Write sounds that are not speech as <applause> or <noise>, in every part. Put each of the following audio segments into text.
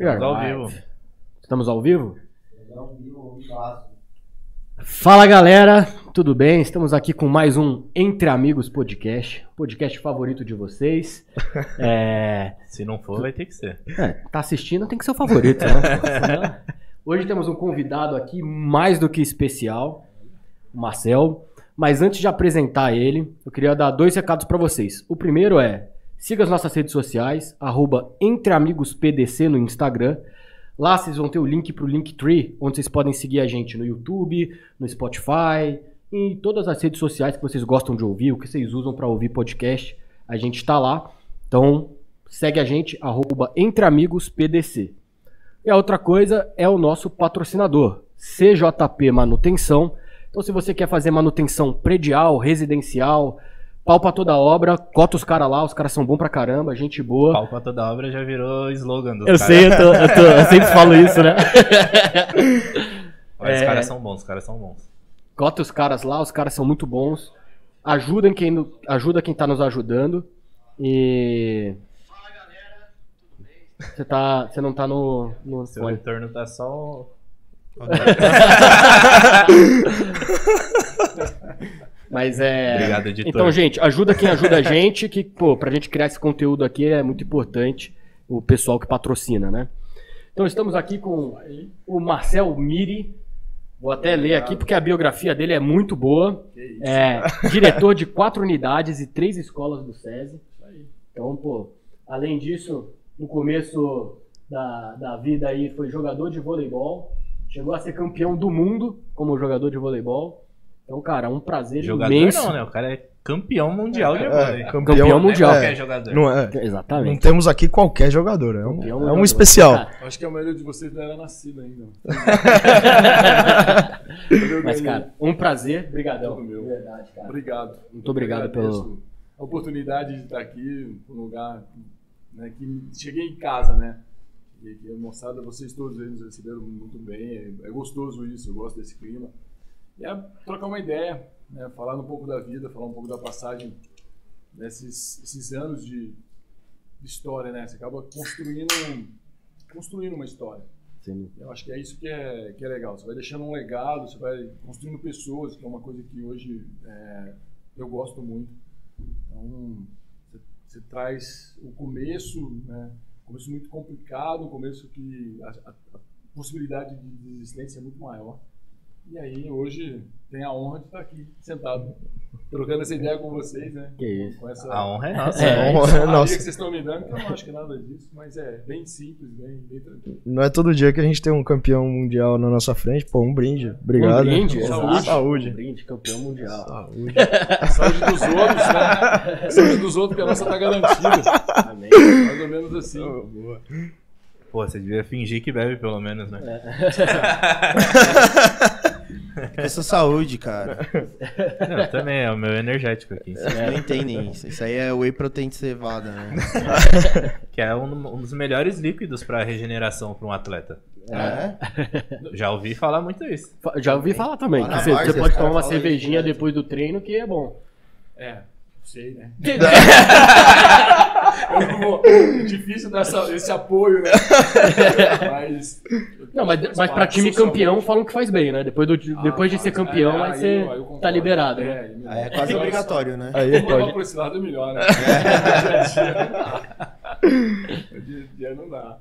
Estamos ao vivo. Estamos ao vivo? Fala galera, tudo bem? Estamos aqui com mais um Entre Amigos Podcast, podcast favorito de vocês. <laughs> É, Se não for, vai ter que ser. é, tá assistindo, tem que ser o favorito, né? <laughs> Hoje temos um convidado aqui mais do que especial, o Marcel. Mas antes de apresentar ele, eu queria dar dois recados para vocês. O primeiro é, siga as nossas redes sociais, EntreAmigosPDC no Instagram. Lá vocês vão ter o link pro Linktree, onde vocês podem seguir a gente no YouTube, no Spotify, em todas as redes sociais que vocês gostam de ouvir, o que vocês usam para ouvir podcast. A gente está lá. Então, segue a gente, EntreAmigosPDC. E a outra coisa é o nosso patrocinador, CJP Manutenção. Então, se você quer fazer manutenção predial, residencial, pau pra toda obra, cota os caras lá, os caras são bons pra caramba, gente boa. Pau pra toda obra já virou slogan dos Eu caras. sei, eu, tô- eu tô- eu sempre falo isso, né? Mas os É. caras são bons, os caras são bons. Cota os caras lá, os caras são muito bons. Ajudem quem, ajuda quem tá nos ajudando. E. Você, tá, você não tá no, no Seu fone. retorno tá só. <laughs> Mas é. Obrigado, editor. Então, gente, ajuda quem ajuda a gente, que, pô, pra gente criar esse conteúdo aqui é muito importante o pessoal que patrocina, né? Então, estamos aqui com o Marcel Miri. Vou até ler aqui porque a biografia dele é muito boa. É diretor de quatro unidades e três escolas do SESI. Então, pô, além disso, no começo da, da vida aí foi jogador de voleibol. Chegou a ser campeão do mundo como jogador de voleibol. Então, cara, um prazer Jogador imenso. não, né? O cara é campeão mundial de É, vôlei. campeão, Campeão Não é mundial. qualquer jogador. Não, é, não Exatamente. temos aqui qualquer jogador, é um, Campeão é mundial. um especial. Cara, Acho que a maioria de vocês não era nascida ainda. <laughs> Mas, cara, um prazer. Obrigadão. Meu. De verdade, cara. Obrigado. Muito obrigado Eu agradeço pelo. A oportunidade de estar aqui, num lugar né, que cheguei em casa, né? E que a moçada, vocês todos eles receberam muito bem. É, é gostoso isso, eu gosto desse clima. É trocar uma ideia, né, falar um pouco da vida, falar um pouco da passagem desses esses anos de, de história, né? Você acaba construindo, construindo uma história. Sim. Eu acho que é isso que é, que é legal. Você vai deixando um legado, você vai construindo pessoas, que é uma coisa que hoje é, eu gosto muito. Então, você, você traz o começo, né? Um começo muito complicado, um começo que a, a- a possibilidade de desistência é muito maior. E aí, hoje, tem a honra de estar aqui, sentado, trocando essa ideia com vocês, né? Que isso. Com essa A honra é nossa. É, É, honra que nossa, vocês estão me dando, que eu não acho que é nada disso, mas é bem simples, bem, bem tranquilo. não é todo dia que a gente tem um campeão mundial na nossa frente. Pô, um brinde. Obrigado. Um brinde, Saúde. Saúde. Um brinde, campeão mundial. Saúde. <laughs> Saúde dos outros, né? Saúde dos outros, que a nossa tá garantida. Amém. Mais ou menos assim. Pô, você devia fingir que bebe pelo menos, né? <laughs> Essa saúde, cara. Não, também é o meu energético aqui. Vocês não entendem isso. Isso aí é whey protein cevada, né? <laughs> Que é um, um dos melhores líquidos pra regeneração pra um atleta. É? Já ouvi falar muito isso. Já ouvi falar também. Você, você pode tomar uma cervejinha depois do treino que é bom. É, sei, né? <laughs> <laughs> Vou- é difícil dar essa- esse apoio, né? Mas. Não, mas, mas pra time campeão falam que faz bem, né? Depois, do, depois de ser campeão, aí você tá liberado, né? Aí é quase obrigatório, né? Aí Vamos levar pode. por esse lado é melhor, né? Dia a dia não dá.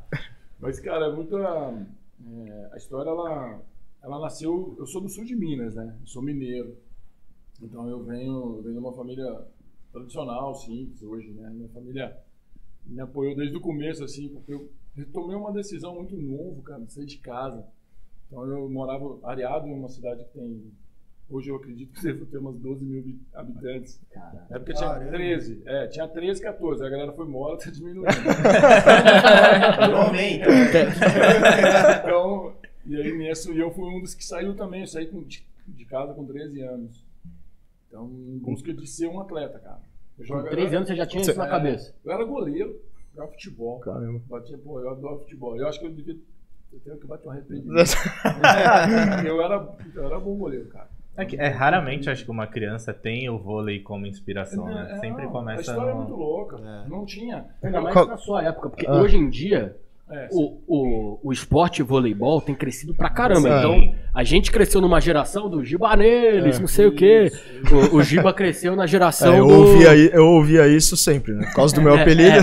Mas, cara, é muita. é, a história, ela, ela nasceu. Eu sou do sul de Minas, né? Eu sou mineiro. Então eu venho, eu venho de uma família tradicional, simples, hoje, né? Minha família me apoiou desde o começo, assim, porque eu, tomei uma decisão muito novo, cara, de sair de casa. Então eu morava areado em uma cidade que tem. Hoje eu acredito que <laughs> deve ter umas 12 mil habi- habitantes. Cara, Na época tinha Caramba. 13. É, tinha 13, 14. A galera foi embora, <laughs> tá diminuindo. Normalmente. então, e aí nisso, e eu fui um dos que saiu também. Eu saí de casa com 13 anos. Então, em busca de ser um atleta, cara. Eu com 13 anos você já tinha isso na É, cabeça. Eu era goleiro, jogava futebol. Caramba. Batia, pô, eu adoro futebol. Eu acho que eu devia. Eu tenho que bater um arrependimento. <laughs> eu, era, eu era bom goleiro, cara. É, que- é raramente acho que uma criança tem o vôlei como inspiração, né? É, Sempre não, começa A história é no- muito louca. É. Não tinha. Ainda mais Qual- na sua época, porque Ah. hoje em dia É, o, o, o esporte voleibol tem crescido pra caramba. Sim. Então, a gente cresceu numa geração do Giba neles, É. não sei o quê. O, o Giba cresceu na geração É, eu, do... ouvia, eu ouvia isso sempre, né? Por causa do meu É, apelido.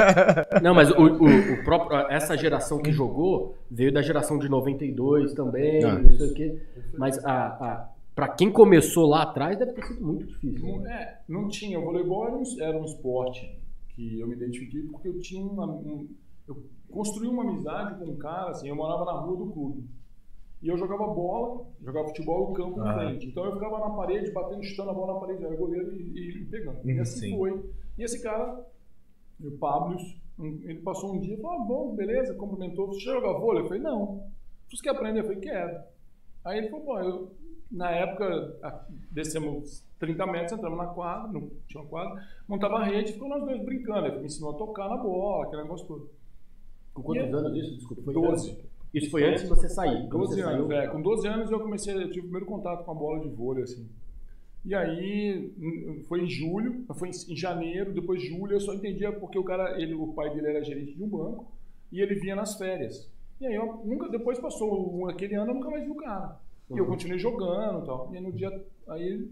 <laughs> Não, mas o, o- o próprio, essa geração que jogou veio da geração de 92 também, não sei o quê. Mas a, a, pra quem começou lá atrás deve ter sido muito difícil. Não, né? é, não tinha. O voleibol era um, era um esporte que eu me identifiquei porque eu tinha uma. um- eu construí uma amizade com um cara, assim, eu morava na rua do clube. E eu jogava bola, jogava futebol no campo na Ah. frente. Então eu ficava na parede, batendo, chutando a bola na parede, eu era goleiro e, e- pegando. E Uhum, assim sim. foi. E esse cara, o Pablo, ele passou um dia e falou: ah, bom, beleza, cumprimentou. Você joga vôlei? Eu falei: não. Você quer aprender? Eu falei: quero. Aí ele falou: bom, eu, na época, descemos 30 metros, entramos na quadra, não tinha uma quadra, montava a rede, ficou nós dois brincando. Ele me ensinou a tocar na bola, aquele negócio todo. Com quantos anos isso? Desculpa, foi 12. antes? Isso foi antes de você sair. Quando 12 você anos, saiu, é. Com 12 anos eu comecei, eu tive o primeiro contato com a bola de vôlei, assim. E aí, foi em julho, foi em- janeiro, depois julho, eu só entendia porque o cara, ele, o pai dele era gerente de um banco, e ele vinha nas férias. E aí, eu nunca, depois passou aquele ano, eu nunca mais vi o cara. E eu Uhum. continuei jogando e tal. E aí, no dia, aí,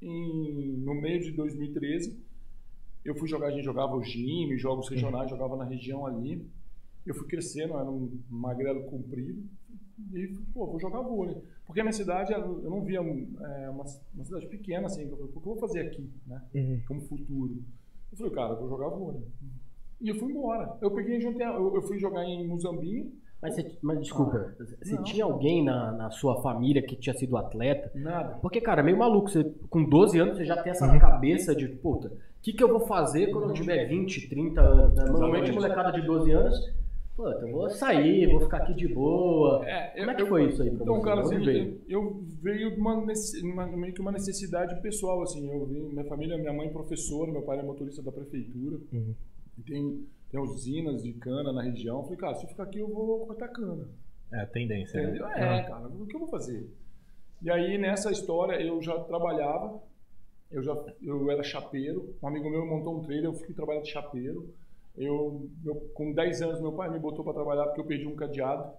em- no meio de 2013, eu fui jogar, a gente jogava o gym, jogos regionais, jogava na região ali. Eu fui crescendo, eu era um magrelo comprido. E, pô, vou jogar vôlei. Porque a minha cidade, eu não via é, uma, uma cidade pequena, assim. Eu falei, o que eu vou fazer aqui, né? Uhum. Como futuro. Eu falei, cara, eu vou jogar vôlei. E eu fui embora. Eu peguei, eu, eu fui jogar em Muzambinho, Mas, você- mas desculpa, você Não. tinha alguém na, na sua família que tinha sido atleta? nada. Porque, cara, é meio maluco. Você, com 12 anos, você já tem essa na cabeça de, puta, o que, que eu vou fazer quando eu tiver 20, 30 anos? né? Normalmente, molecada de 12 anos, puta, eu vou sair, vou ficar aqui de boa. É, Como é que foi isso aí pra Então, você? cara, De assim, veio? eu, eu veio de uma, uma- meio que uma necessidade pessoal, assim. Eu vim, minha família, minha mãe é professora, meu pai é motorista da prefeitura. Uhum. E tem, tem usinas de cana na região. Eu falei, cara, se eu ficar aqui, eu vou cortar cana. É a tendência, né? Entendeu? É, cara, o que eu vou fazer? E aí, nessa história, eu já trabalhava, eu já eu era chapeiro, um amigo meu montou um trailer, eu fui trabalhar de chapeiro. Eu, eu, com 10 anos, meu pai me botou para trabalhar porque eu perdi um cadeado.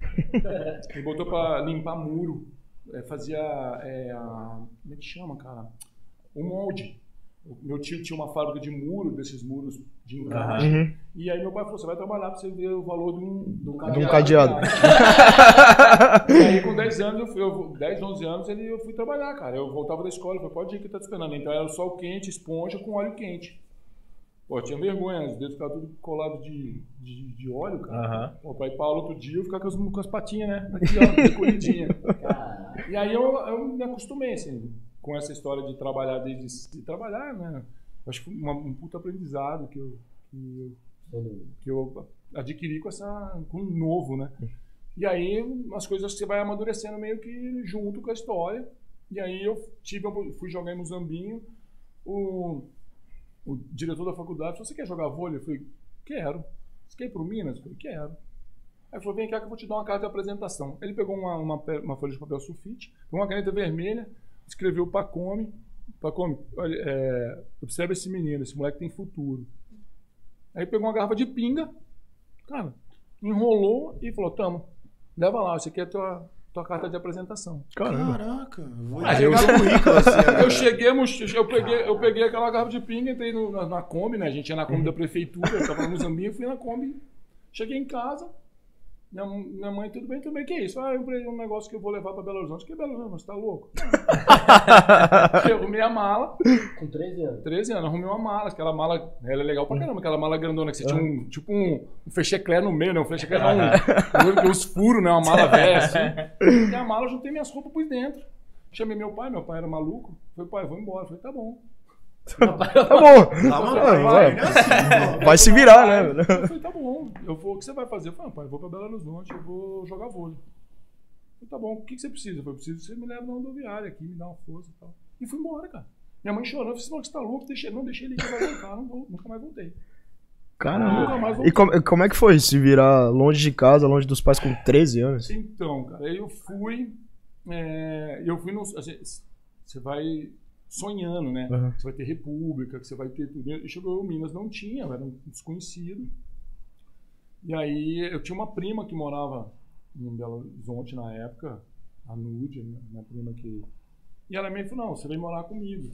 <laughs> me botou para limpar muro. É, fazia, é, a, como é que chama, cara? O molde. O meu tio tinha uma fábrica de muro, desses muros de encaixe. Uhum. E aí meu pai falou, você vai trabalhar para você ver o valor de um, de um De um cadeado. e aí, com 10 anos, eu fui, eu, 10, 11 anos, ele, eu fui trabalhar, cara. Eu voltava da escola, eu falei, pode ir que tá te esperando. Então era sol quente, esponja com óleo quente. Pô, eu tinha vergonha, os dedos ficavam tudo colados de, de, de óleo, cara. Aham. O pai Paulo, outro dia, eu ficava com as, com as patinhas, né? Aqui, ó, <laughs> encolhidinha. E aí eu, eu me acostumei, assim, com essa história de trabalhar desde... De trabalhar, né? Acho que foi uma, um puta aprendizado que eu, que eu que eu adquiri com essa com o novo, né? E aí as coisas você vai amadurecendo meio que junto com a história. E aí eu tive fui jogar em Muzambinho, o, o diretor da faculdade falou: "Você quer jogar vôlei?" Eu falei: "Quero". "Você quer ir pro Minas?" Eu falei: "Quero". Aí ele falou: "Vem cá que eu vou te dar uma carta de apresentação". Ele pegou uma, uma, uma folha de papel sulfite, uma caneta vermelha, escreveu Pacome, Pacome, olha, é, observa esse menino, esse moleque tem futuro. Aí pegou uma garrafa de pinga, cara, enrolou e falou: Tamo, leva lá, aqui é a tua, tua carta de apresentação. Caramba. Caraca, vou Ah, o currículo assim. <laughs> Eu cheguei, eu peguei, eu peguei aquela garrafa de pinga, entrei no- na, na Kombi, né? A gente ia na Kombi da prefeitura, eu tava no Muzambinho, fui na Kombi. Cheguei em casa, minha, minha mãe, tudo bem, tudo bem, que isso? Ah, eu comprei um negócio que eu vou levar pra Belo Horizonte. Que Belo Horizonte? Você tá louco? <laughs> eu arrumei a mala, Com 13 anos. 13 anos, arrumei uma mala, aquela mala, ela é legal pra caramba, aquela mala grandona que você tinha um, tipo um, um fecheclé no meio, né? Um fecheclé não, um, uns furos, né? Uma mala <laughs> velha, assim. E a mala, eu juntei minhas roupas por dentro. Chamei meu pai, meu pai era maluco. Falei, pai, vou embora. Falei, tá bom. Tá bom. Calma, Ah, vai, vai. é assim, pô. Vai se virar, né? Eu falei, tá bom, eu vou, o que você vai fazer? Eu falei, ah, pai, eu vou pra Belo Horizonte, eu vou jogar vôlei. Eu falei, tá bom, o que, que você precisa? Eu falei, preciso que você me leve na rodoviária aqui, me dá uma força e tal. E fui embora, cara. Minha mãe chorando, eu falei, você tá louco? Deixei, não, deixei ele que vai voltar, não vou, nunca mais voltei. Nunca Caramba. mais E voltei. como, como é que foi se virar longe de casa, longe dos pais com 13 anos? Então, cara, aí eu fui. é, eu fui no. assim, Você vai sonhando, né? Uhum. Você vai ter república, que você vai ter tudo. E chegou em Minas, não tinha, era um desconhecido. E aí eu tinha uma prima que morava em Belo Horizonte na época, a Nude, minha prima que. E ela me falou, não, você vem morar comigo.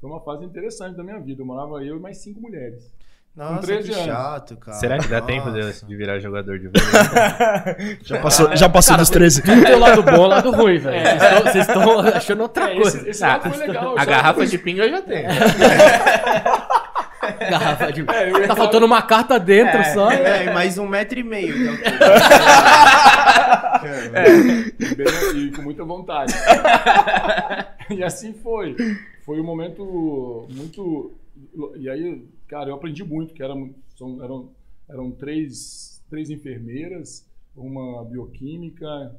Foi uma fase interessante da minha vida. Eu morava eu e mais cinco mulheres. Nossa, 13 que anos. chato, cara. Será que dá tempo de, Nossa. de virar jogador de vôlei? <laughs> Já passou, já passou dos 13. Tudo tem o lado bom e o lado ruim, <laughs> velho. Vocês estão- Vocês estão <laughs> achando outra É, coisa. esse, esse lado foi legal. A garrafa de pinga eu já tenho. Garrafa de... É, Tá faltando uma carta dentro só. É, e mais um metro e meio. É, bem, e com muita vontade. e assim foi. Foi um momento muito. E aí, cara, eu aprendi muito, que era, são, eram, eram três, três enfermeiras, uma bioquímica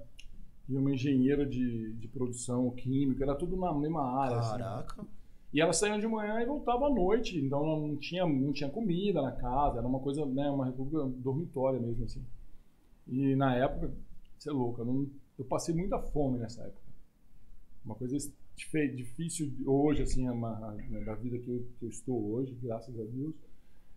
e uma engenheira de, de produção química, era tudo na mesma área. assim. Caraca. E elas saíam de manhã e voltavam à noite, então não tinha, não tinha comida na casa, era uma coisa, né, uma república dormitória mesmo, assim. E na época, você é louco, eu, não, eu passei muita fome nessa época. Uma coisa difícil hoje, assim, a, a, né, da vida que eu, que eu estou hoje, graças a Deus.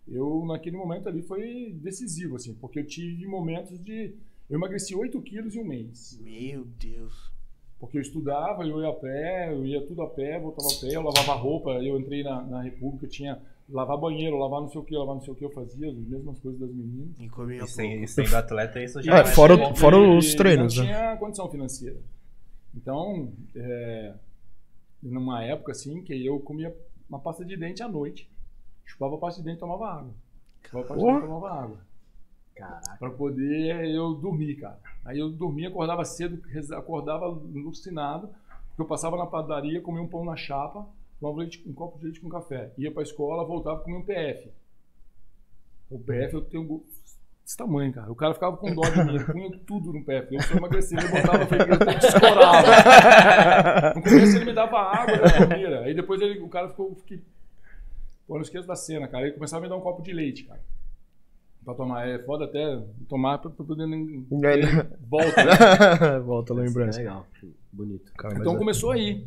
Eu, naquele momento ali, foi decisivo, assim, porque eu tive momentos de... Eu emagreci 8 quilos em um mês. Meu Deus. Porque eu estudava, eu ia a pé, eu ia tudo a pé, voltava a pé, eu lavava roupa, eu entrei na, na República, tinha lavar banheiro, lavar não sei o que, lavar não sei o que, eu fazia as mesmas coisas das meninas. E comia E sem- e atleta, isso já É, fora fora os treinos, não né? tinha condição financeira. Então, é, numa época assim, que eu comia uma pasta de dente à noite. Chupava a pasta de dente e tomava água. Chupava a pasta de dente e tomava água. Caraca. Pra poder eu dormir, cara. Aí eu dormia, acordava cedo, acordava alucinado, porque eu passava na padaria, comia um pão na chapa, tomava leite, um copo de leite com café. Ia pra escola, voltava e comia um PF. O PF eu tenho desse tamanho, cara. O cara ficava com dó de mim, ele punha tudo no PF. Eu só emagrecia, ele botava feijão e descorava. No começo ele me dava água da torneira. Aí depois ele, o cara ficou. Fiquei... Pô, não esqueço da cena, cara. Ele começava a me dar um copo de leite, cara. Pra tomar. É foda até tomar pra, pra poder. nem- <laughs> Volta, né? Volta a lembrança. Legal. Bonito. Cara, Então é- começou aí.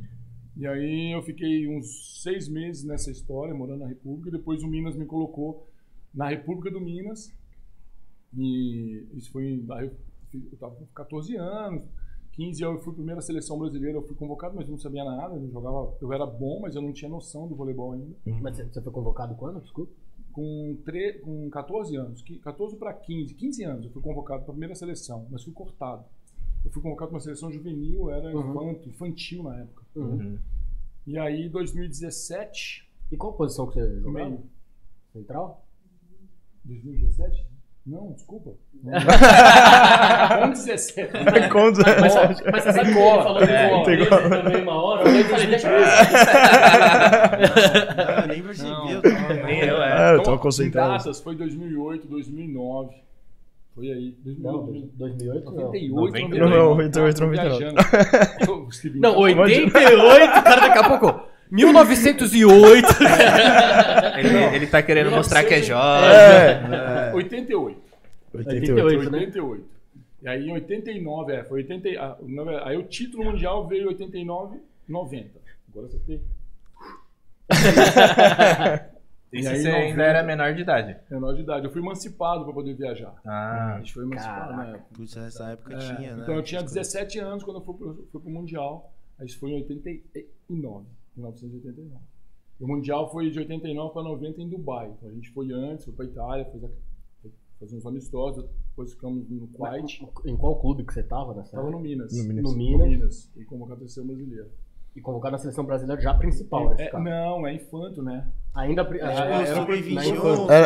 E aí eu fiquei uns seis meses nessa história, morando na República. E depois o Minas me colocou na República do Minas. E isso foi. Aí eu, fiz- eu tava com 14 anos. 15 anos eu fui primeira seleção brasileira, eu fui convocado, mas eu não sabia nada, eu não jogava, eu era bom, mas eu não tinha noção do voleibol ainda. Mas você- foi convocado quando? Desculpa. Com, tre... com 14 anos, que- 14 para 15, 15 anos eu fui convocado para a primeira seleção, mas fui cortado. Eu fui convocado para uma seleção juvenil, era Uhum. infanto, infantil na época. Uhum. E aí, 2017, E qual posição que você jogava? meio. Central? 2017? Não, desculpa. <laughs> Com 17. Conta- Mas você sabe que ele falou de É, também uma hora? Eu falei, deixa eu eu nem percebi, Não. eu tava... Nem eu, é. É, eu Então, tô concentrado. Datas, foi 2008, ver. Foi aí. Não, 2008, 2008 não. 98, 99. 99. Não, 98, Tô 99. viajando. Ô, Steve, Não, então, 88, cara, daqui a pouco. 1908. <laughs> Ele, ele tá querendo mostrar que é jovem. É. 88. 88. 88, né? 88. E aí em 89, é, foi 80, ah, aí o título mundial veio em 89, 90. Agora você tem Isso <laughs> E aí, você ainda 90. era menor de idade. menor de idade. Eu fui emancipado para poder viajar. Ah, A gente foi emancipado na época. Putz, nessa época É, tinha, né? então eu tinha essas coisas. 17 anos quando eu fui pro, fui pro Mundial. Aí Isso foi em 89, 1989. E o Mundial foi de 89 para 90 em Dubai. Então a gente foi antes, foi para Itália, fez a, fazer uns amistosos, depois ficamos no Kuwait. Em qual clube que você tava nessa Estava no Minas. No Minas. No No Minas. Minas. E convocado a seleção brasileira. E convocado na seleção brasileira já principal, É, caso. não, é infanto, né? Ainda. É, tipo, era na sub-21, infância. É,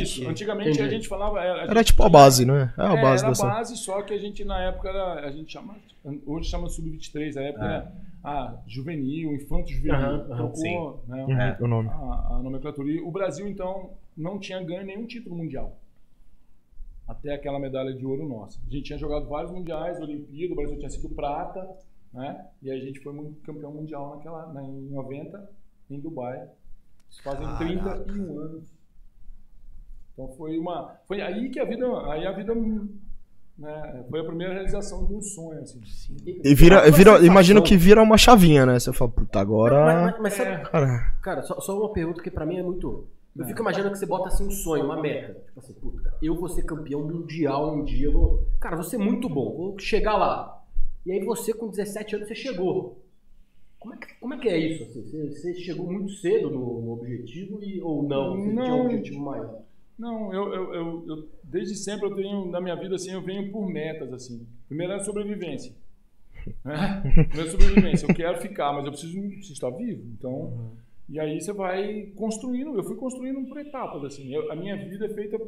é. sub-17. Antigamente Entendi. a gente falava. Era, a Era tipo a base, né? É a É, base era dessa. base, só que a gente na época era, a gente chama, hoje chama sub-23, a época era ah, juvenil, infanto juvenil, Aham, aham, trocou sim. né, Uhum, É. O nome. a, a nomenclatura. E o Brasil então não tinha ganho nenhum título mundial. Até aquela medalha de ouro nossa. A gente tinha jogado vários mundiais, Olimpíada, o Brasil tinha sido prata, né? E a gente foi campeão mundial naquela, né, em 90, em Dubai. Fazem Caraca. 31 anos. Então foi uma. Foi aí que a vida. Aí a vida. Né, foi a primeira realização de um sonho, assim. E vira, Uma vira, sensação- imagino que vira uma chavinha, né? Você fala, puta, agora. Mas, mas- mas sabe, É. Cara, cara, só, só uma pergunta que pra mim é muito. Eu É. fico imaginando que você bota assim um sonho, uma meta. Tipo assim, puta, eu vou ser campeão mundial um dia. Eu vou... Cara, vou ser muito bom, vou chegar lá. E aí você, com 17 anos, você chegou. Como é que, como é, que é isso? assim? Você, você chegou muito cedo no, no objetivo e, ou não? Você tinha um Não. objetivo maior? Não, eu, eu, eu, eu- desde sempre eu tenho, na minha vida, assim, eu venho por metas, assim. Primeiro é a sobrevivência. Né? <laughs> Primeiro é a sobrevivência. Eu quero ficar, mas eu preciso, preciso estar vivo. Então, e aí você vai construindo. Eu fui construindo por etapas, assim. Eu- a minha vida é feita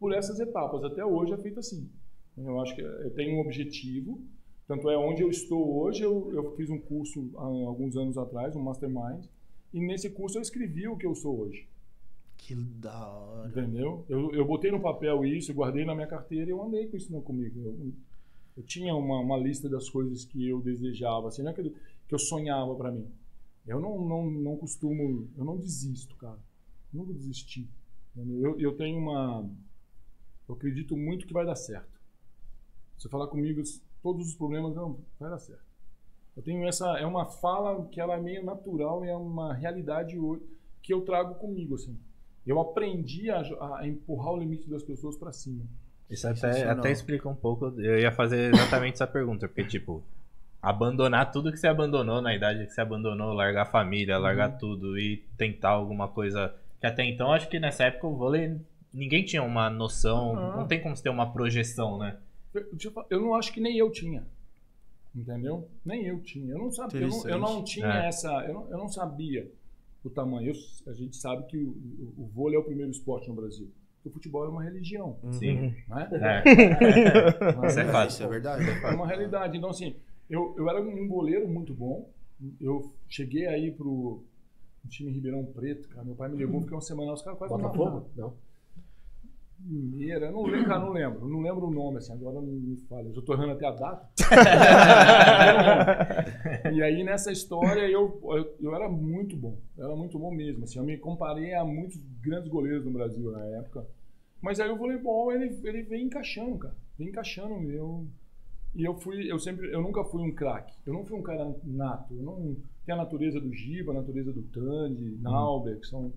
por essas etapas. Até hoje é feita assim. Eu acho que eu tenho um objetivo. Tanto é onde eu estou hoje. Eu, eu fiz um curso há alguns anos atrás, um mastermind. E nesse curso eu escrevi o que eu sou hoje. Que da hora. Entendeu? Eu, eu botei no papel isso, eu guardei na minha carteira e eu andei com isso comigo. Eu, eu tinha uma, uma lista das coisas que eu desejava, assim, não é aquele que eu sonhava pra mim. Eu não, não, não costumo, eu não desisto, cara. Eu não vou desistir. Eu, eu tenho uma. Eu acredito muito que vai dar certo. Você falar comigo, todos os problemas, não, vai dar certo. Eu tenho essa. É uma fala que ela é meio natural e é uma realidade que eu trago comigo, assim. Eu aprendi a, a empurrar o limite das pessoas pra cima. Isso até, até explica um pouco. Eu ia fazer exatamente essa pergunta, porque, tipo, abandonar tudo que você abandonou na idade que você abandonou, largar a família, largar Uhum. tudo e tentar alguma coisa. Que até então, acho que nessa época o vôlei ninguém tinha uma noção, Não. não tem como você ter uma projeção, né? Eu, deixa eu falar, eu não acho que nem eu tinha. Entendeu? Nem eu tinha. Eu não sabia. Eu não, eu não tinha É. essa. Eu não, eu não sabia o tamanho. Eu- a gente sabe que o, o, o vôlei é o primeiro esporte no Brasil. O futebol é uma religião. Sim. Não é? É. Mas <laughs> Isso é fato. Isso é verdade. é uma realidade. Então, assim, eu, eu era um goleiro muito bom. Eu cheguei aí pro time Ribeirão Preto, cara. Meu pai me levou, fiquei uma semana lá, os caras quase. Botafogo? Não. Mineira, não lembro, cara, não lembro. Não lembro o nome, assim, agora não me fala. Eu já tô errando até a data. <laughs> e aí, nessa história, eu, eu, eu era muito bom. Eu era muito bom mesmo. Assim, eu me comparei a muitos grandes goleiros no Brasil na época. Mas aí o voleibol, ele, ele vem encaixando, cara. Vem encaixando. Eu, e eu fui, eu sempre, eu nunca fui um craque. Eu não fui um cara nato. Eu não tenho a natureza do Giba, a natureza do Tandy, Nauber, que são,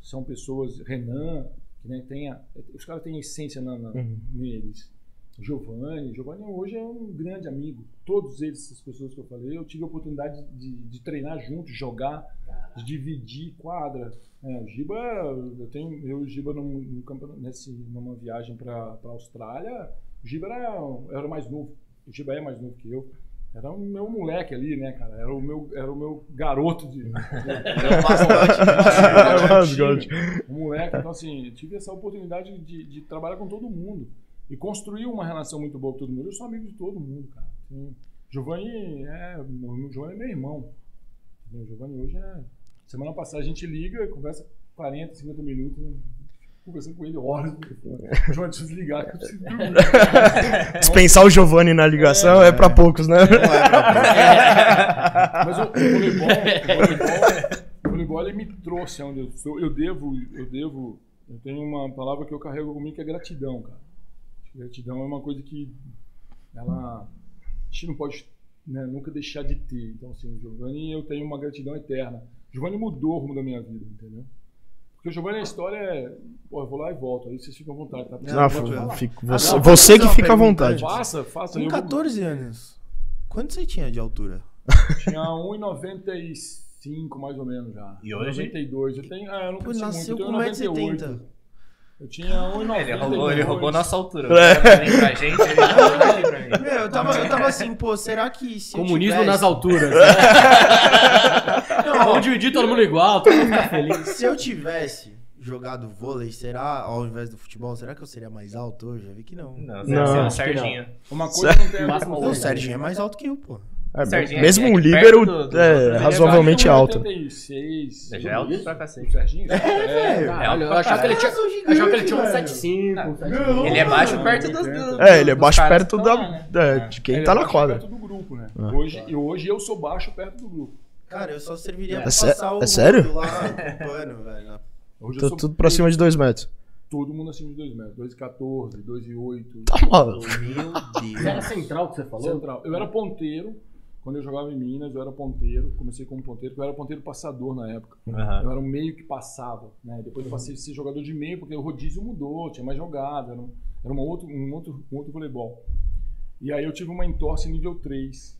são pessoas, Renan, né, tem a, os caras têm essência na, na- neles. Giovanni, Giovanni hoje é um grande amigo. Todos eles, essas pessoas que eu falei, eu tive a oportunidade de, de treinar junto, jogar, de dividir quadra. É, o Giba, eu tenho eu e o Giba num, num nesse, numa viagem para a Austrália, o Giba era, era mais novo. O Giba é mais novo que eu. Era o meu moleque ali, né, cara? Era o meu, era o meu garoto de. de Era o mascote. mascote. O moleque, então assim, tive essa oportunidade de, de trabalhar com todo mundo e construir uma relação muito boa com todo mundo. Eu sou amigo de todo mundo, cara. Tem- Giovanni é, o Giovanni é meu irmão. O Giovanni hoje é. Semana passada a gente liga, conversa 40, 50 minutos, né? Conversando com ele horas. no telefone. Giovanni, deixa eu desligar que eu preciso <laughs> dormir. Dispensar o Giovanni na ligação é, pra poucos, né? Mas o, o voleibol, o voleibol, o voleibol ele me trouxe aonde eu estou. Eu devo, eu devo, eu tenho uma palavra que eu carrego comigo que é gratidão, cara. Gratidão é uma coisa que ela, a gente não pode né, nunca deixar de ter. Então, assim, o Giovanni, eu tenho uma gratidão eterna. O Giovanni mudou o rumo da minha vida, entendeu? Porque o Giovanni, a história é, pô, eu vou lá e volto, aí vocês ficam à vontade, tá? Não, Ah, fico- Ah, você, não, você que fica à vontade. Faça, faça. Com eu vou- 14 anos. Quanto você tinha de altura? <laughs> Tinha 1,95 mais ou menos já. E hoje? 92. Eu tenho, ah, eu não cresci nasceu muito, com eu tenho 1,70m. 98. Eu tinha 1,92. Ele roubou, ele roubou nossa altura. É. Pra gente, ele pra mim. Meu, eu tava, eu tava assim, pô, será que se eu Comunismo tivesse- nas alturas. <laughs> Vamos dividir todo mundo igual, todo mundo fica feliz. Se eu tivesse jogado vôlei, será, ao invés do futebol, será que eu seria mais alto hoje? Eu vi que não. Não, Não, é não. Serginho. Uma coisa não tem a <laughs> ver com o. Serginho é mais alto que eu, pô. É, Serginho é- mesmo é um líbero do- do- é, razoavelmente alto. que 96. Já é alto pra cacete. Serginho? <laughs> É, velho. Caralho, eu achava que ele tinha, achava que ele tinha um Velho. 75, um 75. Ele é baixo perto dos, É, ele é baixo perto da, né? é, de quem Ele tá é na baixo quadra. perto do grupo, né? Ah. Hoje, e hoje eu sou baixo perto do grupo. Cara, eu só serviria É pra passar o é sério? lá <laughs> pano, velho. Hoje eu Tô sou tudo pra cima de 2 metros. todo mundo acima de 2 metros. 2,14, 2,8. Tá maluco. Meu Era Deus. central que você falou? Central. Eu era ponteiro. Quando eu jogava em Minas, eu era ponteiro, comecei como ponteiro, porque eu era ponteiro passador na época. Aham. Eu era um meio que passava, né? Depois eu passei a ser jogador de meio, porque o rodízio mudou, tinha mais jogada, era, um, era uma outro, um, outro, um outro voleibol. E aí eu tive uma entorse nível 3.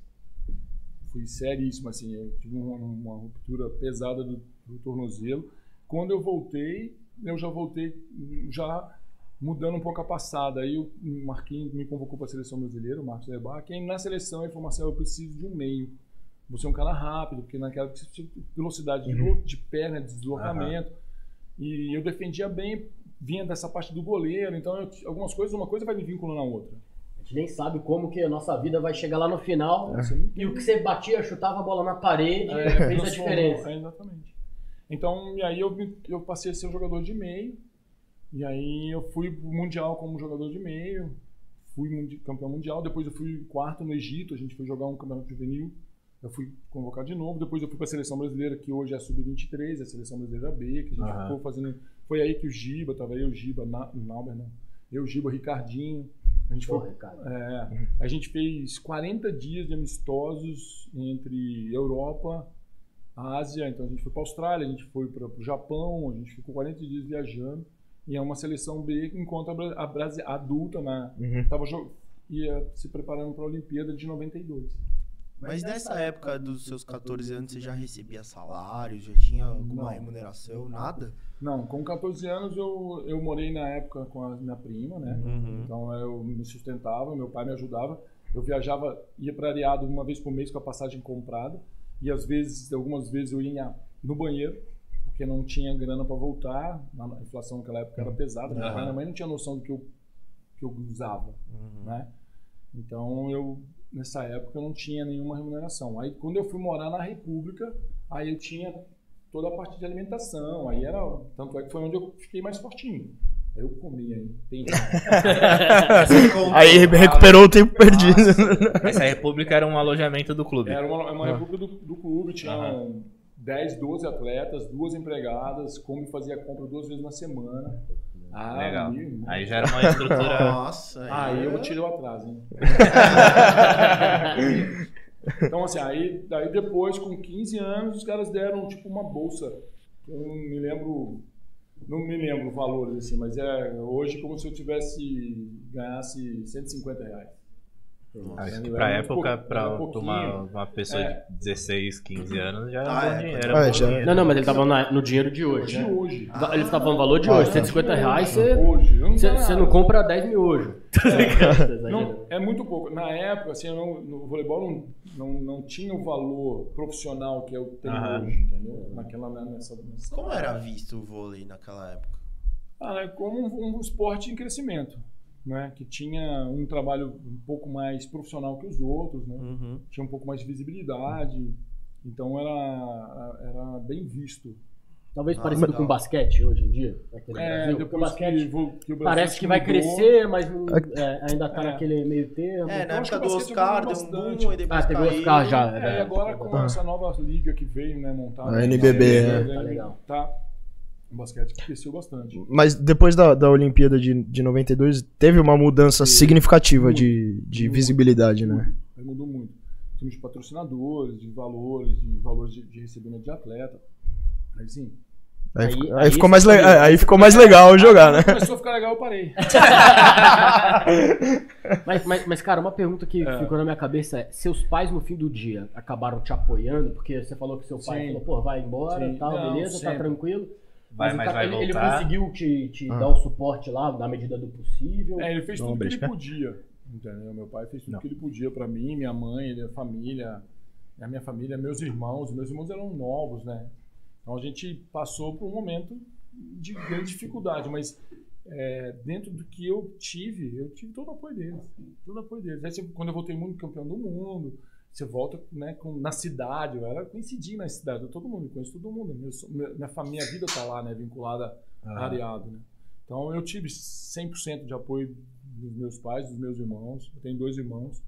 Fui seríssimo, assim, eu tive uma, uma ruptura pesada do, do tornozelo. Quando eu voltei, eu já voltei já mudando um pouco a passada. Aí o Marquinhos me convocou para a seleção brasileira, o Marcos Lebar, que aí na seleção ele falou, Marcelo, eu preciso de um meio. Você é um cara rápido, porque naquela velocidade de, Uhum. de perna, de deslocamento. E eu defendia bem, vinha dessa parte do goleiro, então eu- algumas coisas, uma coisa vai me vinculando a outra. A gente nem sabe como que a nossa vida vai chegar lá no final. Não E o que você batia, chutava a bola na parede, É, fez a diferença. é, exatamente. Então, e aí eu, eu passei a ser um jogador de meio. E aí eu fui pro Mundial como jogador de meio. Fui mundi- campeão mundial. Depois eu fui quarto no Egito. A gente foi jogar um campeonato juvenil. Eu fui convocado de novo. Depois eu fui para a seleção brasileira, que hoje é a Sub-23, a seleção brasileira B, que a gente Aham. ficou fazendo. Foi aí que o Giba, tava eu, o Giba, Na, Nauber, não. Eu, o Giba, o Ricardinho. A gente foi Porra, cara. é, a gente fez 40 dias de amistosos entre Europa, Ásia, então a gente foi para Austrália, a gente foi para o Japão, a gente ficou 40 dias viajando. E é uma seleção B que enquanto a, Bra- a Brasi- a adulta na, Uhum. tava, ia se preparando para a Olimpíada de 92. Mas nessa época dos seus 14 anos, você já recebia salário, já tinha alguma Não. remuneração, nada? Não, com 14 anos eu, eu morei na época com a minha prima, né? Uhum. Então eu me sustentava, meu pai me ajudava. Eu viajava, ia para Areado uma vez por mês com a passagem comprada. E às vezes, algumas vezes eu ia no banheiro, porque não tinha grana para voltar. A inflação naquela época era pesada. Pai, minha mãe não tinha noção do que eu, que eu usava, Uhum. né? Então eu, nessa época, eu não tinha nenhuma remuneração. Aí quando eu fui morar na República, aí eu tinha toda a parte de alimentação. Aí era, tanto é que foi onde eu fiquei mais fortinho. Aí eu comia, hein? Tem <laughs> Aí recuperou o tempo perdido. Essa república era um alojamento do clube. Era uma, uma Ah. república do, do clube, tinha Aham. 10, 12 atletas, duas empregadas, como fazia compra duas vezes na semana. Ah, Legal. Aí já era uma estrutura. <laughs> Nossa. Aí eu é- tirei o atraso, hein? <laughs> então, assim, aí, daí depois, com 15 anos, os caras deram, tipo, uma bolsa. Eu não me lembro, não me lembro valores, assim, mas é hoje como se eu tivesse, ganhasse 150 reais. Acho que Era pra época, pra era uma, pessoa É. de 16, 15 anos já era Ah, bom é, dinheiro. é, era bom já- dinheiro. Não, não, mas ele tava na- no dinheiro de hoje, De né? hoje. Va- Ele tá falando valor de Ah, hoje. é. 150 reais, você, Hoje. não você, você não compra 10 mil hoje. <laughs> Tá? Tá exagerando. Não, é muito pouco. Na época, assim, não- no voleibol não, não, não tinha o valor profissional que eu tenho Aham. hoje, entendeu? Naquela, né, nessa, nessa- Como era visto o vôlei naquela época? Ah, é como um, um esporte em crescimento, né? Que tinha um trabalho um pouco mais profissional que os outros, né? Uhum. Tinha um pouco mais de visibilidade. Então era, era bem visto. Talvez Ah, parecido legal. com basquete hoje em dia. Aqui no É, Brasil. Depois basquete que, que o Brasil parece que vai mudou, crescer, mas não- é, ainda tá É. naquele meio termo. É, na época do Oscar deu um boom e depois Ah, teve o. Oscar já. É, né? e agora com essa nova liga que veio, né, montada. A NBB, né, é. Tá legal. Tá. Basquete cresceu bastante. Mas depois da, da Olimpíada de, de 92, teve uma mudança Sim. significativa de, de Muito. visibilidade, né? Aí mudou muito. Em termos de patrocinadores, de valores, de valores de, de recebimento de atleta. Aí sim. Aí, Aí- ficou- aí aí ficou mais le- aí ficou mais legal jogar, né? Começou a ficar legal, eu parei. <laughs> Mas, mas, mas, cara, uma pergunta que É. ficou na minha cabeça é: seus pais no fim do dia acabaram te apoiando? Porque você falou que seu pai Sim. falou, pô, vai embora Sim. tal, Não, beleza, tá sempre. tranquilo. Vai, o mas cara- vai ele, ele voltar. conseguiu te, te Ah. dar o suporte lá, na medida do possível. É, ele fez Não, tudo que ele podia. Entendeu? Meu pai fez tudo Não. que ele podia pra mim, minha mãe, a família, a minha família, meus irmãos. Meus irmãos eram novos, né? Então a gente passou por um momento de grande dificuldade, mas é, dentro do que eu tive, eu tive todo o apoio deles. Todo o apoio deles. Aí, quando eu voltei muito campeão do mundo, você volta né, com- na cidade, eu era coincidir na cidade, eu, todo mundo, conheço todo mundo. Meu, minha, família, minha vida tá lá, né, vinculada Ah, areado, né? Então eu tive 100% de apoio dos meus pais, dos meus irmãos. Eu tenho dois irmãos.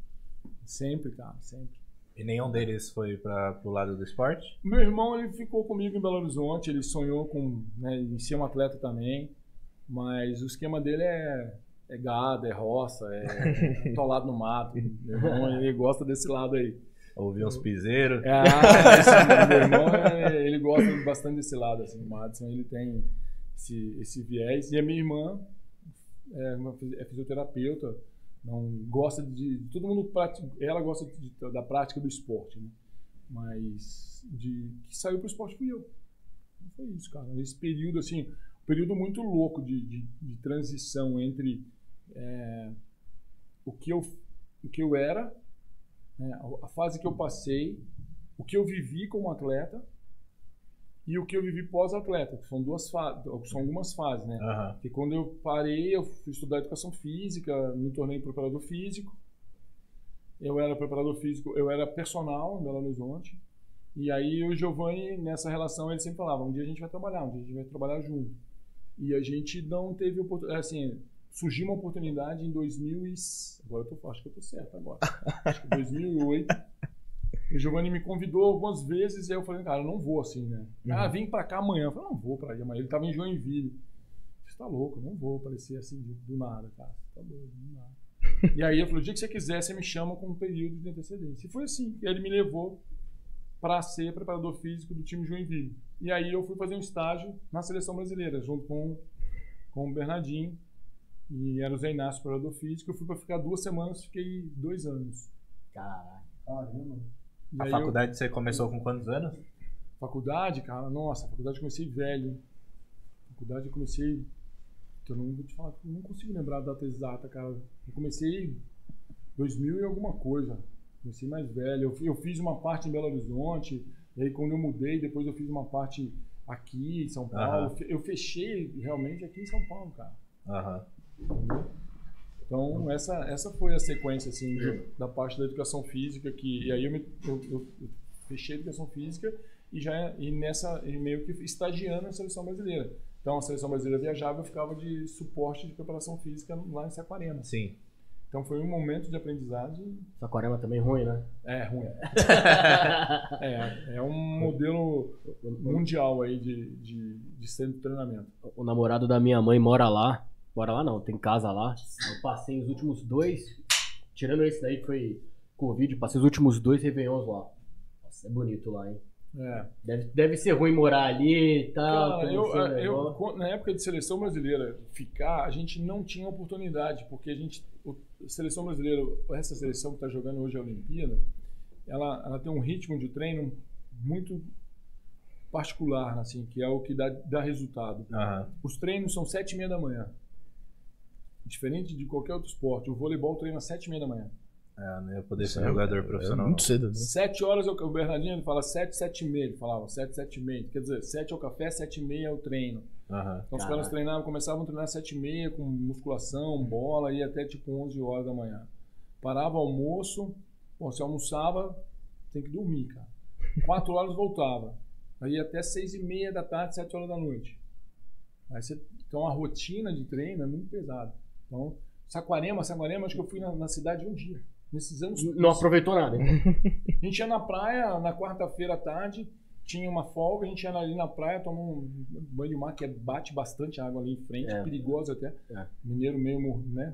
Sempre, cara, sempre. E nenhum deles foi pra, pro lado do esporte? Meu irmão, ele ficou comigo em Belo Horizonte, ele sonhou com, né, em ser um atleta também, mas o esquema dele é, é gado, é roça, é <laughs> atolado no mato. Meu irmão, ele gosta desse lado aí. Ouvir uns piseiros. É, ah, esse, meu irmão, é, ele gosta bastante desse lado, assim, o Madison, ele tem esse, esse viés. E a minha irmã é, uma, é fisioterapeuta, não gosta de, todo mundo pratica, ela gosta de, da prática do esporte, né? Mas de que saiu pro esporte fui eu. Não foi isso, cara. Nesse período assim, um período muito louco de, de, de transição entre é, o que eu o que eu era, né? a fase que eu passei, o que eu vivi como atleta e o que eu vivi pós-atleta, que são duas fases, são algumas fases, né? Aham. Que quando eu parei, eu fui estudar educação física, me tornei preparador físico. Eu era preparador físico, eu era personal em Belo Horizonte. E aí o Giovanni, nessa relação, ele sempre falava: um dia a gente vai trabalhar, um dia a gente vai trabalhar junto. E a gente não teve oportunidade, assim, surgiu uma oportunidade em 2000 e... Agora eu tô, acho que eu tô certo agora. Acho que 2008. O Giovanni me convidou algumas vezes e aí eu falei, cara, eu não vou assim, né? Ah, vem pra cá amanhã. Eu falei, não vou pra aí amanhã. Ele tava em Joinville. Você tá louco, eu não vou aparecer assim do, nada, cara. Tá doido, do nada. e aí eu falei, o dia que você quiser, você me chama com um período de antecedência. E foi assim. E ele me levou para ser preparador físico do time Joinville. E aí eu fui fazer um estágio na seleção brasileira, junto com, com o Bernardinho. E era o Zé Inácio, preparador físico. Eu fui para ficar duas semanas, fiquei dois anos. Caraca. Caramba. E A aí eu- faculdade você começou com quantos anos? Faculdade, cara, nossa, faculdade eu comecei velho. Faculdade eu comecei. Eu não vou te falar, eu não consigo lembrar a data exata, cara. Eu comecei 2000 e alguma coisa. Comecei mais velho. Eu, eu fiz uma parte em Belo Horizonte, e aí quando eu mudei, depois eu fiz uma parte aqui em São Paulo. Aham. Eu fechei realmente aqui em São Paulo, cara. Aham. Então, essa, essa foi a sequência, assim, da parte da educação física, que e aí eu, me, eu, eu- eu fechei a educação física e já e nessa, e meio que estagiando na seleção brasileira. Então, a seleção brasileira viajava, eu ficava de suporte de preparação física lá em Saquarema. Sim. Então, foi um momento de aprendizagem, Saquarema também ruim, né? é, ruim. <laughs> é, é um modelo mundial aí de, de, de centro de treinamento. O namorado da minha mãe mora lá. Mora lá não, tem casa lá. Eu passei os últimos dois, tirando esse daí que foi Covid, passei os últimos dois Réveillons lá. Nossa, é bonito lá, hein? É. Deve, deve ser ruim morar ali e tal. Cara, eu, eu- na época de seleção brasileira ficar, a gente não tinha oportunidade, porque a gente, a seleção brasileira, essa seleção que está jogando hoje a Olimpíada, ela, ela tem um ritmo de treino muito particular, assim, que é o que dá, dá resultado. Aham. Os treinos são sete e meia da manhã. Diferente de qualquer outro esporte, o voleibol treina às sete e meia da manhã. É, não ia poder ser É, jogador É profissional. muito cedo, né? Sete horas, é o o Bernardinho ele fala sete, sete e meia, ele falava sete, sete e meia. Quer dizer, sete é o café, sete e meia é o treino. Aham. Então os Caraca. caras treinavam, começavam a treinar às 7 e meia com musculação, bola, e até tipo 11 horas da manhã. Parava almoço, bom, você almoçava, tem que dormir, cara. 4 horas voltava. Aí até 6 e meia da tarde, 7 horas da noite. Aí você, então a rotina de treino é muito pesada. Então, Saquarema, Saquarema, acho que eu fui na, na cidade um dia. Nesses anos Não aproveitou nada. então. a gente ia na praia na quarta-feira à tarde, tinha uma folga, a gente ia ali na praia, tomar um banho de mar, que é- bate bastante água ali em frente, É. perigosa até. É. Mineiro meio, né?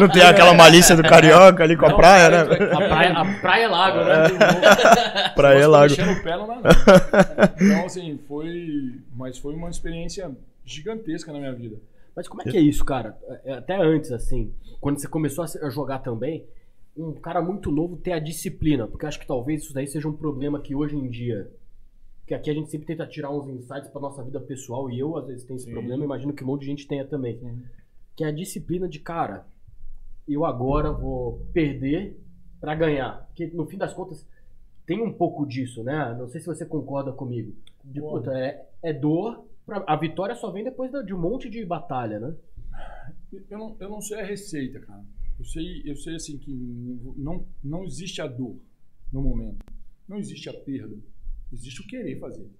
Não tem aquela malícia do carioca ali com a Não, praia, né? A praia, a praia é lago, né? Praia é lago. no pé não dá não. Então, assim, foi... Mas foi uma experiência gigantesca na minha vida. Mas como é que é isso, cara? É, Até antes, assim, quando você começou a jogar também, um cara muito novo ter a disciplina, porque eu acho que talvez isso daí seja um problema que hoje em dia, que aqui a gente sempre tenta tirar uns insights pra nossa vida pessoal, e eu às vezes tenho esse Sim. problema, imagino que um monte de gente tenha também. Sim. Que é a disciplina de, cara, eu agora vou perder pra ganhar. Porque no fim das contas, tem um pouco disso, né? Não sei se você concorda comigo. De, puta, é, é dor, a vitória só vem depois de um monte de batalha, né? Eu não, eu não sei a receita, cara. Eu sei, eu sei assim que não, não existe a dor no momento. Não existe a perda. Existe o querer fazer.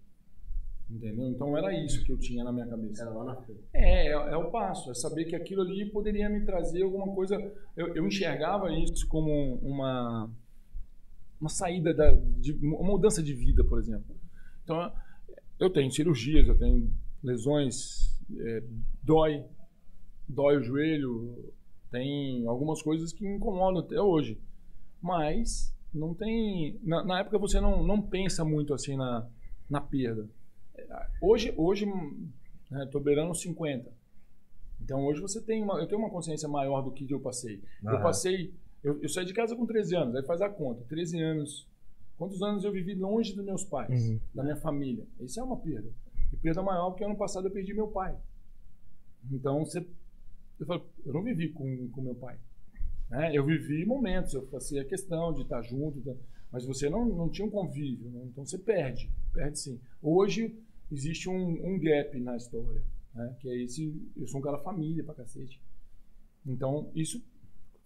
Entendeu? Então era isso que eu tinha na minha cabeça. Era lá na frente. É, é, é o passo. É saber que aquilo ali poderia me trazer alguma coisa. Eu, eu enxergava isso como uma, uma saída, da, de, uma mudança de vida, por exemplo. Então, eu tenho cirurgias, eu tenho lesões, é, dói, dói o joelho, tem algumas coisas que incomodam até hoje. Mas não tem. Na, na época você não, não pensa muito assim na, na perda. Hoje, hoje né, tô beirando os 50. Então hoje você tem uma. Eu tenho uma consciência maior do que eu passei. Eu Aham. passei. Eu, eu saí de casa com 13 anos, aí faz a conta. 13 anos. Quantos anos eu vivi longe dos meus pais, Uhum. da minha família? Isso é uma perda. E perda maior porque ano passado eu perdi meu pai. Então você. Eu, falo, eu não vivi com, com meu pai. né? Eu vivi momentos, eu fazia questão de estar junto, tá? mas você não, não tinha um convívio, né? então você perde, perde sim. Hoje existe um, um gap na história, né? que é esse, eu sou um cara família pra cacete. Então, isso...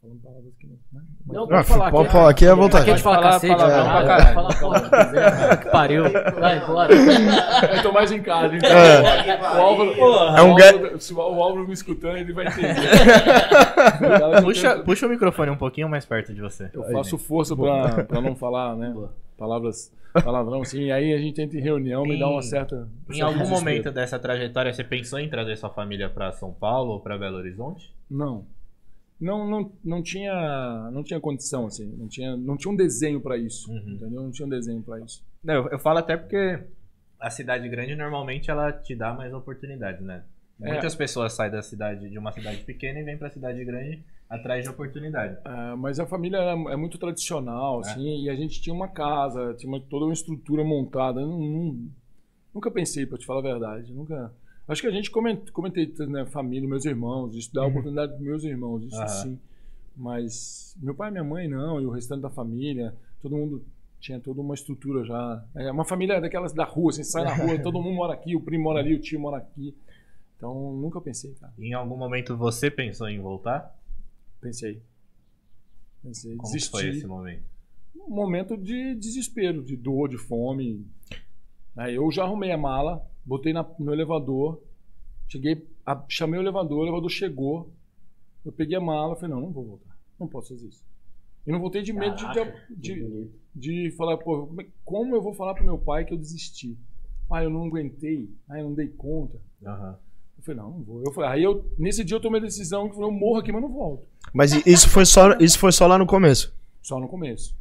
Falando palavras que não... Né? Mas- Não, Ah, pode falar. pode falar, aqui é à vontade. Aqui a gente fala Falar cacete. palavrão pra caralho. Fala porra, quiser. Que pariu. Vai, bora. Eu tô mais em casa, então. É. O Álvaro, É um o Álvaro- se o Álvaro me escutando, ele vai entender. <laughs> Puxa, puxa o microfone um pouquinho mais perto de você. Eu faço força pra, pra não falar, né? Palavras, palavrão, assim. E aí a gente entra em reunião, me dá uma certa. Em algum desespero. momento dessa trajetória, você pensou em trazer sua família pra São Paulo ou pra Belo Horizonte? Não. Não, não, não tinha, não tinha condição assim, não tinha, não tinha um desenho pra isso, Uhum. entendeu? Não tinha um desenho pra isso. Não, eu, eu falo até porque a cidade grande normalmente ela te dá mais oportunidades, né? É. Muitas pessoas saem da cidade de uma cidade pequena e vêm pra cidade grande atrás de oportunidade. Ah, mas a família era, é muito tradicional, É. assim, e a gente tinha uma casa, tinha uma- toda uma estrutura montada. Não- não- nunca pensei, pra te falar a verdade. Nunca. Acho que a gente coment, comentei, né, família, meus irmãos, isso dá oportunidade pros meus irmãos, isso Aham. sim. Mas meu pai e minha mãe não, e o restante da família, todo mundo tinha toda uma estrutura já. É uma família daquelas da rua, assim, sai na rua, <laughs> todo mundo mora aqui, o primo mora ali, o tio mora aqui. Então nunca pensei, cara. Em algum momento você pensou em voltar? Pensei. Pensei, Como desisti. foi esse momento? um momento de desespero, de dor, de fome. Aí eu já arrumei a mala, botei na- no elevador, cheguei, a- chamei o elevador, o elevador chegou, eu peguei a mala, falei, não, não vou voltar, não posso fazer isso. E não voltei de medo de, de, de, de falar, pô, como, é- como eu vou falar pro meu pai que eu desisti? Ah, eu não aguentei, ah, eu não dei conta. Aham. Eu falei, não, não vou. Eu falei, aí eu, nesse dia eu tomei a decisão que eu falei, eu morro aqui, mas não volto. Mas isso foi só, isso foi só lá no começo. Só no começo.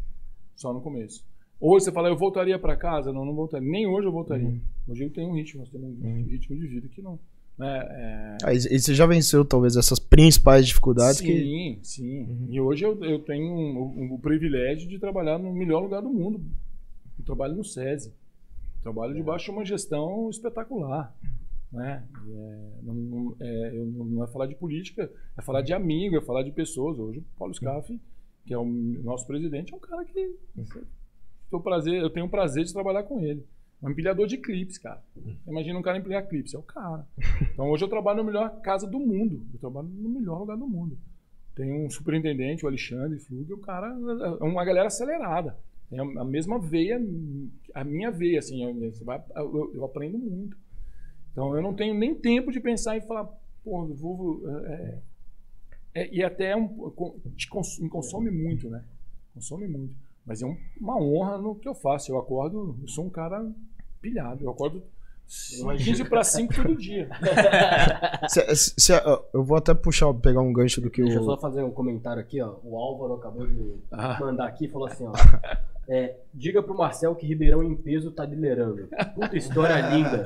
Só no começo. Hoje você fala, eu voltaria para casa? Não, não voltaria. Nem hoje eu voltaria. Uhum. Hoje eu tenho um ritmo, nós temos um ritmo de vida que não. né, é- Aí, e você já venceu, talvez, essas principais dificuldades sim, que. sim. E hoje eu, eu tenho um- um- o privilégio de trabalhar no melhor lugar do mundo. Eu trabalho no SESI. Trabalho debaixo de uma gestão espetacular. Né? É, não, não- é, eu não é falar de política, é falar de amigo, é falar de pessoas. Hoje o Paulo Scaff, que é o nosso presidente, é um cara que eu, prazer, eu tenho o prazer de trabalhar com ele. Um empilhador de clipes, cara. Imagina um cara empilhar clipes, é o cara. Então hoje eu trabalho na melhor casa do mundo. Eu trabalho no melhor lugar do mundo. Tem um superintendente, o Alexandre Flug, o cara é uma galera acelerada. Tem a, mesma veia, a minha veia, assim, eu, eu- eu aprendo muito. Então eu não tenho nem tempo de pensar e falar, pô, eu vou. é, é, e até é um, te me consome muito, né? Consome muito. Mas é um- uma honra no que eu faço. Eu acordo, eu sou um cara pilhado. Eu acordo 15 para 5 todo dia. <laughs> Cê- cê- ó, eu vou até puxar, pegar um gancho do que Deixa eu só o. fazer um comentário aqui, ó. O Álvaro acabou de Ah. mandar aqui e falou assim, ó. <laughs> É, diga pro Marcel que Ribeirão em peso tá liderando. Puta história <laughs> linda.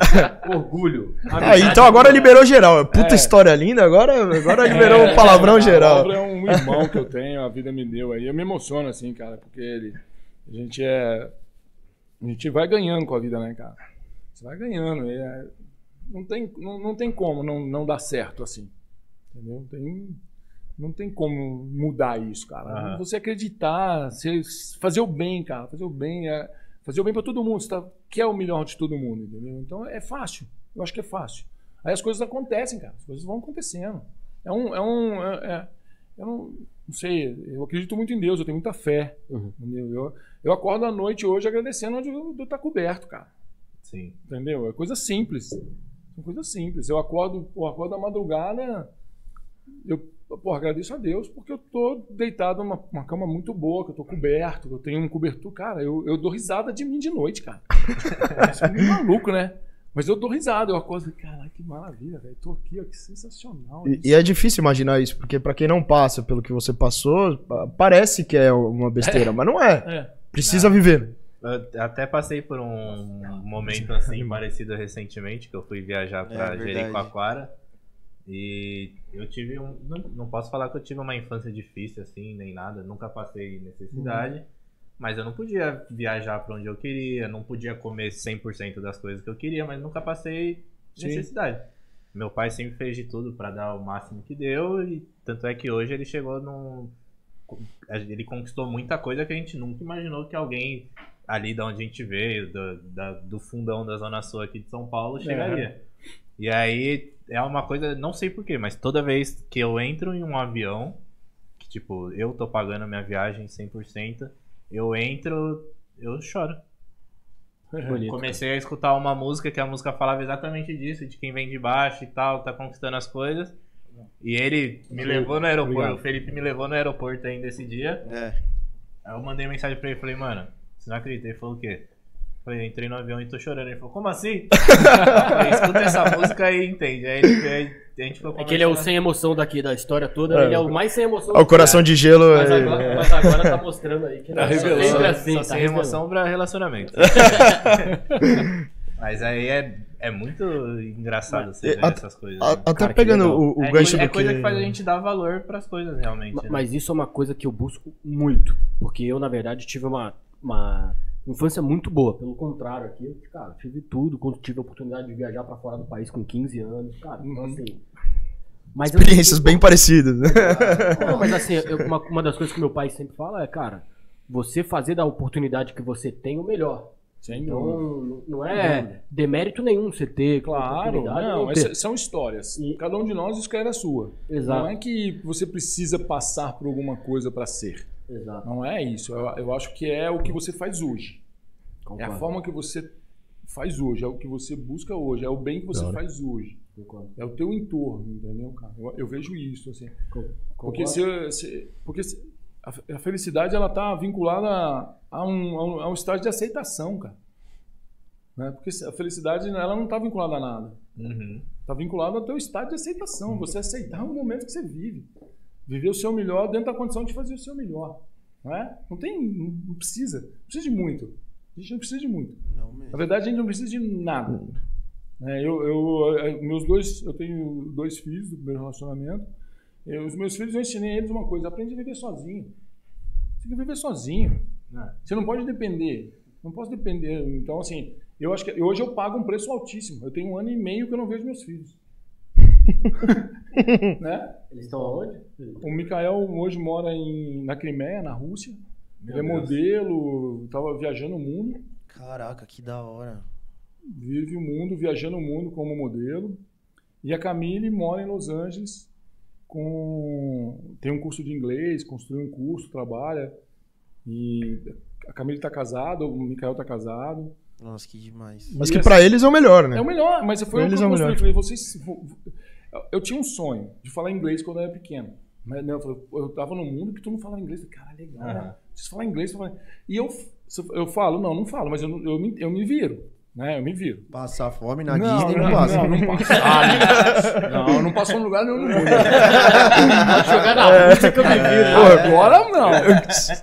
Orgulho. Ah, então agora liberou geral. Puta história linda, agora, agora liberou o palavrão É, geral. O Álvaro é um irmão que eu tenho, a vida me deu aí. Eu me emociono, assim, cara, porque ele. A gente é. A gente vai ganhando com a vida, né, cara? Você vai ganhando. e é- não, tem, não, não tem como não, não dar certo assim. Entendeu? Tem, não tem como mudar isso, cara. Aham. Você acreditar, você fazer o bem, cara. Fazer o bem é. Fazer o bem pra todo mundo. Você tá, quer o melhor de todo mundo, entendeu? Então é fácil. Eu acho que é fácil. Aí as coisas acontecem, cara. As coisas vão acontecendo. É um. É um é- é- eu não, não sei, eu acredito muito em Deus, eu tenho muita fé. Uhum. Entendeu? Eu, eu acordo à noite hoje agradecendo onde eu estou coberto, cara. Sim. Entendeu? É coisa simples. São coisas simples. Eu acordo, eu acordo à madrugada, eu pô, agradeço a Deus porque eu tô deitado numa uma cama muito boa, que eu tô coberto, que eu tenho um cobertor. Cara, eu, eu dou risada de mim de noite, cara. <laughs> Isso é meio maluco, né? Mas eu dou risada, eu acordo e caralho, que maravilha, velho. Tô aqui, ó, que sensacional. E, e é difícil imaginar isso, porque pra quem não passa pelo que você passou, pa- parece que é uma besteira, mas não é. É. Precisa viver. Eu até passei por um momento assim parecido recentemente, que eu fui viajar pra É, verdade. Jericoacoara. E eu tive um. Não, não posso falar que eu tive uma infância difícil, assim, nem nada. Nunca passei necessidade. Mas eu não podia viajar pra onde eu queria, não podia comer 100% das coisas que eu queria, mas nunca passei Sim. necessidade. Meu pai sempre fez de tudo pra dar o máximo que deu, e tanto é que hoje ele chegou num. Ele conquistou muita coisa que a gente nunca imaginou que alguém ali da onde a gente veio, do, da- do fundão da Zona Sul aqui de São Paulo, chegaria. E aí é uma coisa, não sei porquê, mas toda vez que eu entro em um avião, que tipo, eu tô pagando a minha viagem 100%, eu entro, eu choro. Bonito. Comecei a escutar uma música que a música falava exatamente disso, de quem vem de baixo e tal, tá conquistando as coisas. E ele me levou no aeroporto, Obrigado. o Felipe me levou no aeroporto ainda esse dia. É. Aí eu mandei mensagem pra ele, falei, mano, você não acredita? Ele falou o quê? Eu Falei, entrei no avião e tô chorando. Ele falou, como assim? <laughs> eu falei, escuta essa música e entende. Aí, ele, aí a gente É que ele é o sem emoção daqui da história toda, É. ele é o mais sem emoção. Ó, o coração de gelo. Mas é- agora, mas agora tá mostrando aí que Tá não é revelando. sempre assim, Só tá sem revelando. emoção pra relacionamento. <laughs> Mas aí é, é muito engraçado você É, ver essas coisas. a- né? até Cara, pegando o, o é gancho coisa, é do coisa que... que faz a gente dar valor pras coisas, realmente. Ma- né? Mas isso é uma coisa que eu busco muito. Porque eu, na verdade, tive uma, uma infância muito boa. Pelo contrário, aqui, eu, cara, tive tudo. Quando tive a oportunidade de viajar pra fora do país com 15 anos. Cara, então Uhum. assim. Mas eu Experiências bem parecidas. né? <laughs> Não, mas assim, eu- uma, uma das coisas que meu pai sempre fala é, cara, você fazer da oportunidade que você tem o melhor. Sem Então, dúvida. não- não é demérito nenhum você ter Claro, não, ter. são histórias. E- Cada um de nós escreve a sua. Exato. Não é que você precisa passar por alguma coisa para ser. Exato. Não é isso. Eu, eu acho que é o que você faz hoje. É a Concordo, forma que você faz hoje, é o que você busca hoje, é o bem que você hora. faz hoje. concordo. É o teu entorno, entendeu, cara? Eu, eu vejo isso, assim. Con- Porque, concordo. se, se- porque se- a, a felicidade, ela tá vinculada a, a um, a, um, a um estágio de aceitação, cara. Né? Porque a felicidade, ela não tá vinculada a nada. Uhum. Está vinculado ao teu estado de aceitação. Você aceitar o momento que você vive. Viver o seu melhor dentro da condição de fazer o seu melhor. Não é? Não tem. Não precisa. Não precisa de muito. A gente não precisa de muito. Na verdade, a gente não precisa de nada. É, eu, eu, eh, meus dois, eu tenho dois filhos do primeiro relacionamento. Eu, os meus filhos, eu ensinei a eles uma coisa: aprende a viver sozinho. Você tem que viver sozinho. É. Você não pode depender. Não posso depender. Então, assim, eu acho que hoje eu pago um preço altíssimo. Eu tenho um ano e meio que eu não vejo meus filhos. <laughs> né? Eles estão aonde? O Mikael hoje mora em, na Crimeia, na Rússia. Meu Ele é Deus. modelo, estava viajando o mundo. Caraca, que da hora. vive o mundo, viajando o mundo como modelo. E a Camille mora em Los Angeles, com tem um curso de inglês, construiu um curso, trabalha. E a Camille está casada, o Mikael está casado. Nossa, que demais. Mas E que assim- pra eles é o melhor, né? É o melhor, mas foi o que Eles eu é o melhor. Eu falei, vocês... Eu tinha um sonho de falar inglês quando eu era pequeno. Mas não, eu, falei, eu tava num mundo que tu não falava inglês. Eu falei, cara, legal, né? Aham. Preciso falar inglês. E eu, eu falo, não, não falo, mas eu, não- eu, me, eu me viro. Né? Eu me viro. Passar fome na Disney não, passa. Não, não <laughs> passa. Ah, não, não passou em lugar nenhum no mundo. Pode jogar na Rússia que eu me viro. Pô, agora não.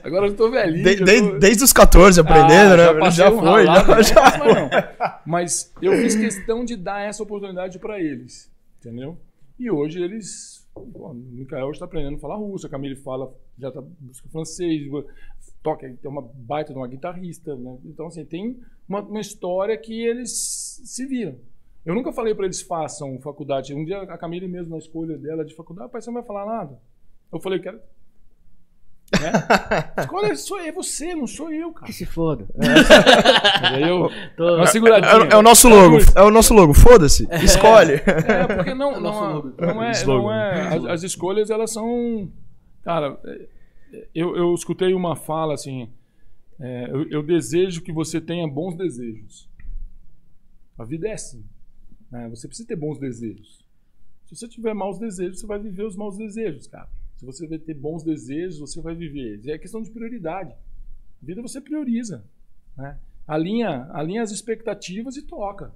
Agora eu tô velhinho. De- já de- tô- desde os 14 aprendendo, Ah, né? Já um foi, ralado, já, já. Mas, não. Mas eu fiz questão de dar essa oportunidade para eles, entendeu? E hoje eles, pô, o Mikael está aprendendo a falar russo, a Camille fala, já tá busca francês, toca, tem uma baita de uma guitarrista, né? Então assim, tem uma, uma história que eles se viram. Eu nunca falei para eles façam faculdade. Um dia a Camille mesmo na escolha dela de faculdade, pai, você não vai falar nada. Eu falei, quero né? Escolha sou é você, não sou eu, cara. Que se foda. Aí eu, <laughs> Tô-. É, é o nosso logo, é o nosso logo. Foda-se, escolhe. É, porque não, <laughs> É não, é- não é, não é as, as escolhas elas são, cara, é, eu, eu escutei uma fala assim, é, eu, eu desejo que você tenha bons desejos. A vida é assim, né? Você precisa ter bons desejos. Se você tiver maus desejos, você vai viver os maus desejos, cara. Se você vai ter bons desejos, você vai viver. É questão de prioridade. A vida você prioriza, né? Alinha, alinha as expectativas e toca.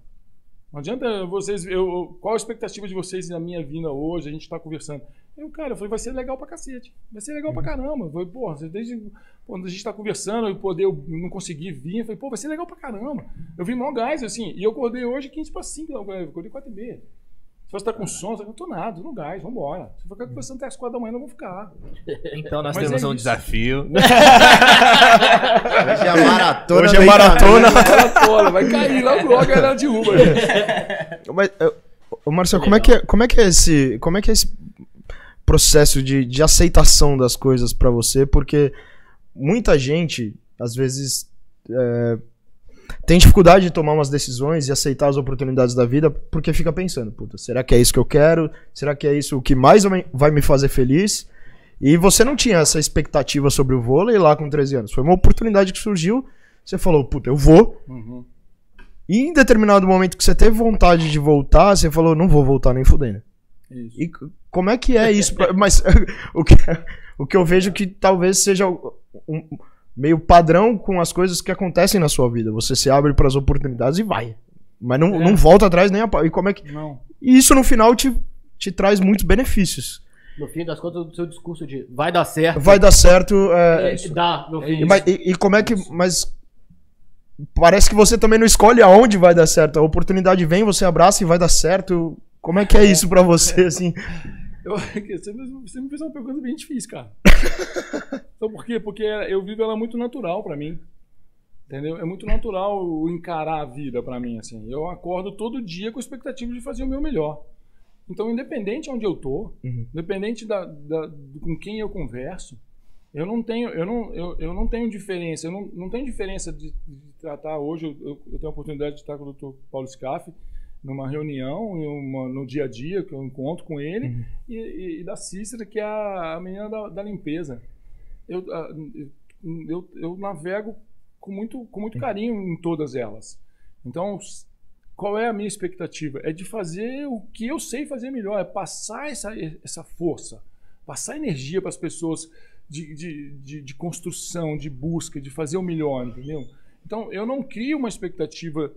Não adianta vocês. Eu, qual a expectativa de vocês na minha vinda hoje? A gente tá conversando. Eu, cara, eu falei, vai ser legal pra cacete. Vai ser legal pra caramba. Eu falei, pô, desde quando a gente tá conversando e poder eu não conseguir vir, eu falei, pô, vai ser legal pra caramba. Eu vim mó gás, assim, e eu acordei hoje 15 para 5, eu acordei 4 e meia. Se você tá com sono, eu não tô nada, tô no gás, vambora. Se eu ficar conversando até as 4 da manhã, eu não vou ficar. Então nós Mas temos é um isso. desafio. <laughs> Hoje é maratona. Hoje é maratona. Maratona, vai cair logo logo a galera de Uber. Mas, ô, Marcelo, como é, que é, como, é que é esse, como é que é esse processo de, de aceitação das coisas pra você? Porque muita gente, às vezes, eh, tem dificuldade de tomar umas decisões e aceitar as oportunidades da vida porque fica pensando, puta, será que é isso que eu quero? Será que é isso o que mais vai me fazer feliz? E você não tinha essa expectativa sobre o vôlei lá com 13 anos. Foi uma oportunidade que surgiu, você falou, puta, eu vou, Uhum. e em determinado momento que você teve vontade de voltar, você falou, não vou voltar nem fudendo. Isso. E como é que é isso? pra- Mas <laughs> o que, o que eu vejo que talvez seja um meio padrão com as coisas que acontecem na sua vida. Você se abre para as oportunidades e vai. Mas não, É. não volta atrás nem a. E como é que. Não. E isso no final te, te traz muitos benefícios. No fim das contas, o seu discurso de vai dar certo. Vai dar certo. é, é, dá, no É fim. mas- e, e como é que. Mas. Parece que você também não escolhe aonde vai dar certo. A oportunidade vem, você abraça e vai dar certo. Como é que é isso pra você, assim? Eu, <laughs> você, me, você me fez uma pergunta bem difícil, cara. <laughs> então por quê? Porque eu vivo ela muito natural pra mim. Entendeu? É muito natural encarar a vida pra mim, assim. Eu acordo todo dia com a expectativa de fazer o meu melhor. Então, independente onde eu tô, Uhum. independente da, da- com quem eu converso, eu não tenho, eu não, eu, eu não tenho diferença. Eu não, não tenho diferença de, de tratar hoje. Eu, eu- eu tenho a oportunidade de estar com o Dr. Paulo Scaff numa reunião, uma- no dia a dia que eu encontro com ele, e, e- e da Cícera, que é a, a menina da, da limpeza. Eu, eu, eu, navego com muito, com muito carinho em todas elas. Então, qual é a minha expectativa? É de fazer o que eu sei fazer melhor, é passar essa, essa força, passar energia para as pessoas de, de, de, de construção, de busca, de fazer o melhor, entendeu? Então, eu não crio uma expectativa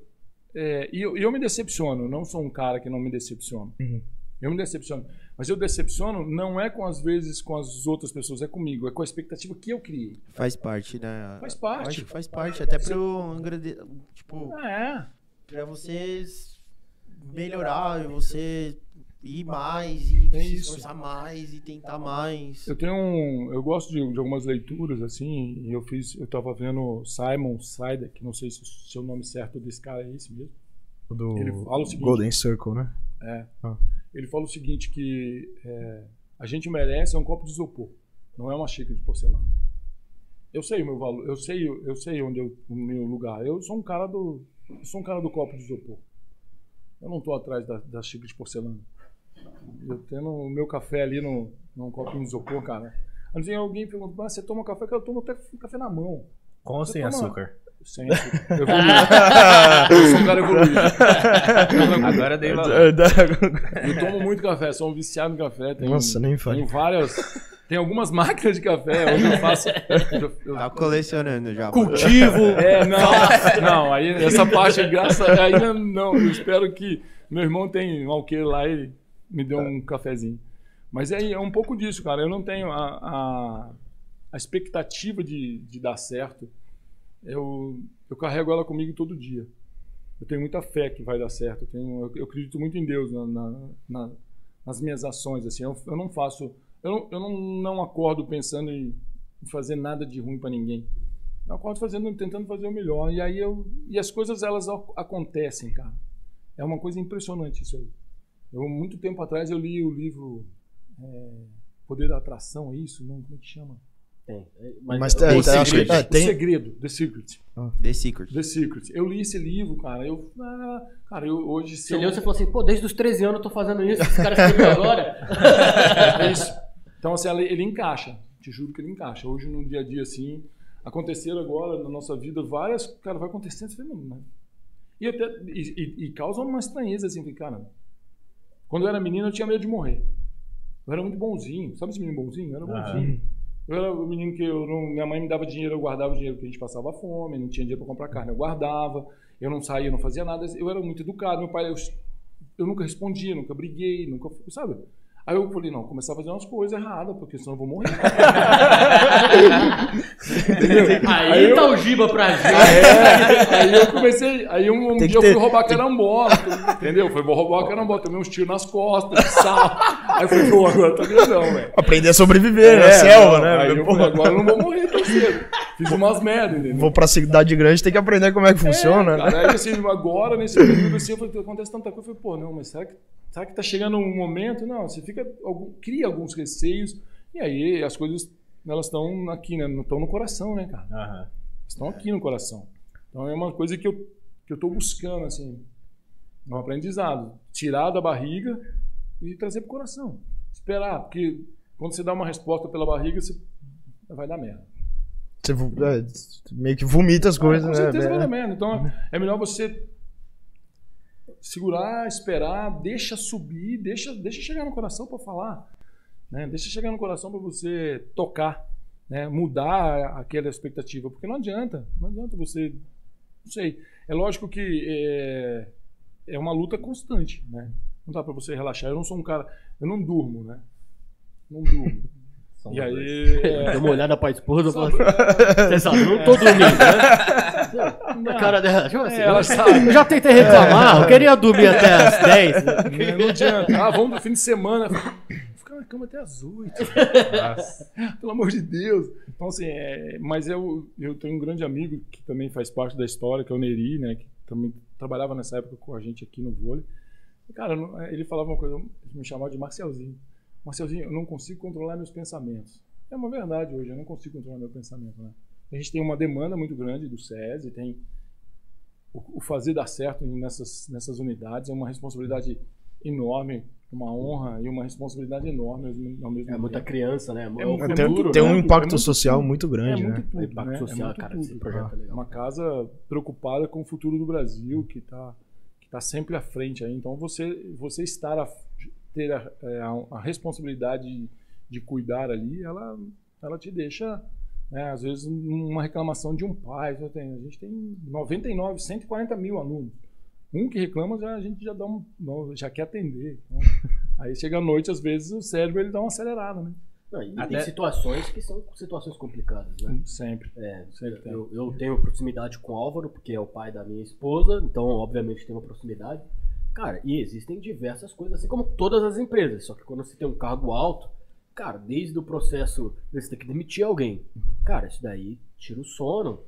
é, e eu, eu me decepciono, não sou um cara que não me decepciona. Uhum. Eu me decepciono. Mas eu decepciono não é com as vezes com as outras pessoas, é comigo, é com a expectativa que eu criei. Faz parte, né? Faz Eu parte. Acho que faz parte, até pro engrande... tipo, É. pra você melhorar, e você ir mais e É se isso. esforçar mais e tentar mais. Eu tenho um, eu gosto de, de algumas leituras assim, e eu fiz, eu tava vendo Simon Sinek, não sei se, se o nome certo desse cara é esse mesmo. Do Ele fala o seguinte- Golden Circle, né? É. Ah. Ele fala o seguinte que é, a gente merece um copo de isopor, não é uma xícara de porcelana. Eu sei o meu valor, eu sei, eu sei onde eu, o meu lugar. Eu sou um cara do, eu sou um cara do copo de isopor. Eu não tô atrás da, da xícara de porcelana. Eu tendo o meu café ali no, num copinho de isopor, cara. Antes alguém pergunta, mas você toma café? Cara, eu tomo até café na mão. Com ou sem açúcar? Sem açúcar. Eu, <laughs> eu sou um cara evoluído. Agora dei valor. Eu tomo muito café, sou um viciado em café. Tenho, Nossa, nem fale. Tenho várias. Tem algumas <laughs> máquinas de café onde eu faço. eu- eu- Tá colecionando já. Cultivo. <laughs> é, não, não, aí essa parte, graça, ainda não. Eu espero que meu irmão tenha um alqueiro lá e me dê um cafezinho. Mas é, é um pouco disso, cara. Eu não tenho a, a, a expectativa de, de dar certo. Eu, eu carrego ela comigo todo dia. Eu tenho muita fé que vai dar certo. Eu, tenho, eu, eu acredito muito em Deus na, na- na- nas minhas ações. Assim, eu, eu não faço, eu, não, eu não, não acordo pensando em, em fazer nada de ruim para ninguém. Eu acordo fazendo, tentando fazer o melhor. E aí eu, e as coisas elas ac- acontecem, cara. É uma coisa impressionante isso aí. Eu muito tempo atrás eu li o livro é, Poder da Atração, é isso? Não, como é que chama? Tem. Mas eu- tem- eu- tem- acho que- segredo. é, tem- O Segredo, The Secret. The Secret. The Secret. Eu li esse livro, cara. Eu, ah, cara, eu hoje se Você eu- leu, você falou assim, pô, desde os 13 anos eu tô fazendo isso, esse cara escreveu <laughs> agora. É isso. Então, assim, ele, ele encaixa. Te juro que ele encaixa. Hoje, no dia a dia, assim, aconteceram agora na nossa vida várias. Cara, vai acontecendo. Você fala, não, né? E, até, e, e- e causa uma estranheza, assim, porque, cara, quando eu era menino, eu tinha medo de morrer. Eu era muito bonzinho. Sabe esse menino bonzinho? Eu era Ah. bonzinho. Eu era o menino que eu não, minha mãe me dava dinheiro, eu guardava o dinheiro porque a gente passava fome, não tinha dinheiro para comprar carne, eu guardava. Eu não saía, não fazia nada. Eu era muito educado. Meu pai, eu, eu nunca respondia, nunca briguei, nunca, sabe? Aí eu falei, não, começar a fazer umas coisas erradas, porque senão eu vou morrer. Aí, Aí eu- tá o Giba pra gente. É, aí eu comecei, aí um, um dia que eu fui ter- roubar carambola, entendeu? Fui roubar carambola, tomei uns tiros nas costas, de sal. Aí eu falei, pô, agora tá grandão, velho. Aprender a sobreviver na É, selva, não, né? Aí eu falei, agora eu não vou morrer tão cedo. Fiz umas merdas, entendeu? Vou pra cidade grande, tem que aprender como é que funciona, É, né? cara, aí assim, agora, nesse período assim, eu falei, acontece tanta coisa, eu falei, pô, não, mas será que, será que tá chegando um momento? Não, você fica, algum- cria alguns receios, e aí as coisas, elas estão aqui, né? Não estão no coração, né, cara? Aham. Estão aqui no coração. Então é uma coisa que eu, que eu tô buscando, assim, um aprendizado. Tirar da barriga e trazer pro coração. Esperar, porque quando você dá uma resposta pela barriga, você vai dar merda. Você vo- é, meio que vomita as coisas, com né? certeza vai É. dar merda. Então é melhor você segurar, esperar, deixa subir, deixa, deixa chegar no coração para falar, né? Deixa chegar no coração para você tocar, né? Mudar aquela expectativa, porque não adianta, não adianta você, não sei. É lógico que é, é uma luta constante, né? Não dá para você relaxar. Eu não sou um cara, eu não durmo, né? Não durmo. Somos E aí, é, <laughs> Deu uma olhada pra esposa e falou você sabe, não tô dormindo, né? <laughs> A cara dela, tipo assim, É, ela eu- sabe. eu já tentei reclamar, eu queria dormir até as <laughs> 10. Não, não adianta. Ah, vamos no fim de semana. Ficar na cama até as 8. Nossa. Pelo amor de Deus. Então, assim, é, mas eu, eu tenho um grande amigo que também faz parte da história, que é o Neri, né? Que também trabalhava nessa época com a gente aqui no vôlei. Cara, ele falava uma coisa, me chamava de Marcelzinho. Marcelzinho, eu não consigo controlar meus pensamentos. É uma verdade hoje, eu não consigo controlar meu pensamento, né? A gente tem uma demanda muito grande do SESI, tem o, fazer dar certo nessas, nessas unidades é uma responsabilidade enorme, uma honra e uma responsabilidade enorme ao mesmo ao mesmo É muita tempo. criança, né? É, É muito- Tem, futuro, tem né? um né? impacto É social muito grande, é muito né? tudo, impacto né? social, é muito cara, tudo. esse projeto é legal. Uma casa preocupada com o futuro do Brasil, que está que tá sempre à frente aí. Então, você, você estar a, ter a, é, a- a responsabilidade de, de cuidar ali, ela, ela te deixa, né, às vezes, uma reclamação de um pai. a gente tem 99, 140 mil alunos. Um que reclama, já, a gente já, dá um, já quer atender. Então, <laughs> aí chega à noite, às vezes, o cérebro ele dá uma acelerada, né? Não, e Até- tem situações que são situações complicadas, né? Sempre. É, Sempre eu, eu tenho proximidade com o Álvaro, porque é o pai da minha esposa, então obviamente tem uma proximidade. Cara, e existem diversas coisas, assim como todas as empresas, só que quando você tem um cargo alto, cara, desde o processo você ter que demitir alguém, cara, isso daí tira o sono.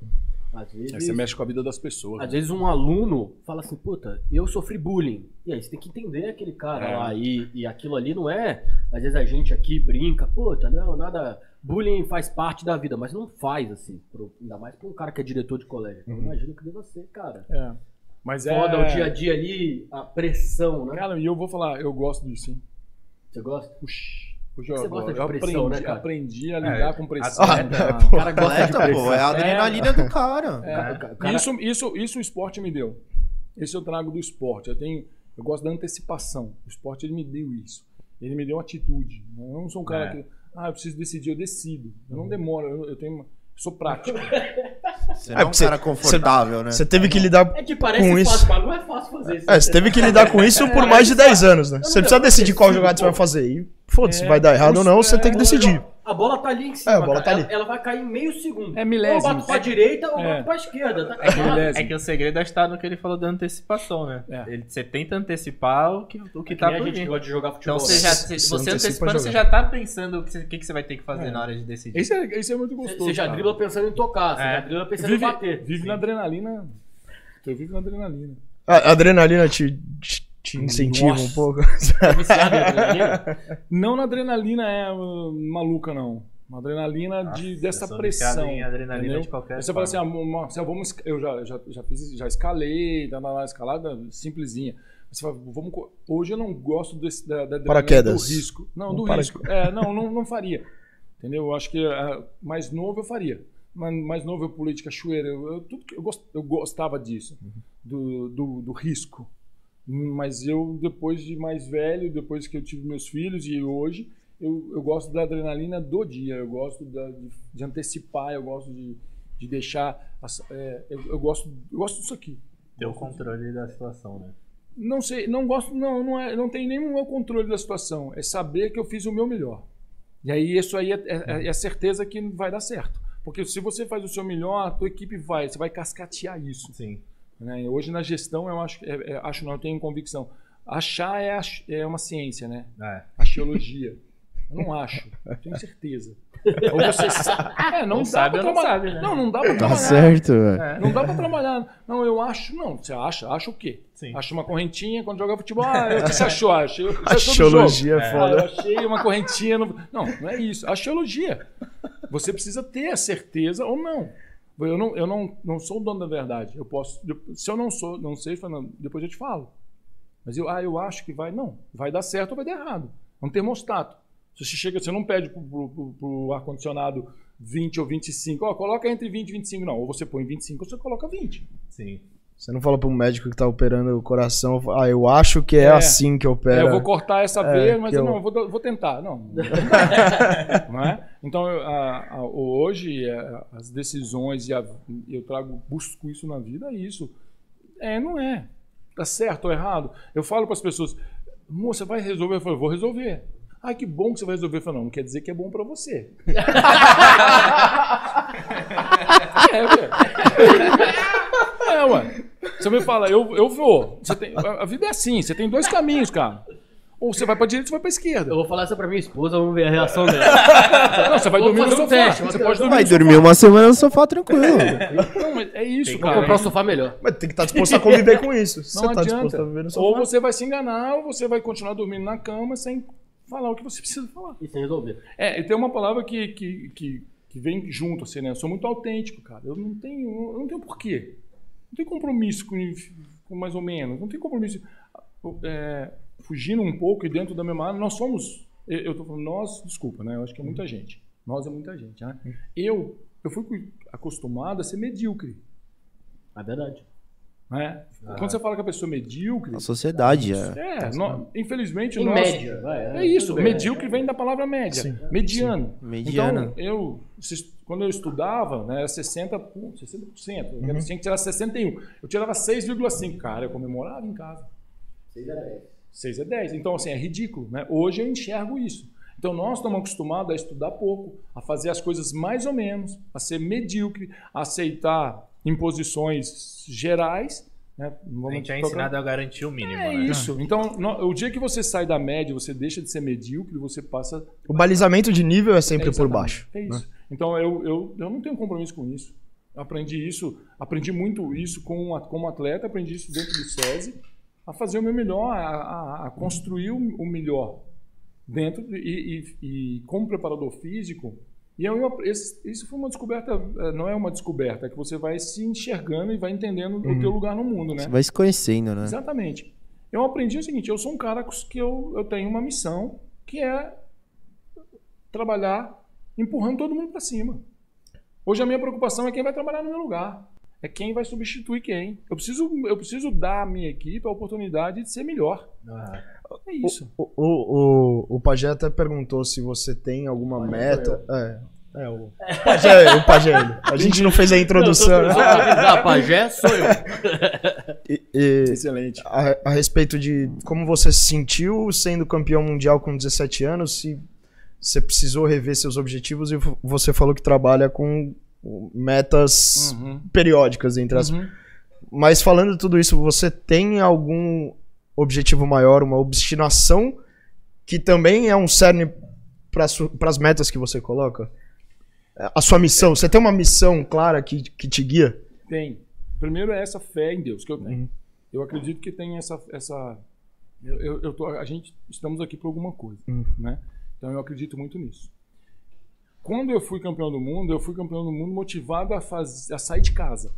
Às vezes, Aí você mexe com a vida das pessoas. às né? vezes um aluno fala assim, puta, eu sofri bullying. E aí você tem que entender aquele cara É. lá. E, e aquilo ali não é. Às vezes a gente aqui brinca, puta, não, nada. Bullying faz parte da vida, mas não faz assim. pro- ainda mais pra um cara que é diretor de colégio. Então, Uhum. imagino que deva ser, cara. É. Mas é. Foda o dia a dia ali, a pressão, né? Cara, e eu vou falar, eu gosto disso, hein? Você gosta? Puxa. Hoje Você eu, gosta de eu pressão, aprendi, né, cara? aprendi a lidar <laughs> É, com pressão. atleta. O cara gosta de Atleta, pô, pressão. é a adrenalina do cara. <laughs> É. Cara- Isso, isso, isso o esporte me deu. Esse eu trago do esporte. Eu tenho, eu gosto da antecipação. O esporte ele me deu isso. Ele me deu atitude. Eu não sou um cara É. que, ah, eu preciso decidir, eu decido. Eu não demoro, eu, eu tenho, uma- sou prático. Você não é um cara confortável, né? Você teve que lidar. É que parece Com isso- fácil, mas não é fácil fazer isso. É, você teve que lidar com isso por mais de 10 anos, né? Você precisa decidir qual jogada você vai fazer. E foda-se, É, vai dar errado ou não, você tem que decidir. A bola tá ali em cima. É, a bola cara. tá ali. Ela, ela vai cair em meio segundo. É milésimos. Ou bato pra direita ou É. bato pra esquerda. Tá É que, Beleza. é que o segredo é estar no que ele falou da antecipação, né? É. Ele- você tenta antecipar o que, o que Que tá a por gente vir. que gosta de jogar futebol. Então você já, Você você antecipa antecipando, você já tá pensando o que, você- o que, que você vai ter que fazer É. na hora de decidir. Isso é, isso é muito gostoso. Você já cara. dribla pensando em tocar, você É. já dribla pensando vive, em bater. vive na adrenalina. Eu vivo na adrenalina. A adrenalina te, te, te incentiva Nossa. um pouco. <laughs> Adrenalina? Não na adrenalina é uh, maluca, não. Uma adrenalina de, Nossa, dessa eu sou viciado pressão. em adrenalina entendeu? de qualquer você fala assim, forma. ah, vamos, eu já, já, já fiz, já escalei, tá na escalada simplesinha. Você fala, vamos, hoje eu não gosto desse, da, da do risco. Não, Um do para- risco. É, não, não, não faria. Entendeu? Eu acho que ah, mais novo eu faria. Mas mais novo eu pulei de cachoeira. Eu, eu, tudo eu, gost, eu gostava disso, do, do, do risco. Mas eu, depois de mais velho, depois que eu tive meus filhos e hoje, eu, eu gosto da adrenalina do dia, eu gosto da- de, de antecipar, eu gosto de, de deixar. as- é, eu, eu gosto, eu gosto disso aqui. Ter o controle da situação, né? Não sei, não gosto, não, não, é, não tem meu controle da situação. É saber que eu fiz o meu melhor. E aí isso aí é, é, é a certeza que vai dar certo. Porque se você faz o seu melhor, a tua equipe vai, você vai cascatear isso. Sim. Né? Hoje na gestão eu acho, é, é, acho não, eu tenho convicção. Achar é, é uma ciência, né? É. Axiologia. Eu não acho, eu tenho certeza. <laughs> Ou você sabe. É, não, Não dá sabe pra ou não trabalhar. sabe, né? Não, não dá pra Tá trabalhar. certo, velho. É. Não dá pra trabalhar. Não, eu acho. Não, você acha? Acha o quê? Sim. Acha uma correntinha quando joga futebol. Ah, eu- o que você achou? <laughs> Achei, do Axiologia é Ah, foda. eu achei uma correntinha. No... Não, não é isso. Axiologia. Você precisa ter a certeza ou não. Eu não, eu não, não sou o dono da verdade. Eu posso. Se eu não sou, não sei, depois eu te falo. Mas eu, ah, eu acho que vai. Não, vai dar certo ou vai dar errado. É um termostato. Você chega, você não pede pro, pro- pro ar-condicionado 20 ou 25. Ó, coloca entre 20 e 25. Não, ou você põe 25 ou você coloca 20. Sim. Você não fala pro médico que tá operando o coração, ah, eu acho que é, É. assim que opera. É, eu vou cortar essa É, veia, mas eu, não, eu vou, vou tentar. Não. <laughs> não é? Então, a- a- hoje, é, as decisões, e a- eu trago, busco isso na vida, é isso. É, não é. Tá certo ou errado? Eu falo para as pessoas, moça, vai resolver? Eu falo, vou resolver. Ah, que bom que você vai resolver. Eu falo, não, não quer dizer que é bom para você. <laughs> é, ué. É, ué. Você me fala, eu, eu vou. Você tem, a a vida é assim, você tem dois caminhos, cara. Ou você vai pra direita ou você vai pra esquerda. Eu vou falar isso pra minha esposa, vamos ver a reação dela. Não, você vai Vou dormir no um sofá. teste, você pode dormir Vai dormir uma semana no sofá tranquilo. Não, mas é isso, Tem cara. comprar um sofá melhor. Mas tem que estar disposto a <laughs> conviver com isso. Se Não você tá disposto adianta. a viver no sofá. Ou você vai se enganar, ou você vai continuar dormindo na cama sem falar o que você precisa falar. E sem resolver. É, e tem uma palavra que, que, que, que vem junto, assim, né? Eu sou muito autêntico, cara. Eu não tenho, eu não tenho porquê. Não tenho compromisso com, com mais ou menos. Não tenho compromisso. É, fugindo um pouco e dentro da mesma área, nós somos. Eu, tô falando nós, desculpa, né? Eu acho que é muita gente. Nós é muita gente, né? Eu, eu fui acostumado a ser medíocre. É verdade. Né? Quando você fala que a pessoa é medíocre, A sociedade é. é, nó- infelizmente Em nós, média, vai. é isso, bem. medíocre vem da palavra média. Mediano. Mediano. Então, eu, se- quando eu estudava, né, era 60%, pu- 60% eu tinha que tirar 61%. Eu tirava 6,5%. Cara, eu comemorava em casa. 6 é 10. Então, assim, é ridículo. Né? Hoje eu enxergo isso. Então, nós estamos acostumados a estudar pouco, a fazer as coisas mais ou menos, a ser medíocre, a aceitar imposições gerais. Né? A vamos gente é ensinado a garantir o mínimo, é né? isso. Então, no- o dia que você sai da média, você deixa de ser medíocre, você passa. O balizamento de nível é sempre É por baixo. É isso. Então, eu, eu, eu não tenho compromisso com isso. Eu aprendi isso, aprendi muito isso como, a- como atleta, aprendi isso dentro do SESI, a fazer o meu melhor, a, a- a construir o, o melhor dentro e, e- e como preparador físico. E eu, eu- isso foi uma descoberta, eh, não é uma descoberta, é que você vai se enxergando e vai entendendo o teu lugar no mundo, né? Você vai se conhecendo, né? Exatamente. Eu aprendi o seguinte: eu sou um cara que eu, eu tenho uma missão que é trabalhar empurrando todo mundo para cima. Hoje a minha preocupação é quem vai trabalhar no meu lugar. É quem vai substituir quem. Eu preciso, eu preciso dar à minha equipe a oportunidade de ser melhor. Ah, É isso. O, o, o, o Pajé até perguntou se você tem alguma meta. É, é o Pajé, o Pajé. A gente não fez a <laughs> introdução, Não, avisar, pajé sou eu. E- e Excelente. a, a respeito de como você se sentiu sendo campeão mundial com 17 anos, se você precisou rever seus objetivos e vo- você falou que trabalha com metas Uhum. periódicas entre as. Uhum. Mas falando tudo isso, você tem algum objetivo maior, uma obstinação que também é um cerne para as metas que você coloca? A sua missão, você tem uma missão clara que, que te guia? Tem. Primeiro é essa fé em Deus que eu tenho. Uhum. Eu acredito que tem essa. essa eu, eu, eu tô, a gente estamos aqui por alguma coisa, Uhum. né? Então eu acredito muito nisso. Quando eu fui campeão do mundo, eu fui campeão do mundo motivado a, faz, a sair de casa,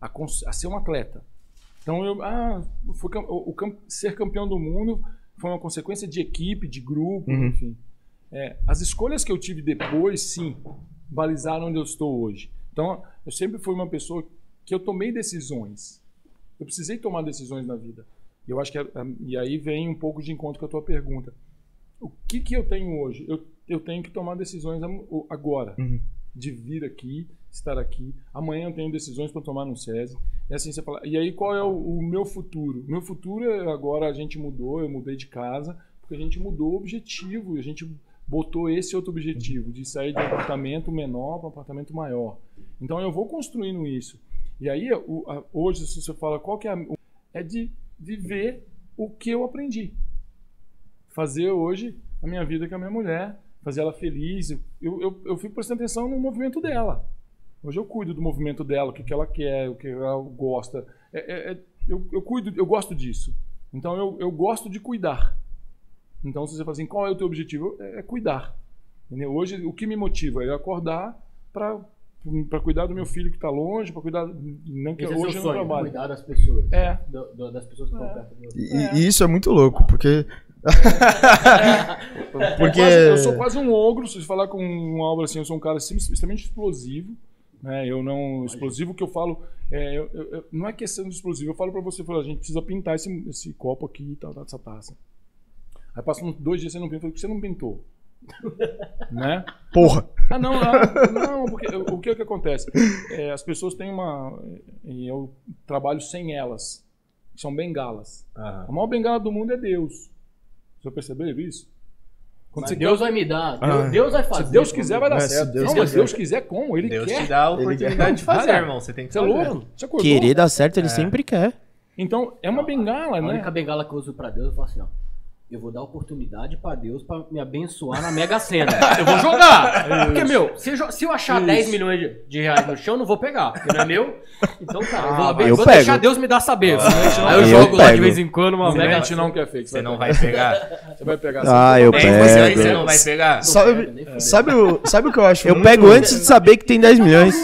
a, a ser um atleta. Então eu, ah, fui, o, o ser campeão do mundo foi uma consequência de equipe, de grupo, Uhum. enfim. É, as escolhas que eu tive depois, sim, balizaram onde eu estou hoje. Então, eu sempre fui uma pessoa que eu tomei decisões. Eu precisei tomar decisões na vida. E eu acho que é- é- e aí vem um pouco de encontro com a tua pergunta. o que, que eu tenho hoje? Eu, eu tenho que tomar decisões agora. Uhum. De vir aqui, estar aqui. Amanhã eu tenho decisões para tomar no SESI. E assim você fala. E aí qual é o, o meu futuro? Meu futuro é agora a gente mudou, eu mudei de casa, porque a gente mudou o objetivo, a gente botou esse outro objetivo de sair de um apartamento menor para um apartamento maior. Então eu vou construindo isso. E aí o- a- hoje se você fala qual que é a, é de, de ver o que eu aprendi fazer hoje a minha vida com a minha mulher, fazer ela feliz. Eu, eu, eu fico prestando atenção no movimento dela. Hoje eu cuido do movimento dela, o que, que ela quer, o que ela gosta. É, é- é- eu, eu cuido, eu gosto disso. Então eu, eu gosto de cuidar. Então se você fala assim, qual é o teu objetivo? É, é cuidar. Entendeu? Hoje o que me motiva é acordar para para cuidar do meu filho que está longe, para cuidar não que Esse é hoje seu eu não sonho, trabalho. cuidar das pessoas. É, Do- do- das pessoas que estão perto de você. E, e isso é muito louco, porque. <laughs> porque. Eu, quase- eu sou quase um ogro, se falar com um Álvaro assim, eu sou um cara assim, extremamente explosivo. Né? Eu não. Explosivo que eu falo. é, eu- eu- não é questão de explosivo. Eu falo pra você, eu falo, a gente precisa pintar esse, esse copo aqui e tal, essa taça. Aí passa uns dois dias você não pinta, eu falo, por que você não pintou? <laughs> né? Porra! Ah, não, não, não, porque o que é que acontece? É, as pessoas têm uma. E eu trabalho sem elas. São bengalas. Aham. A maior bengala do mundo é Deus. Já perceberam isso? Você Deus vai me dar. Deus, Ah. Deus vai fazer. se Deus quiser, vai dar É, se certo. Deus não, mas quiser. Deus quiser como? Ele Deus quer. te dá a oportunidade de fazer, irmão. Você tem que Você é fazer. louco? Você acordou? Querer dar certo, ele sempre quer. Então, é uma bengala, A né? única bengala que eu uso pra Deus, eu falo assim, ó. Eu vou dar oportunidade pra Deus pra me abençoar na Mega Sena. <laughs> Eu vou jogar. Porque, meu, se eu, se eu achar Isso. 10 milhões de, de reais no chão, eu não vou pegar. Porque não é meu. Então, cara, eu vou, aben- eu vou pego. deixar Deus me dar saber. Aí eu, Eu jogo lá de pego. vez em quando uma Mega Mega gente não quer fake. Você não vai pegar. Você vai pegar. Ah, eu Nem você aí você pego. não vai pegar. Sabe, sabe, o, sabe o que eu acho? Eu pego antes de saber que tem 10 milhões.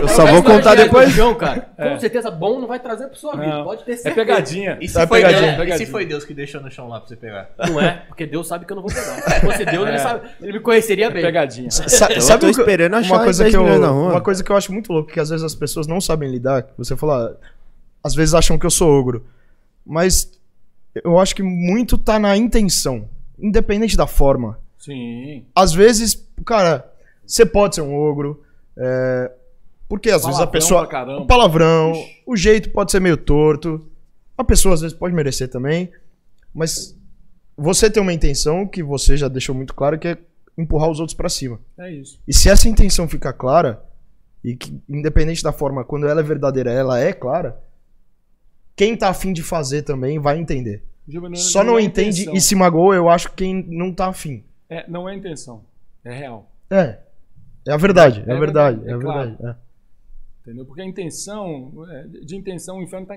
Eu só vou contar depois. Chão, cara. Com certeza bom não vai trazer pra sua vida. Não. Pode ter É certeza. pegadinha. E se, Tá foi pegadinha, Deus, e se foi Deus que deixou no chão lá pra você pegar? Não é, porque Deus sabe que eu não vou pegar. Se fosse Deus, ele, sabe, ele me conheceria bem. Pegadinha. Sa- Eu sabe tô o que- esperando achar uma coisa 10 que eu, milhões na rua. Uma coisa que eu acho muito louco, que às vezes as pessoas não sabem lidar, que você fala, às vezes acham que eu sou ogro. Mas eu acho que muito tá na intenção, independente da forma. Sim. Às vezes, cara, você pode ser um ogro, é, porque às vezes a Palavrão pessoa. O palavrão, Ixi. o jeito pode ser meio torto. A pessoa às vezes pode merecer também. Mas você tem uma intenção que você já deixou muito claro que é empurrar os outros pra cima. É isso. E se essa intenção ficar clara, e que independente da forma, quando ela é verdadeira, ela é clara, quem tá afim de fazer também vai entender. Só não é entende intenção. e se magoa, eu acho, quem não tá afim. É, não é intenção. É real. É. É a verdade, é, É a verdade, verdade, é a é verdade. é. Entendeu? Porque a intenção, é, de intenção, o inferno tá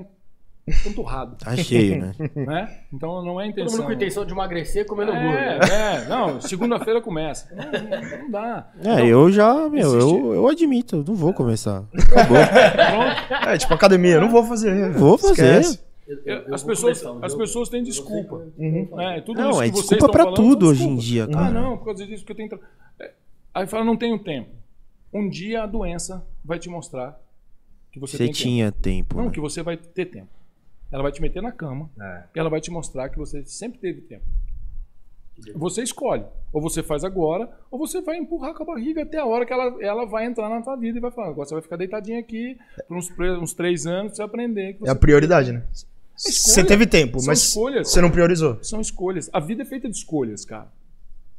empanturrado. Tá cheio, né? <laughs> né? Então não é Todo intenção. mundo com intenção de emagrecer comendo hambúrguer. É, é, não, segunda-feira começa. Não, não- dá. É, eu já, meu, eu, eu admito, eu não vou começar. Acabou. É, tipo academia, não vou fazer. Vou fazer. Esquece. Eu- eu- eu as pessoas, começar as pessoas têm desculpa. Uhum. né? Tudo Não, isso é desculpa pra falando tudo hoje em dia, Ah, cara. não, por causa disso que eu tenho. É, Aí fala, não tenho tempo. Um dia a doença vai te mostrar que você, Você tem tinha tempo. tempo. Não, né? que você vai ter tempo. Ela vai te meter na cama É. e ela vai te mostrar que você sempre teve tempo. Você escolhe. Ou você faz agora, ou você vai empurrar com a barriga até a hora que ela, ela vai entrar na tua vida e vai falar: agora você vai ficar deitadinho aqui por uns, uns três anos pra você aprender. Que É a você prioridade, né? escolha. Você teve tempo, São mas escolhas. você não priorizou. São escolhas. A vida é feita de escolhas, cara.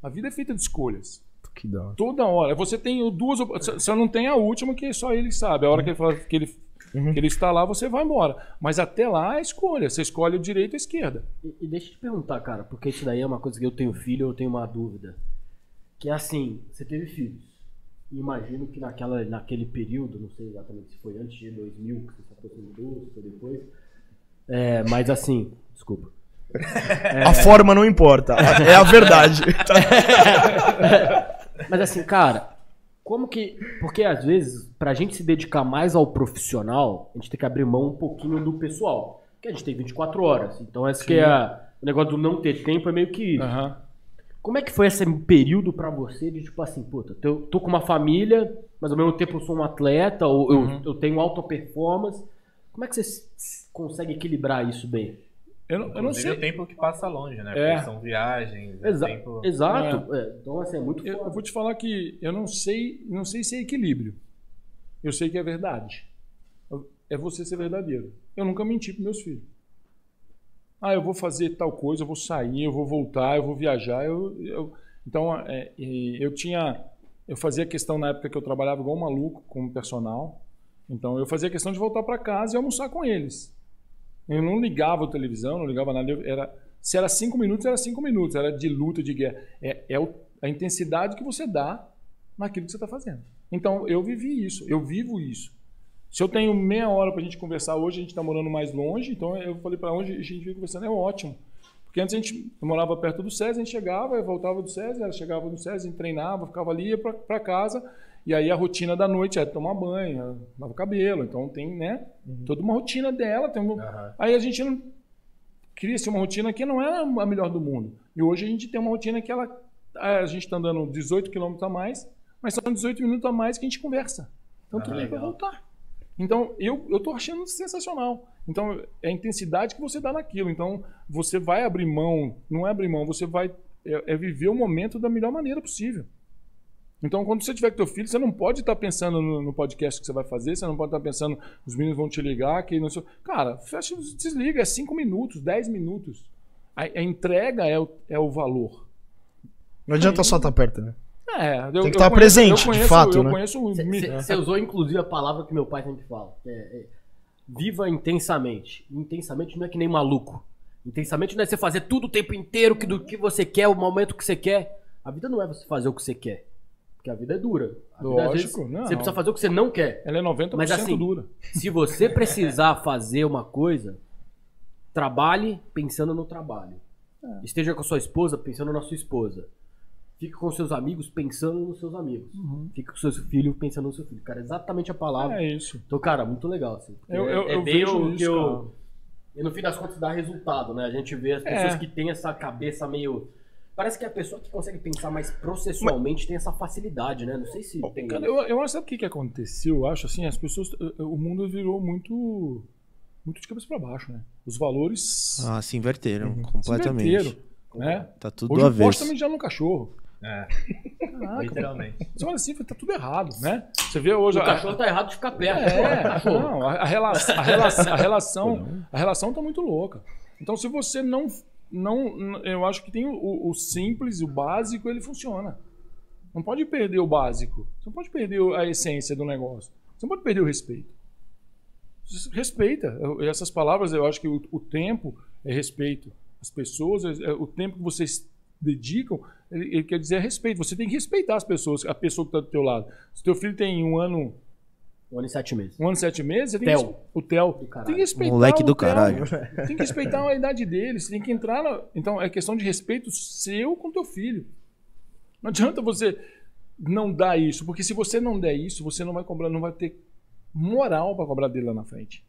A vida é feita de escolhas. Que da hora. Toda hora. Você tem duas. só não tem a última que só ele sabe. A hora que ele, fala que ele, Uhum. que ele está lá, você vai embora. Mas até lá é escolha. Você escolhe o direito e a esquerda. E, e deixa eu te perguntar, cara, porque isso daí é uma coisa que eu tenho filho, eu tenho uma dúvida. Que é assim, você teve filhos. E imagino que naquela, naquele período, não sei exatamente se foi antes de 2000 que você se aproximou, se foi depois. É, mas assim, desculpa. <laughs> A forma não importa, a- é a verdade. <laughs> <laughs> Mas assim, cara, como que. Porque às vezes, pra gente se dedicar mais ao profissional, a gente tem que abrir mão um pouquinho do pessoal. Porque a gente tem 24 horas. Então, esse que é a- o negócio do não ter tempo é meio que isso. Aham. Como é que foi esse período pra você de tipo assim, puta, eu tô com uma família, mas ao mesmo tempo eu sou um atleta, ou eu, Uhum. eu tenho alta performance. Como é que você consegue equilibrar isso bem? Eu não, eu não sei. o tempo que passa longe, né? É. Porque são viagens, é Exa- tempo... Exato. É, Então, assim, é muito Eu, eu vou te falar que eu não sei, não sei se é equilíbrio. Eu sei que é verdade. É você ser verdadeiro. Eu nunca menti para meus filhos. Ah, eu vou fazer tal coisa, eu vou sair, eu vou voltar, eu vou viajar. Eu, eu- então, é, e eu tinha, eu fazia questão na época que eu trabalhava igual um maluco como personal. Então, eu fazia questão de voltar para casa e almoçar com eles. Eu não ligava a televisão, não ligava nada. Era, se era cinco minutos, era cinco minutos. Era de luta, de guerra. É, é a intensidade que você dá naquilo que você está fazendo. Então, eu vivi isso. Eu vivo isso. Se eu tenho meia hora para a gente conversar hoje, a gente está morando mais longe. Então, eu falei para onde a gente veio conversando, é ótimo. Porque antes a gente morava perto do SESI, a gente chegava, voltava do SESI, ela chegava do SESI, treinava, ficava ali, ia para casa. E aí a rotina da noite é tomar banho, é lavar o cabelo. Então tem, né? Toda uma rotina dela. Tem um... Aham. Aí a gente não cria-se uma rotina que não é a melhor do mundo. E hoje a gente tem uma rotina que ela, a gente está andando 18 quilômetros a mais, mas são 18 minutos a mais que a gente conversa. Então Ah, tudo bem para voltar. Então eu eu tô achando sensacional. Então é a intensidade que você dá naquilo. Então você vai abrir mão, não é abrir mão, você vai é, é viver o momento da melhor maneira possível. Então, quando você tiver com teu filho, você não pode estar pensando no, no podcast que você vai fazer, você não pode estar pensando, os meninos vão te ligar, que não sei. Cara, fecha, desliga, é 5 minutos, 10 minutos. A, a entrega é o, é o valor. Não adianta só estar perto, né? É, eu, que eu estar conheço- presente, eu de conheço- fato, Eu né? conheço Você usou, inclusive, a palavra que meu pai sempre fala. que é, é, viva intensamente. Intensamente não é que nem maluco. Intensamente não é você fazer tudo o tempo inteiro que, do que você quer, o momento que você quer. A vida não é você fazer o que você quer. Porque a vida é dura. A vida, Lógico, vezes, não. Você precisa fazer o que você não quer. Ela é 90% Mas assim, dura. Se você precisar <laughs> fazer uma coisa, trabalhe pensando no trabalho. É. Esteja com a sua esposa pensando na sua esposa. Fique com seus amigos pensando nos seus amigos. Fique com seu filho pensando no seu filho. Cara, exatamente a palavra. Uhum. É isso. Então, cara, muito legal. Assim, Eu- eu- é, é eu vejo isso, que eu-. E no fim das contas dá resultado, né? A gente vê as pessoas É. que têm essa cabeça meio. Parece que a pessoa que consegue pensar mais processualmente tem essa facilidade, né? Não sei se tem. Cara, eu, eu acho sabe o que, que aconteceu? Eu acho assim, as pessoas. O mundo virou muito. Muito de cabeça para baixo, né? Os valores Ah, se inverteram se completamente. inverteram, né? Tá tudo Hoje poste avesso. também já no cachorro. É, Caraca, literalmente. você olha assim, tá tudo errado, né? Você vê hoje O a- cachorro tá errado de ficar perto. É, cachorro. não, a, a rela- a relação, a relação, a relação tá muito louca. Então, se você não, não, eu acho que tem o, o simples, o básico, ele funciona. Não pode perder o básico. Você não pode perder a essência do negócio. Você não pode perder o respeito. Respeita. Essas palavras, eu acho que o, o tempo é respeito. As pessoas, é- é o tempo que vocês dedicam, ele, ele quer dizer respeito. Você tem que respeitar as pessoas, a pessoa que está do teu lado. Se teu filho tem um ano Um ano e sete meses. um ano e sete meses, você tem Theo. que, o Theo. Tem que respeitar Moleque o do caralho. Tem que respeitar a idade dele. Você tem que entrar na... Então, é questão de respeito seu com teu filho. Não adianta você não dar isso, porque se você não der isso, você não vai cobrar, não vai ter moral para cobrar dele lá na frente.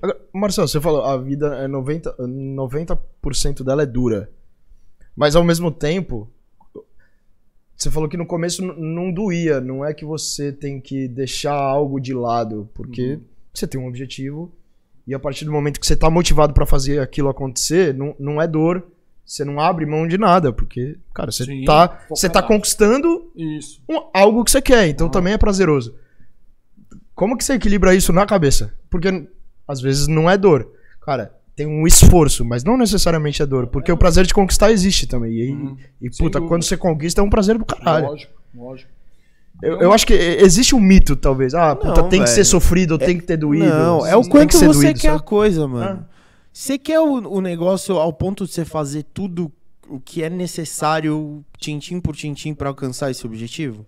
Agora, Marcelo, você falou, a vida é 90%, 90% dela é dura. Mas ao mesmo tempo, você falou que no começo não doía. Não é que você tem que deixar algo de lado, porque você tem um objetivo. E a partir do momento que você tá motivado pra fazer aquilo acontecer, não, não é dor. Você não abre mão de nada, porque, cara, você Sim, tá, você tá conquistando um- algo que você quer, então também é prazeroso. Como que você equilibra isso na cabeça? Porque às vezes não é dor. Cara, tem um esforço, mas não necessariamente é dor. Porque o prazer de conquistar existe também. E, Uhum. e puta, quando você conquista é um prazer do caralho. Lógico, lógico. Eu, eu acho que existe um mito, talvez. Ah, puta, Não, tem que ser sofrido, tem que ter doído. Não, é o quanto que você doído, quer a sabe? coisa, mano. Ah. Você quer o, o negócio ao ponto de você fazer tudo o que é necessário, tintim por tintim, pra alcançar esse objetivo?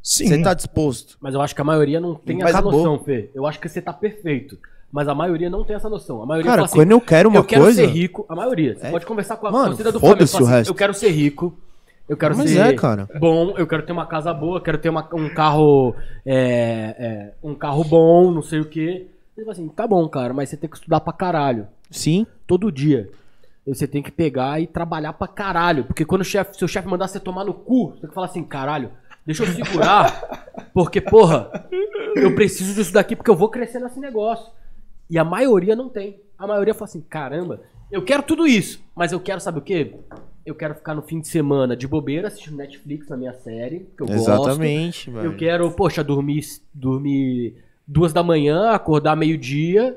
Sim. Você tá disposto? Mas eu acho que a maioria não tem Mas essa acabou. noção, Fê. Eu acho que você tá perfeito. Mas a maioria não tem essa noção. A maioria Cara, assim, quando eu quero uma eu quero coisa. ser rico. A maioria. Você É. pode conversar com a Mano, torcida do Flamengo. fala o assim, resto. Eu quero ser rico. Eu quero Mas ser é, cara. bom. Eu quero ter uma casa boa. Eu quero ter uma- um carro... é, é, um carro bom, não sei o quê. Ele fala assim, tá bom, cara, mas você tem que estudar pra caralho. Sim. Todo dia. Você tem que pegar e trabalhar pra caralho. Porque quando o chefe, seu chefe mandar você tomar no cu, você tem que falar assim, caralho, deixa eu segurar. porque, porra, eu preciso disso daqui porque eu vou crescer nesse negócio. E a maioria não tem. A maioria fala assim: caramba, eu quero tudo isso, mas eu quero, sabe o quê? Eu quero ficar no fim de semana de bobeira assistindo Netflix na minha série, que eu gosto. Exatamente, velho. Eu quero, poxa, dormir, dormir duas da manhã, acordar meio-dia.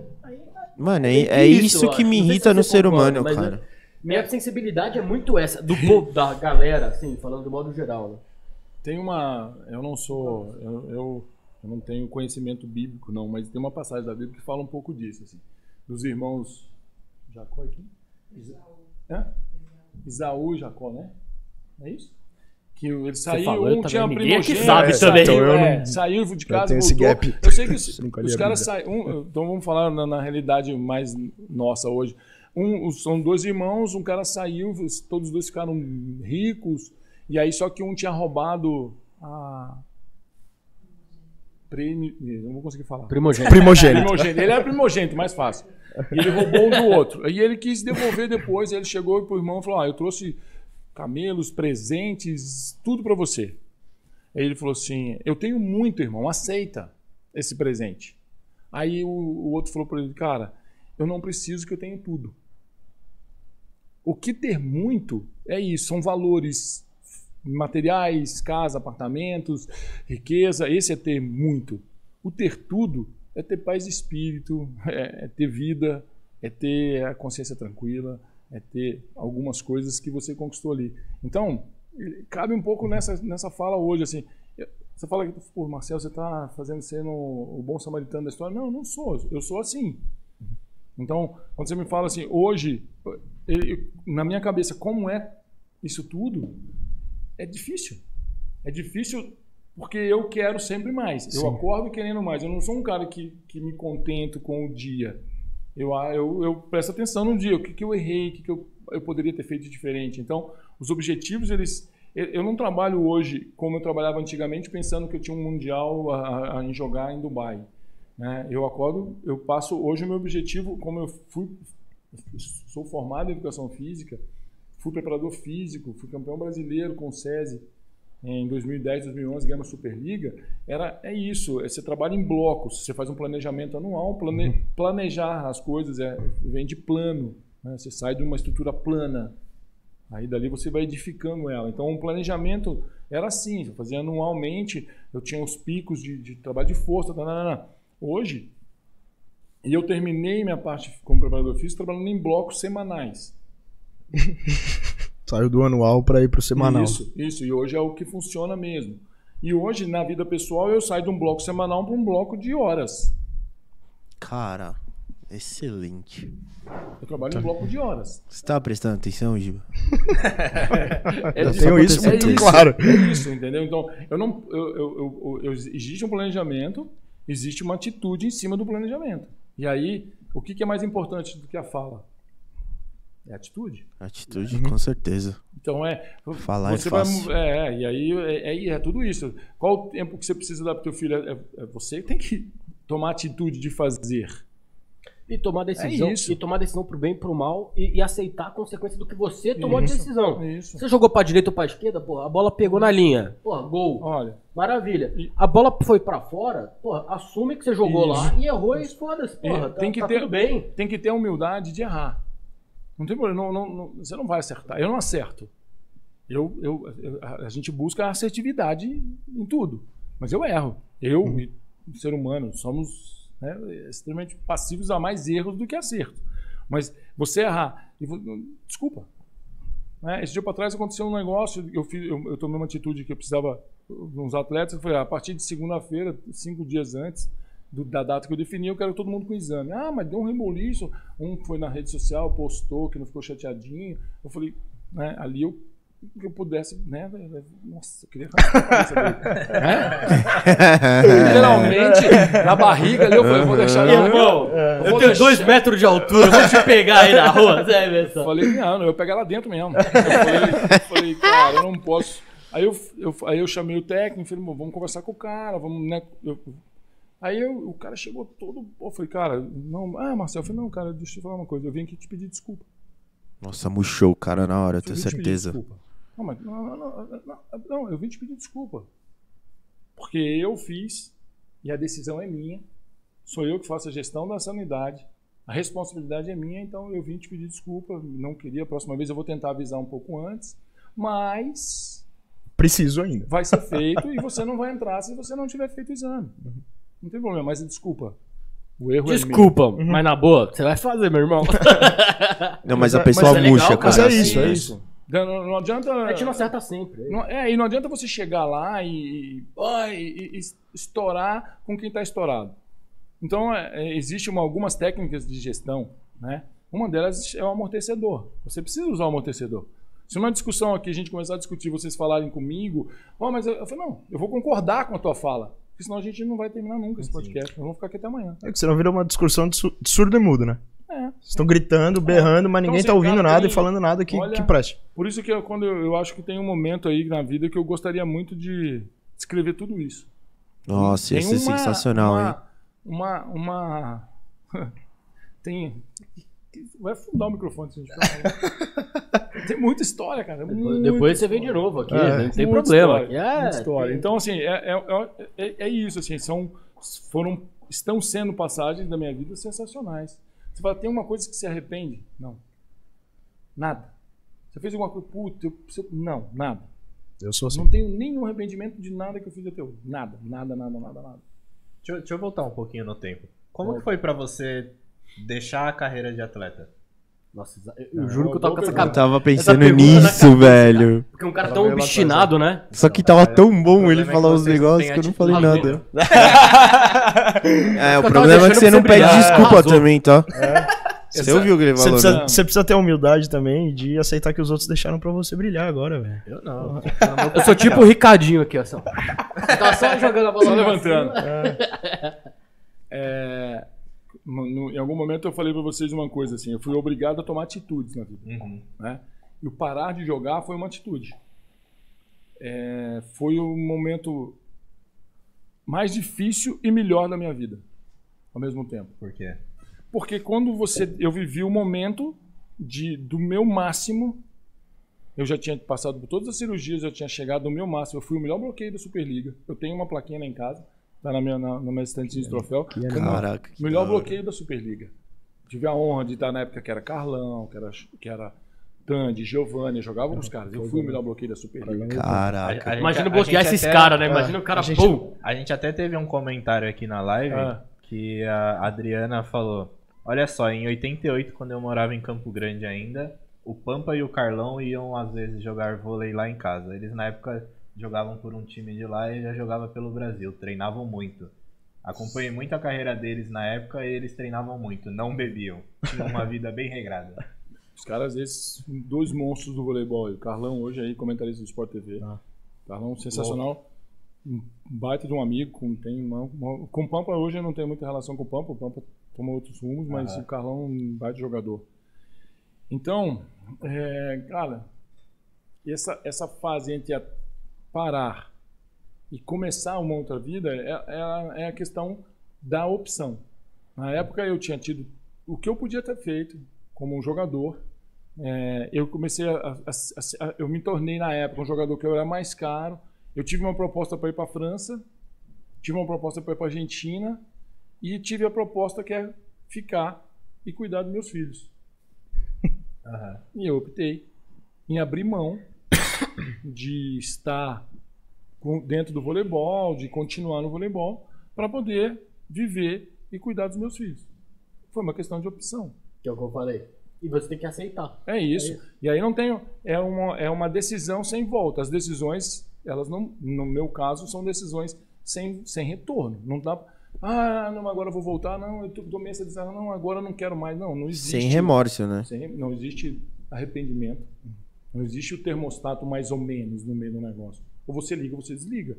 Mano, é, É é isso, isso que me irrita se no ser humano, mas cara. Minha sensibilidade é muito essa, do povo, da galera, assim, falando de modo geral, né? Tem uma. Eu não sou. Eu, eu, eu não tenho conhecimento bíblico, não, mas tem uma passagem da Bíblia que fala um pouco disso, assim. Dos irmãos. Jacó aqui? Isa, é? Isaú e Jacó, né? É isso? Que ele saiu, falou, eu um tinha ninguém aqui primogênito, sabe saiu, também. Então eu é, não- saiu de eu casa, tenho esse voltou. gap. Eu sei <laughs> que os, os a caras saem. um- então vamos falar na, na realidade mais nossa hoje. Um, os- são dois irmãos, um cara saiu, os- todos os dois ficaram ricos, e aí só que um tinha roubado a. Prêmio. Não vou conseguir falar. Primogênito. Primogênito. Primogênito. Ele era primogênito, mais fácil. E ele roubou um do outro. E ele quis devolver depois. Ele chegou pro irmão e falou: Ah, eu trouxe camelos, presentes, tudo para você. Aí ele falou assim: Eu tenho muito, irmão, aceita esse presente. Aí o, o outro falou para ele: Cara, eu não preciso que eu tenha tudo. O que ter muito é isso, são valores materiais, casa, apartamentos, riqueza. Esse é ter muito. O ter tudo é ter paz de espírito, <laughs> é, é ter vida, é ter a consciência tranquila, é ter algumas coisas que você conquistou ali. Então, cabe um pouco nessa, nessa fala hoje, assim. Você fala que, pô, Marcel, você está fazendo sendo o bom samaritano da história. Não, eu não sou. Eu sou assim. Então, quando você me fala assim, hoje, na minha cabeça, como é isso tudo, é difícil. É difícil porque eu quero sempre mais. Eu acordo querendo mais. Eu não sou um cara que, que me contento com o dia. Eu, ah, eu, eu presto atenção no dia. O que, que eu errei, o que, que eu, eu poderia ter feito diferente. Então, os objetivos, eles. Eu eu não trabalho hoje como eu trabalhava antigamente, pensando que eu tinha um mundial a, a- em jogar em Dubai. né? Eu acordo, eu passo. Hoje, o meu objetivo, como eu fui. Sou formado em educação física, fui preparador físico, fui campeão brasileiro com o SESI em 2010, 2011, ganhamos a Superliga, era, é isso, é, você trabalha em blocos, você faz um planejamento anual, plane, planejar as coisas é, vem de plano, né? você sai de uma estrutura plana, aí dali você vai edificando ela. Então, um planejamento era assim, eu fazia anualmente, eu tinha os picos de, de trabalho de força, tananana. hoje, e eu terminei minha parte como preparador físico trabalhando em blocos semanais. <laughs> Saiu do anual pra ir pro semanal. Isso, isso. E hoje é o que funciona mesmo. E hoje, na vida pessoal, eu saio de um bloco semanal para um bloco de horas. Cara, excelente. Eu trabalho em bloco de horas. Você tá prestando atenção, Giba? <laughs> É Eu tenho isso é muito isso, claro. É isso, entendeu? Então, eu não, eu, eu, eu- eu- existe um planejamento, existe uma atitude em cima do planejamento. E aí, o que, que é mais importante do que a fala? É atitude. Atitude, com certeza. Então é. Falar é você vai, fácil. é, é, e aí é, é, é tudo isso. Qual o tempo que você precisa dar para teu filho? É, é você tem que tomar atitude de fazer. E tomar decisão. É isso. E tomar decisão pro bem e pro mal. E, e aceitar a consequência do que você tomou de Isso, decisão. Isso. Você jogou pra direita ou pra esquerda, porra, a bola pegou na linha. Porra, gol. Olha, Maravilha. E- A bola foi pra fora, porra, assume que você jogou Isso. lá e errou e foda-se, porra. Tá, tem que tá ter- tudo bem. tem que ter a humildade de errar. Não tem problema, não, não- não- você não vai acertar. Eu não acerto. Eu, eu, eu- a gente busca a assertividade em tudo, mas eu erro. Eu o ser humano somos né, extremamente passivos a mais erros do que acertos. Mas você errar, e desculpa. Né? Esse dia para trás aconteceu um negócio, eu, fiz, eu, eu tomei uma atitude que eu precisava uns atletas, eu falei, ah, a partir de segunda-feira, cinco dias antes do- da data que eu defini, eu quero todo mundo com exame. Ah, mas deu um reboliço. Um foi na rede social, postou que não ficou chateadinho. Eu falei, né, ali eu que eu pudesse, né? Nossa, eu queria dele. <laughs> É? Literalmente, na barriga ali, eu falei, eu vou deixar. Irmão, eu vou tenho deixar- dois metros de altura, eu vou te pegar aí na rua. Eu só. falei, não, eu ia pegar lá dentro mesmo. Eu falei, eu falei, cara, eu não posso. Aí eu, eu, aí eu chamei o técnico, falei, "Bom, vamos conversar com o cara, vamos, né? Eu- aí eu- o cara chegou todo. Eu falei, cara, não. Ah, Marcelo, eu falei, não, cara, deixa eu te falar uma coisa, eu vim aqui te pedir desculpa. Nossa, murchou o cara na hora, eu tenho certeza. Não, mas não, não, não, não, não, eu vim te pedir desculpa. Porque eu fiz e a decisão é minha. sou eu que faço a gestão dessa unidade. A responsabilidade é minha, então eu vim te pedir desculpa, não queria, a próxima vez eu vou tentar avisar um pouco antes, mas Preciso ainda. vai ser <laughs> feito e você não vai entrar se você não tiver feito o exame. Não tem problema, mas desculpa. O erro é Desculpa, mas na boa, você vai fazer, meu irmão. <laughs> Não, mas a é- pessoa mas é legal, murcha, cara. Mas é isso, é isso. Não, não adianta. A gente não acerta sempre. Não- é, e não adianta você chegar lá e, ai, e- e estourar com quem está estourado. Então, é, é, existem uma- algumas técnicas de gestão, né? Uma delas é o amortecedor. Você precisa usar o amortecedor. Se numa discussão aqui a gente começar a discutir, vocês falarem comigo, ó, mas eu, eu falo, não, eu vou concordar com a tua fala. Porque senão a gente não vai terminar nunca esse podcast. Nós vamos ficar aqui até amanhã. É que senão vira uma discussão de, su- de surdo e mudo, né? É. Vocês estão gritando, berrando, mas Então, ninguém assim, tá ouvindo nada tem- e falando nada que, olha- que preste. Por isso que eu, quando eu, eu acho que tem um momento aí na vida que eu gostaria muito de escrever tudo isso. Nossa, ia ser uma- sensacional, hein? uma, Uma. uma... <laughs> Tem. Vai afundar o microfone se a gente falar. <laughs> Tem muita história, cara. Depois, muita depois você vem de novo aqui, É, não tem problema. história, É, muita história. tem- Então, assim, é, é, é, é isso, assim, são, foram, estão sendo passagens da minha vida sensacionais. Você fala, tem uma coisa que se arrepende? Não. Nada. Você fez alguma coisa, puta, eu, não, nada. Eu sou assim. Não tenho nenhum arrependimento de nada que eu fiz até hoje. Nada, nada, nada, nada, nada. Deixa, eu- deixa eu voltar um pouquinho no tempo. Como que foi pra você deixar a carreira de atleta? Nossa, eu, eu juro que eu tava com essa Eu cabeça. tava pensando nisso, velho. Porque um cara tão obstinado, né? Só que tava tão bom ele é falar os negócios que eu não falei nada. <laughs> É, o tava problema é que você não pede desculpa também, tá? Você ouviu o que ele Você falou, precisa, né? você precisa ter a humildade também de aceitar que os outros deixaram pra você brilhar agora, velho. Eu não. Eu sou tipo o Ricardinho aqui, ó. Só. Tá só jogando a bola. Só levantando. <laughs> É, no- no- em algum momento eu falei pra vocês uma coisa assim, eu fui obrigado a tomar atitudes na vida. Uhum. né? E o parar de jogar foi uma atitude. É, foi o momento mais difícil e melhor da minha vida, ao mesmo tempo. Por quê? Porque quando você, eu vivi o momento de, do meu máximo, eu já tinha passado por todas as cirurgias, eu tinha chegado no meu máximo, eu fui o melhor bloqueio da Superliga. Eu tenho uma plaquinha lá em casa, tá na minha, na, na minha estante de troféu. como Caraca, que melhor bloqueio da Superliga. Tive a honra de estar na época que era Carlão, que era, que era Tandy, Giovanni, jogava com os caras. Eu fui o melhor bloqueio da Superliga. Caraca. A- a Imagina bloquear esses caras, né? Imagina o cara, a gente- pum. A gente até teve um comentário aqui na live Ah. que a Adriana falou: Olha só, em 88, quando eu morava em Campo Grande ainda, o Pampa e o Carlão iam às vezes jogar vôlei lá em casa. Eles na época jogavam por um time de lá e já jogava pelo Brasil, treinavam muito. Acompanhei muito a carreira deles na época e eles treinavam muito, não bebiam. Tinham uma vida bem regrada. Os caras, esses dois monstros do voleibol. O Carlão, hoje aí, comentarista do Sport TV. Ah. Carlão, sensacional. Um baita de um amigo. Com, tem uma, uma- com o Pampa, hoje eu não tenho muita relação com o Pampa. O Pampa toma outros rumos, mas Aham. o Carlão é um baita jogador. Então, é, cara, essa, essa fase entre a parar e começar uma outra vida é, é, é a questão da opção. Na época eu tinha tido o que eu podia ter feito como um jogador. É, eu comecei a, a- a- eu me tornei na época um jogador que eu era mais caro. Eu tive uma proposta para ir para a França, tive uma proposta para ir para a Argentina e tive a proposta que é ficar e cuidar dos meus filhos. Aham. E eu optei em abrir mão de estar dentro do voleibol, de continuar no voleibol, para poder viver e cuidar dos meus filhos. Foi uma questão de opção. Que é o que eu falei. E você tem que aceitar. É isso. E aí não tenho. É uma, é uma decisão sem volta. As decisões, elas não, no meu caso, são decisões sem, sem retorno. Não dá. Ah, não, agora eu vou voltar. Não, eu to- tomei essa decisão. Não, agora eu não quero mais. Não, não existe. Sem remorso, né? Sem não existe arrependimento. Não existe o termostato mais ou menos no meio do negócio. Ou você liga ou você desliga.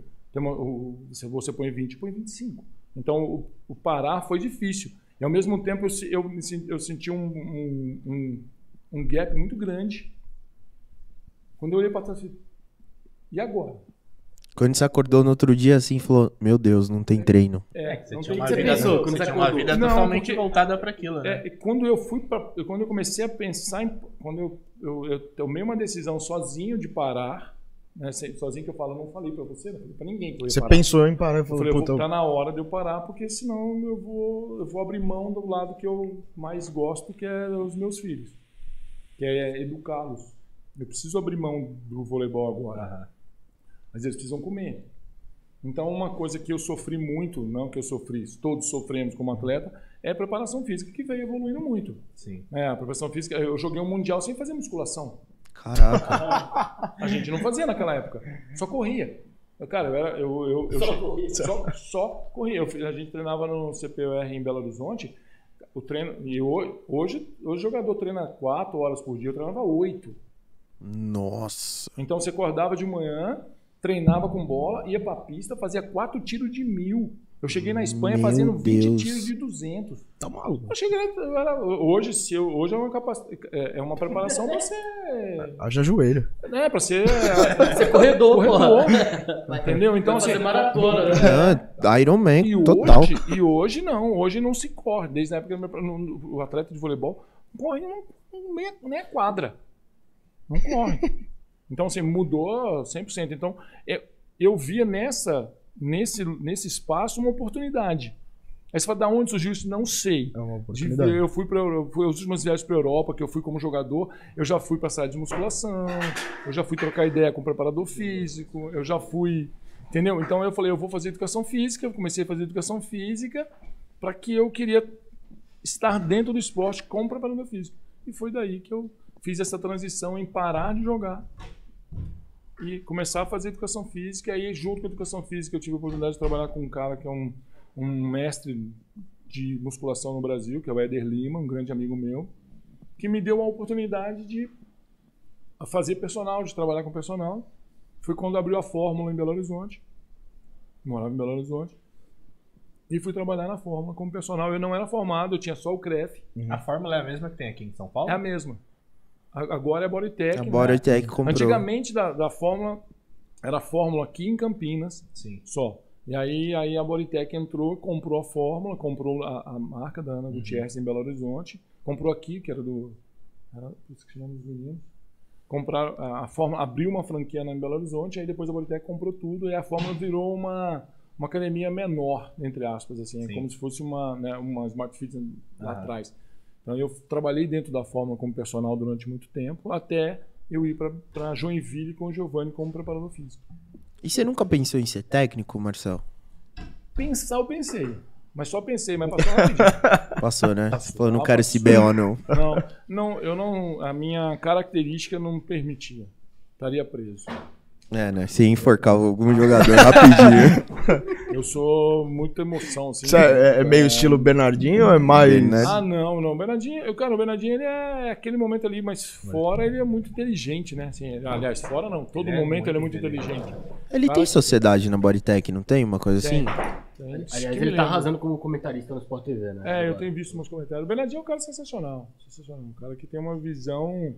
Se você põe 20, põe 25. Então o, o parar foi difícil. E ao mesmo tempo eu, eu, eu senti um, um, um, um gap muito grande. Quando eu olhei para trás, eu falei, e agora? Quando você acordou no outro dia assim, falou: Meu Deus, não tem treino. É, que você não tinha uma vida, pensou quando você tinha uma acordou? vida Não, totalmente porque- voltada para aquilo, né? É, quando eu fui pra, quando eu comecei a pensar em, quando eu, eu, eu tomei uma decisão sozinho de parar né, sozinho que eu falo, eu não falei pra você, não falei pra ninguém que eu ia Você parar. pensou em parar e Eu falou, falei, eu puta, vou, tá na hora de eu parar, porque senão eu vou, eu vou abrir mão do lado que eu mais gosto, que é os meus filhos. Que é educá-los. Eu preciso abrir mão do voleibol agora. Mas eles precisam comer. Então, uma coisa que eu sofri muito, não que eu sofri, todos sofremos como atleta, é a preparação física, que veio evoluindo muito. Sim. É, a preparação física, eu joguei um mundial sem fazer musculação. Caraca. <laughs> A gente não fazia naquela época, só corria. Eu, Cara, eu era. Eu, eu, eu Só che- corria. Só, só corria. Eu a gente treinava no CPUR em Belo Horizonte. O treino. E ho- hoje, hoje o jogador treina 4 horas por dia, eu treinava 8. Nossa. Então você acordava de manhã, treinava com bola, ia pra pista, fazia 4 tiros de mil. Eu cheguei na Espanha Meu fazendo 20 Deus. tiros de 200. tá maluco. Eu cheguei, eu era- hoje, se eu, hoje é uma, capac, é é uma preparação para ser. <laughs> Haja joelho. Né, para ser. Você é corredor, Corredor. porra. <laughs> Entendeu? Então, Vai fazer assim, maratona, né? Ah, Iron Man, E total. hoje, e hoje não, hoje não se corre. Desde a época do meu- o atleta de voleibol corre não, nem, nem a quadra. Não corre. <laughs> Então, assim, mudou 100%. Então, eu, eu via nessa, nesse, nesse espaço uma oportunidade. Aí você fala, da onde surgiu isso? Não sei. É uma De- oportunidade. eu fui para as últimas viagens para Europa que eu fui como jogador, eu já fui para sala de musculação, eu já fui trocar ideia com o preparador físico, eu já fui, entendeu? Então eu falei, eu vou fazer educação física, eu comecei a fazer educação física para que eu queria estar dentro do esporte como preparador físico. E foi daí que eu fiz essa transição em parar de jogar e começar a fazer educação física. E aí, junto com a educação física, eu tive a oportunidade de trabalhar com um cara que é um, um mestre de musculação no Brasil, que é o Éder Lima, um grande amigo meu, que me deu a oportunidade de fazer personal, de trabalhar com personal. Foi quando abriu a Fórmula em Belo Horizonte. Morava em Belo Horizonte. E fui trabalhar na Fórmula como personal. Eu não era formado, eu tinha só o CREF. A fórmula é a mesma que tem aqui em São Paulo? É a mesma. Agora é a Bodytech. A né? Bodytech comprou. Antigamente da, da Fórmula, era a Fórmula aqui em Campinas Sim. só. E aí, aí a Bodytech entrou, comprou a Fórmula, comprou a, a marca da Ana Gutierrez em Belo Horizonte, comprou aqui, que era do. Era, isso que chamamos os meninos. Compraram, a, a Fórmula abriu uma franquia em Belo Horizonte, aí depois a Bodytech comprou tudo, e a Fórmula virou uma, uma academia menor, entre aspas, assim, é como se fosse uma, né, uma Smart Fit lá atrás. Então eu trabalhei dentro da Fórmula como personal durante muito tempo, até eu ir para Joinville com o Giovanni como preparador físico. E você nunca pensou em ser técnico, Marcel? Pensar, eu pensei. Mas só pensei, mas passou rapidinho. <laughs> Passou, né? Passou. Você falou, não Ah, quero esse passou. BO, não. Não, não, eu não. A minha característica não permitia. Estaria preso. É, né? Ia enforcar algum jogador rapidinho. <laughs> Eu sou muita emoção, assim. Isso é, é meio estilo Bernardinho ou é mais. Bernard- Ah, não, não. O Bernardinho, eu, cara, o Bernardinho ele é aquele momento ali, mas fora ele é muito inteligente, né? Assim, aliás, fora não. Todo Ele é momento ele é muito inteligente. Ele tem sociedade na Bodytech, não tem? Uma coisa assim? Tem. Aliás, ele tá arrasando como comentarista no Sport TV, né? É, eu tenho visto meus comentários. O Bernardinho é um cara sensacional. Sensacional. Um cara que tem uma visão.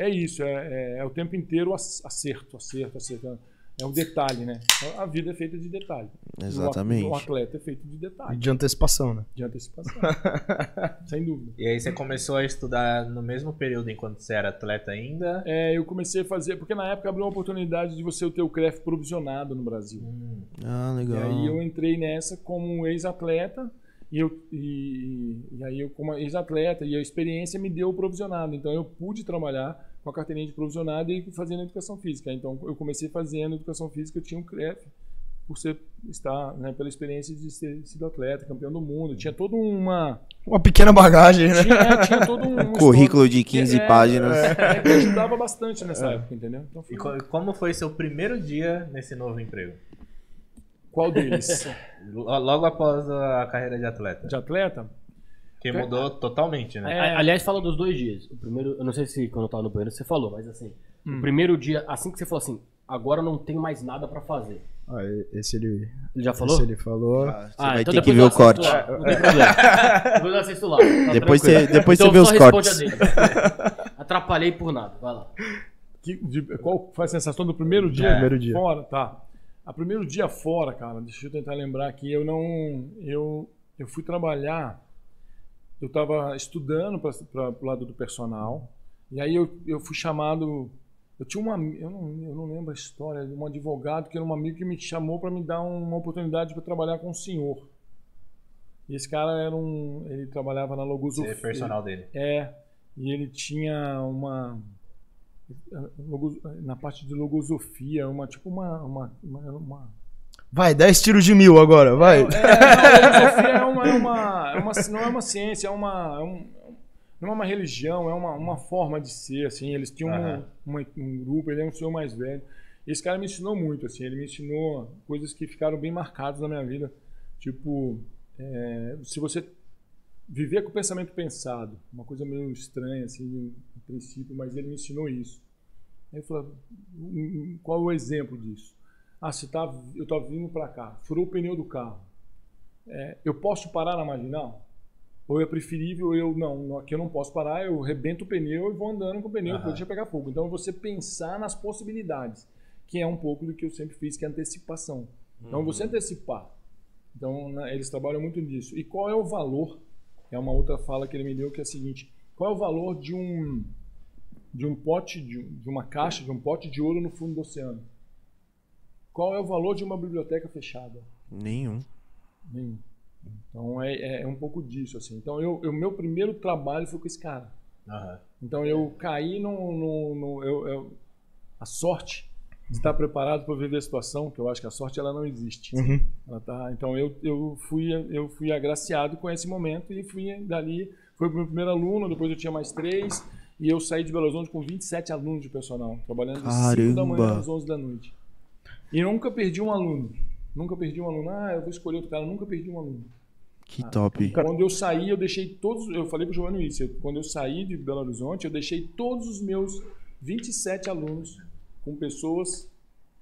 É isso, é, é- é o tempo inteiro ac- acerto, acerto, acerto. É um detalhe, né? A vida é feita de detalhe. Exatamente. Um atleta é feito de E detalhe, de antecipação, né? de antecipação. <laughs> Sem dúvida. E aí você começou a estudar no mesmo período enquanto você era atleta ainda? É, eu comecei a fazer, porque na época abriu uma oportunidade de você ter o CREF provisionado no Brasil. Hum, Ah, E legal. aí eu entrei nessa como um ex-atleta e, eu, e, e aí eu como ex-atleta e a experiência me deu o provisionado. Então eu pude trabalhar com a carteirinha de provisionado e fazendo educação física. Então eu comecei fazendo educação física, eu tinha um CREF por ser estar, né, pela experiência de ter sido atleta, campeão do mundo, tinha toda uma Uma pequena bagagem, né? tinha, é, tinha todo um <laughs> um Currículo de histórico 15 que- é, páginas. É, que ajudava bastante nessa época, entendeu? Então, foi- E co- como foi seu primeiro dia nesse novo emprego? Qual deles? <laughs> Lo- Logo após a carreira de atleta. De atleta? Que mudou totalmente, né? É. Aliás, fala dos dois dias. O primeiro, eu não sei se quando eu tava no banheiro você falou, mas assim, Hum. o primeiro dia, assim que você falou assim, agora eu não tenho mais nada pra fazer. Ah, esse ele, Ele já falou? esse ele falou. Ah, Você Ah, vai então ter que ver o corte. lá, Não tem problema. <laughs> Depois eu assisto lá. tá Depois tranquilo. você- depois Então você vê os cortes. a. <laughs> Atrapalhei por nada. Vai lá. Que, de- qual foi a sensação do primeiro dia? É. Primeiro dia. Fora, tá. A primeiro dia fora, cara, deixa eu tentar lembrar aqui, eu não. Eu, eu fui trabalhar, eu estava estudando para o lado do personal, e aí eu, eu fui chamado. Eu tinha uma, eu não, eu não lembro a história, de um advogado que era um amigo que me chamou para me dar uma oportunidade para trabalhar com o senhor. E esse cara era um, ele trabalhava na Você logosofia. é personal dele. É, e ele tinha uma na parte de logosofia, uma tipo uma uma, uma, uma Vai, 10 tiros de mil agora, vai. é, filosofia é uma, é uma, é uma- não é uma ciência, é uma, é um, não é uma religião, é uma, uma forma de ser, assim. Eles tinham um- Aham. uma- um grupo, ele é um senhor mais velho. Esse cara me ensinou muito, assim. Ele me ensinou coisas que ficaram bem marcadas na minha vida. Tipo, é, se você viver com o pensamento pensado, uma coisa meio estranha, assim, no princípio, mas ele me ensinou isso. Ele falou, "Hum, qual é o exemplo disso? Ah, você tá, eu tô vindo para cá, furou o pneu do carro. É, eu posso parar na marginal? Ou é preferível eu, não, aqui eu não posso parar, eu rebento o pneu e vou andando com o pneu, Aham. deixa pegar fogo. Então você pensar nas possibilidades, que é um pouco do que eu sempre fiz, que é antecipação. Então você antecipar. Então né, eles trabalham muito nisso. E qual é o valor? É uma outra fala que ele me deu que é a seguinte: qual é o valor de um de um pote de, de uma caixa, de um pote de ouro no fundo do oceano? Qual é o valor de uma biblioteca fechada? Nenhum. Nenhum. Então é, é- é um pouco disso assim. Então eu, o meu primeiro trabalho foi com esse cara. Aham. Então eu caí no, no, no- eu, eu- a sorte estar preparado para viver a situação, que eu acho que a sorte ela não existe. Uhum. Ela tá, então eu, eu fui eu fui agraciado com esse momento e fui dali foi o meu primeiro aluno, depois eu tinha mais três e eu saí de Belo Horizonte com 27 alunos de personal, trabalhando de 5 da manhã às 11 da noite. E nunca perdi um aluno. Nunca perdi um aluno. Ah, eu vou escolher outro cara. Nunca perdi um aluno. Que top. Quando eu saí, eu deixei todos. Eu falei pro Giovanni isso. Quando eu saí de Belo Horizonte, eu deixei todos os meus 27 alunos com pessoas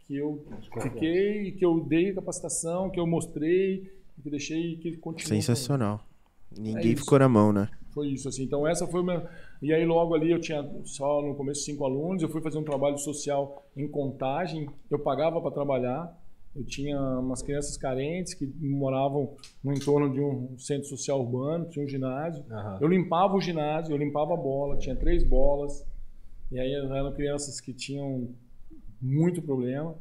que eu fiquei, que eu dei capacitação, que eu mostrei, que deixei que continuam. Sensacional. Ninguém isso. ficou na mão, né? Foi isso, assim. Então, essa foi uma. E aí, logo ali, eu tinha só no começo cinco alunos. Eu fui fazer um trabalho social em contagem. Eu pagava para trabalhar. Eu tinha umas crianças carentes que moravam no entorno de um centro social urbano, tinha um ginásio. Aham. Eu limpava o ginásio, eu limpava a bola, tinha três bolas. E aí eram crianças que tinham muito problema.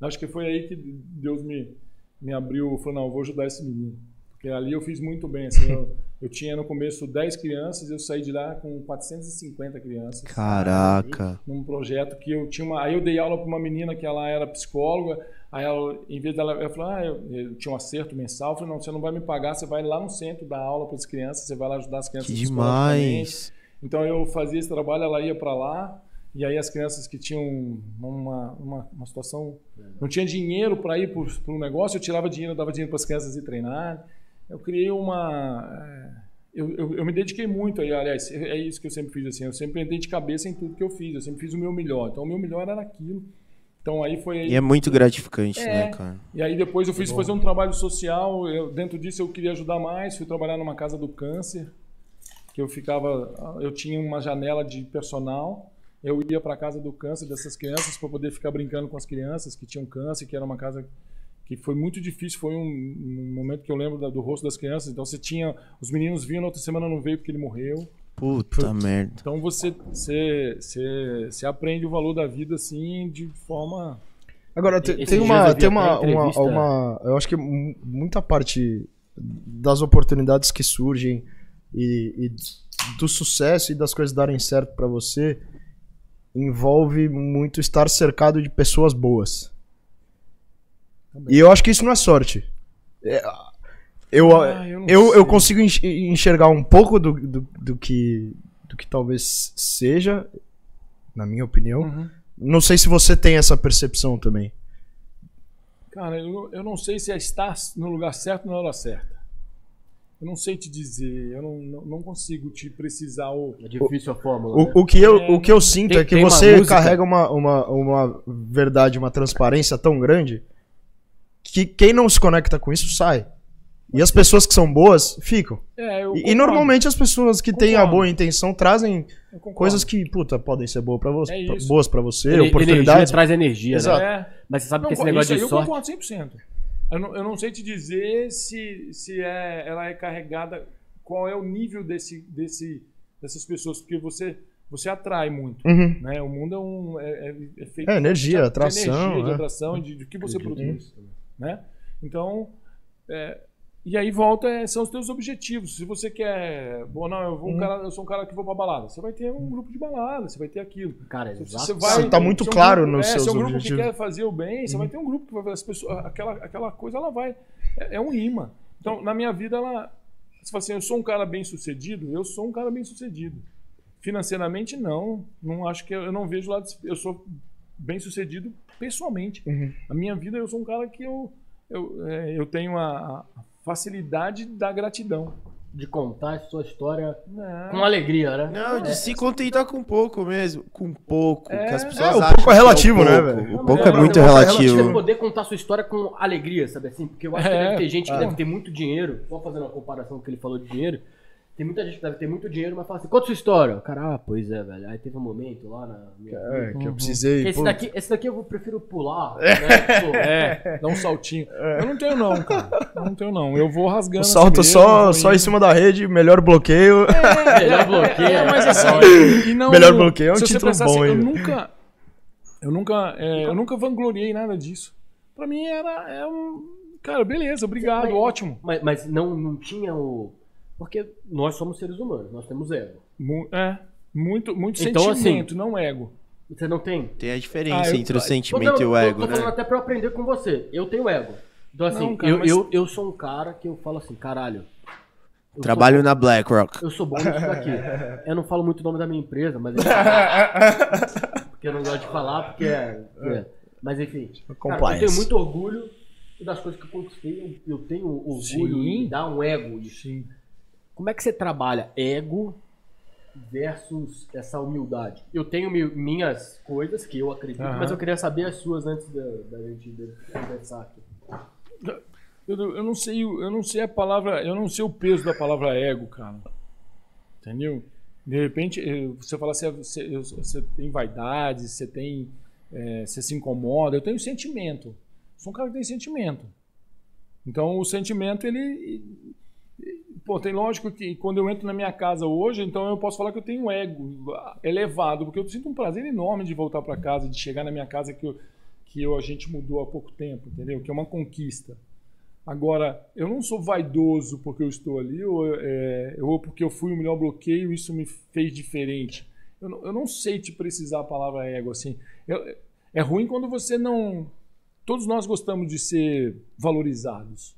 Acho que foi aí que Deus me, me abriu, falou, não, vou ajudar esse menino. Porque ali eu fiz muito bem, assim, eu, <laughs> eu tinha no começo 10 crianças, eu saí de lá com 450 crianças. Caraca. Num projeto que eu tinha uma. Aí eu dei aula para uma menina que ela era psicóloga. Aí ela, em vez dela, eu falei, ah, eu, eu tinha um acerto mensal. Eu falei, não, você não vai me pagar, você vai lá no centro dar aula para as crianças, você vai lá ajudar as crianças Que demais. Então eu fazia esse trabalho, ela ia para lá, e aí as crianças que tinham uma, uma, uma situação. não tinha dinheiro para ir para o negócio, eu tirava dinheiro, dava dinheiro para as crianças ir treinar. Eu criei uma. é, Eu, eu, eu me dediquei muito aí, aliás, é é isso que eu sempre fiz assim. Eu sempre entrei de cabeça em tudo que eu fiz, eu sempre fiz o meu melhor. Então o meu melhor era aquilo. Então aí foi aí. E é muito gratificante, É. né, cara? E aí depois eu fui fazer um trabalho social, eu- dentro disso eu queria ajudar mais, fui trabalhar numa casa do câncer, que eu ficava, eu tinha uma janela de personal, eu ia para a casa do câncer dessas crianças para poder ficar brincando com as crianças que tinham câncer, que era uma casa que foi muito difícil, foi um, um momento que eu lembro da- do rosto das crianças, então você tinha, os meninos vinham, na outra semana não veio porque ele morreu. Puta merda. Então você, você, você, você aprende o valor da vida assim de forma Agora, tem dias uma. Tem uma, uma, uma- Eu acho que mu- muita parte das oportunidades que surgem e, e do sucesso e das coisas darem certo pra você envolve muito estar cercado de pessoas boas. Também. E eu acho que isso não é sorte. É, eu, Ah, eu eu, eu consigo enx- enxergar um pouco do, do, do que, do que talvez seja, na minha opinião. Uhum. Não sei se você tem essa percepção também. Cara, eu, eu não sei se é estar no lugar certo na hora certa. Eu não sei te dizer, eu não, não, não consigo te precisar o. É difícil a fórmula. né? O, o, que eu, É, o que eu sinto tem- é que uma você música- carrega uma, uma, uma verdade, uma transparência tão grande que quem não se conecta com isso sai. E as pessoas que são boas ficam. É, eu E, e concordo, normalmente as pessoas que têm a Concordo. boa intenção trazem eu concordo. coisas que, puta, podem ser boas pra você, É boas pra você, energia oportunidades. traz energia, Exato. né? É, Mas você sabe não, que esse isso negócio aí de eu sorte... concordo 100%. Eu não, eu não sei te dizer se, se é, ela é carregada, qual é o nível desse, desse, dessas pessoas, porque você, você atrai muito. Uhum. Né? O mundo é, um, é, é- é feito É, energia, de, atração, de energia, de é. atração de, de que você produz. Né? Então, é, e aí volta, é, são os teus objetivos. Se você quer, bom, não, eu, vou um Uhum. cara, eu sou um cara que vou pra balada. Você vai ter um grupo de balada, você vai ter aquilo. Cara, Se exato. você vai, Você tá muito se é um claro grupo- nos é, seus se é um grupo objetivos. Uhum. que quer fazer o bem, você vai ter um grupo que vai fazer as pessoas, aquela, aquela coisa, ela vai. É, é um imã. Então, na minha vida, ela. Você fala assim, eu sou um cara bem sucedido? Eu sou um cara bem sucedido. Financeiramente, não. Não acho que eu, eu não vejo lá. Eu sou bem sucedido pessoalmente. Uhum. A minha vida, eu sou um cara que eu, eu, é, eu tenho a, a facilidade da gratidão. De contar a sua história É. com alegria, né? Não, de se contentar com pouco mesmo. Com pouco. É. que as pessoas É, o acham pouco é que relativo, né, pouco. velho? O Não, pouco é muito eu acho relativo. Você poder contar sua história com alegria, sabe assim? Porque eu acho que É. deve ter gente que Ah. deve ter muito dinheiro, só fazendo uma comparação com o que ele falou de dinheiro. Tem muita gente que deve ter muito dinheiro, mas fala assim, conta sua história. Cara, ah, pois é, velho. Aí teve um momento lá na minha. É, que eu precisei. Esse pô, daqui, esse daqui eu prefiro pular. <laughs> Né? Pô, É, dá um saltinho. Eu não tenho não, cara. Eu não tenho não. Eu vou rasgando. o assim salto mesmo, só, vou só em cima da rede, melhor bloqueio. Melhor <laughs> bloqueio. É, mas assim, e não, Melhor bloqueio é um título bom assim, eu ainda. nunca, eu nunca, é, eu nunca vangloriei nada disso. Pra mim era, é um, cara, beleza, obrigado, Mas- ótimo. Mas, mas não, não tinha o. Porque nós somos seres humanos, nós temos ego. Mu- é, muito, muito Então, sentimento, não ego. Você não tem? Tem a diferença Ah, eu- entre o Tô sentimento Tô e o falando- ego, tô, tô falando né? até pra eu aprender com você. Eu tenho ego. Então, assim, Não, cara, eu, mas- eu, eu sou um cara que eu falo assim, caralho. eu Trabalho na BlackRock. Eu sou bom nisso daqui. <laughs> Eu não falo muito o nome da minha empresa, mas. <laughs> porque eu não gosto de falar, porque é. é. Mas enfim. Cara, eu tenho muito orgulho das coisas que eu conquistei. Eu, eu tenho orgulho Sim. e dá um ego isso. Sim. Como é que você trabalha ego versus essa humildade? Eu tenho mi- minhas coisas que eu acredito, Aham. mas eu queria saber as suas antes da, da gente conversar aqui. Eu, não- eu não sei, eu não sei a palavra, eu não sei o peso da palavra ego, cara. Entendeu? De repente, eh, você fala assim, você, eu- você tem vaidade, você tem, eh, você se incomoda. Eu tenho sentimento. Sou um cara que tem sentimento. Então, o sentimento, ele, pô, tem lógico que quando eu entro na minha casa hoje, então eu posso falar que eu tenho um ego elevado, porque eu sinto um prazer enorme de voltar para casa, de chegar na minha casa que eu, que eu, a gente mudou há pouco tempo, entendeu? Que é uma conquista. Agora, eu não sou vaidoso porque eu estou ali, ou, é, ou porque eu fui o melhor bloqueio, isso me fez diferente. Eu não, eu não sei te precisar a palavra ego, assim. Eu- é ruim quando você não... Todos nós gostamos de ser valorizados,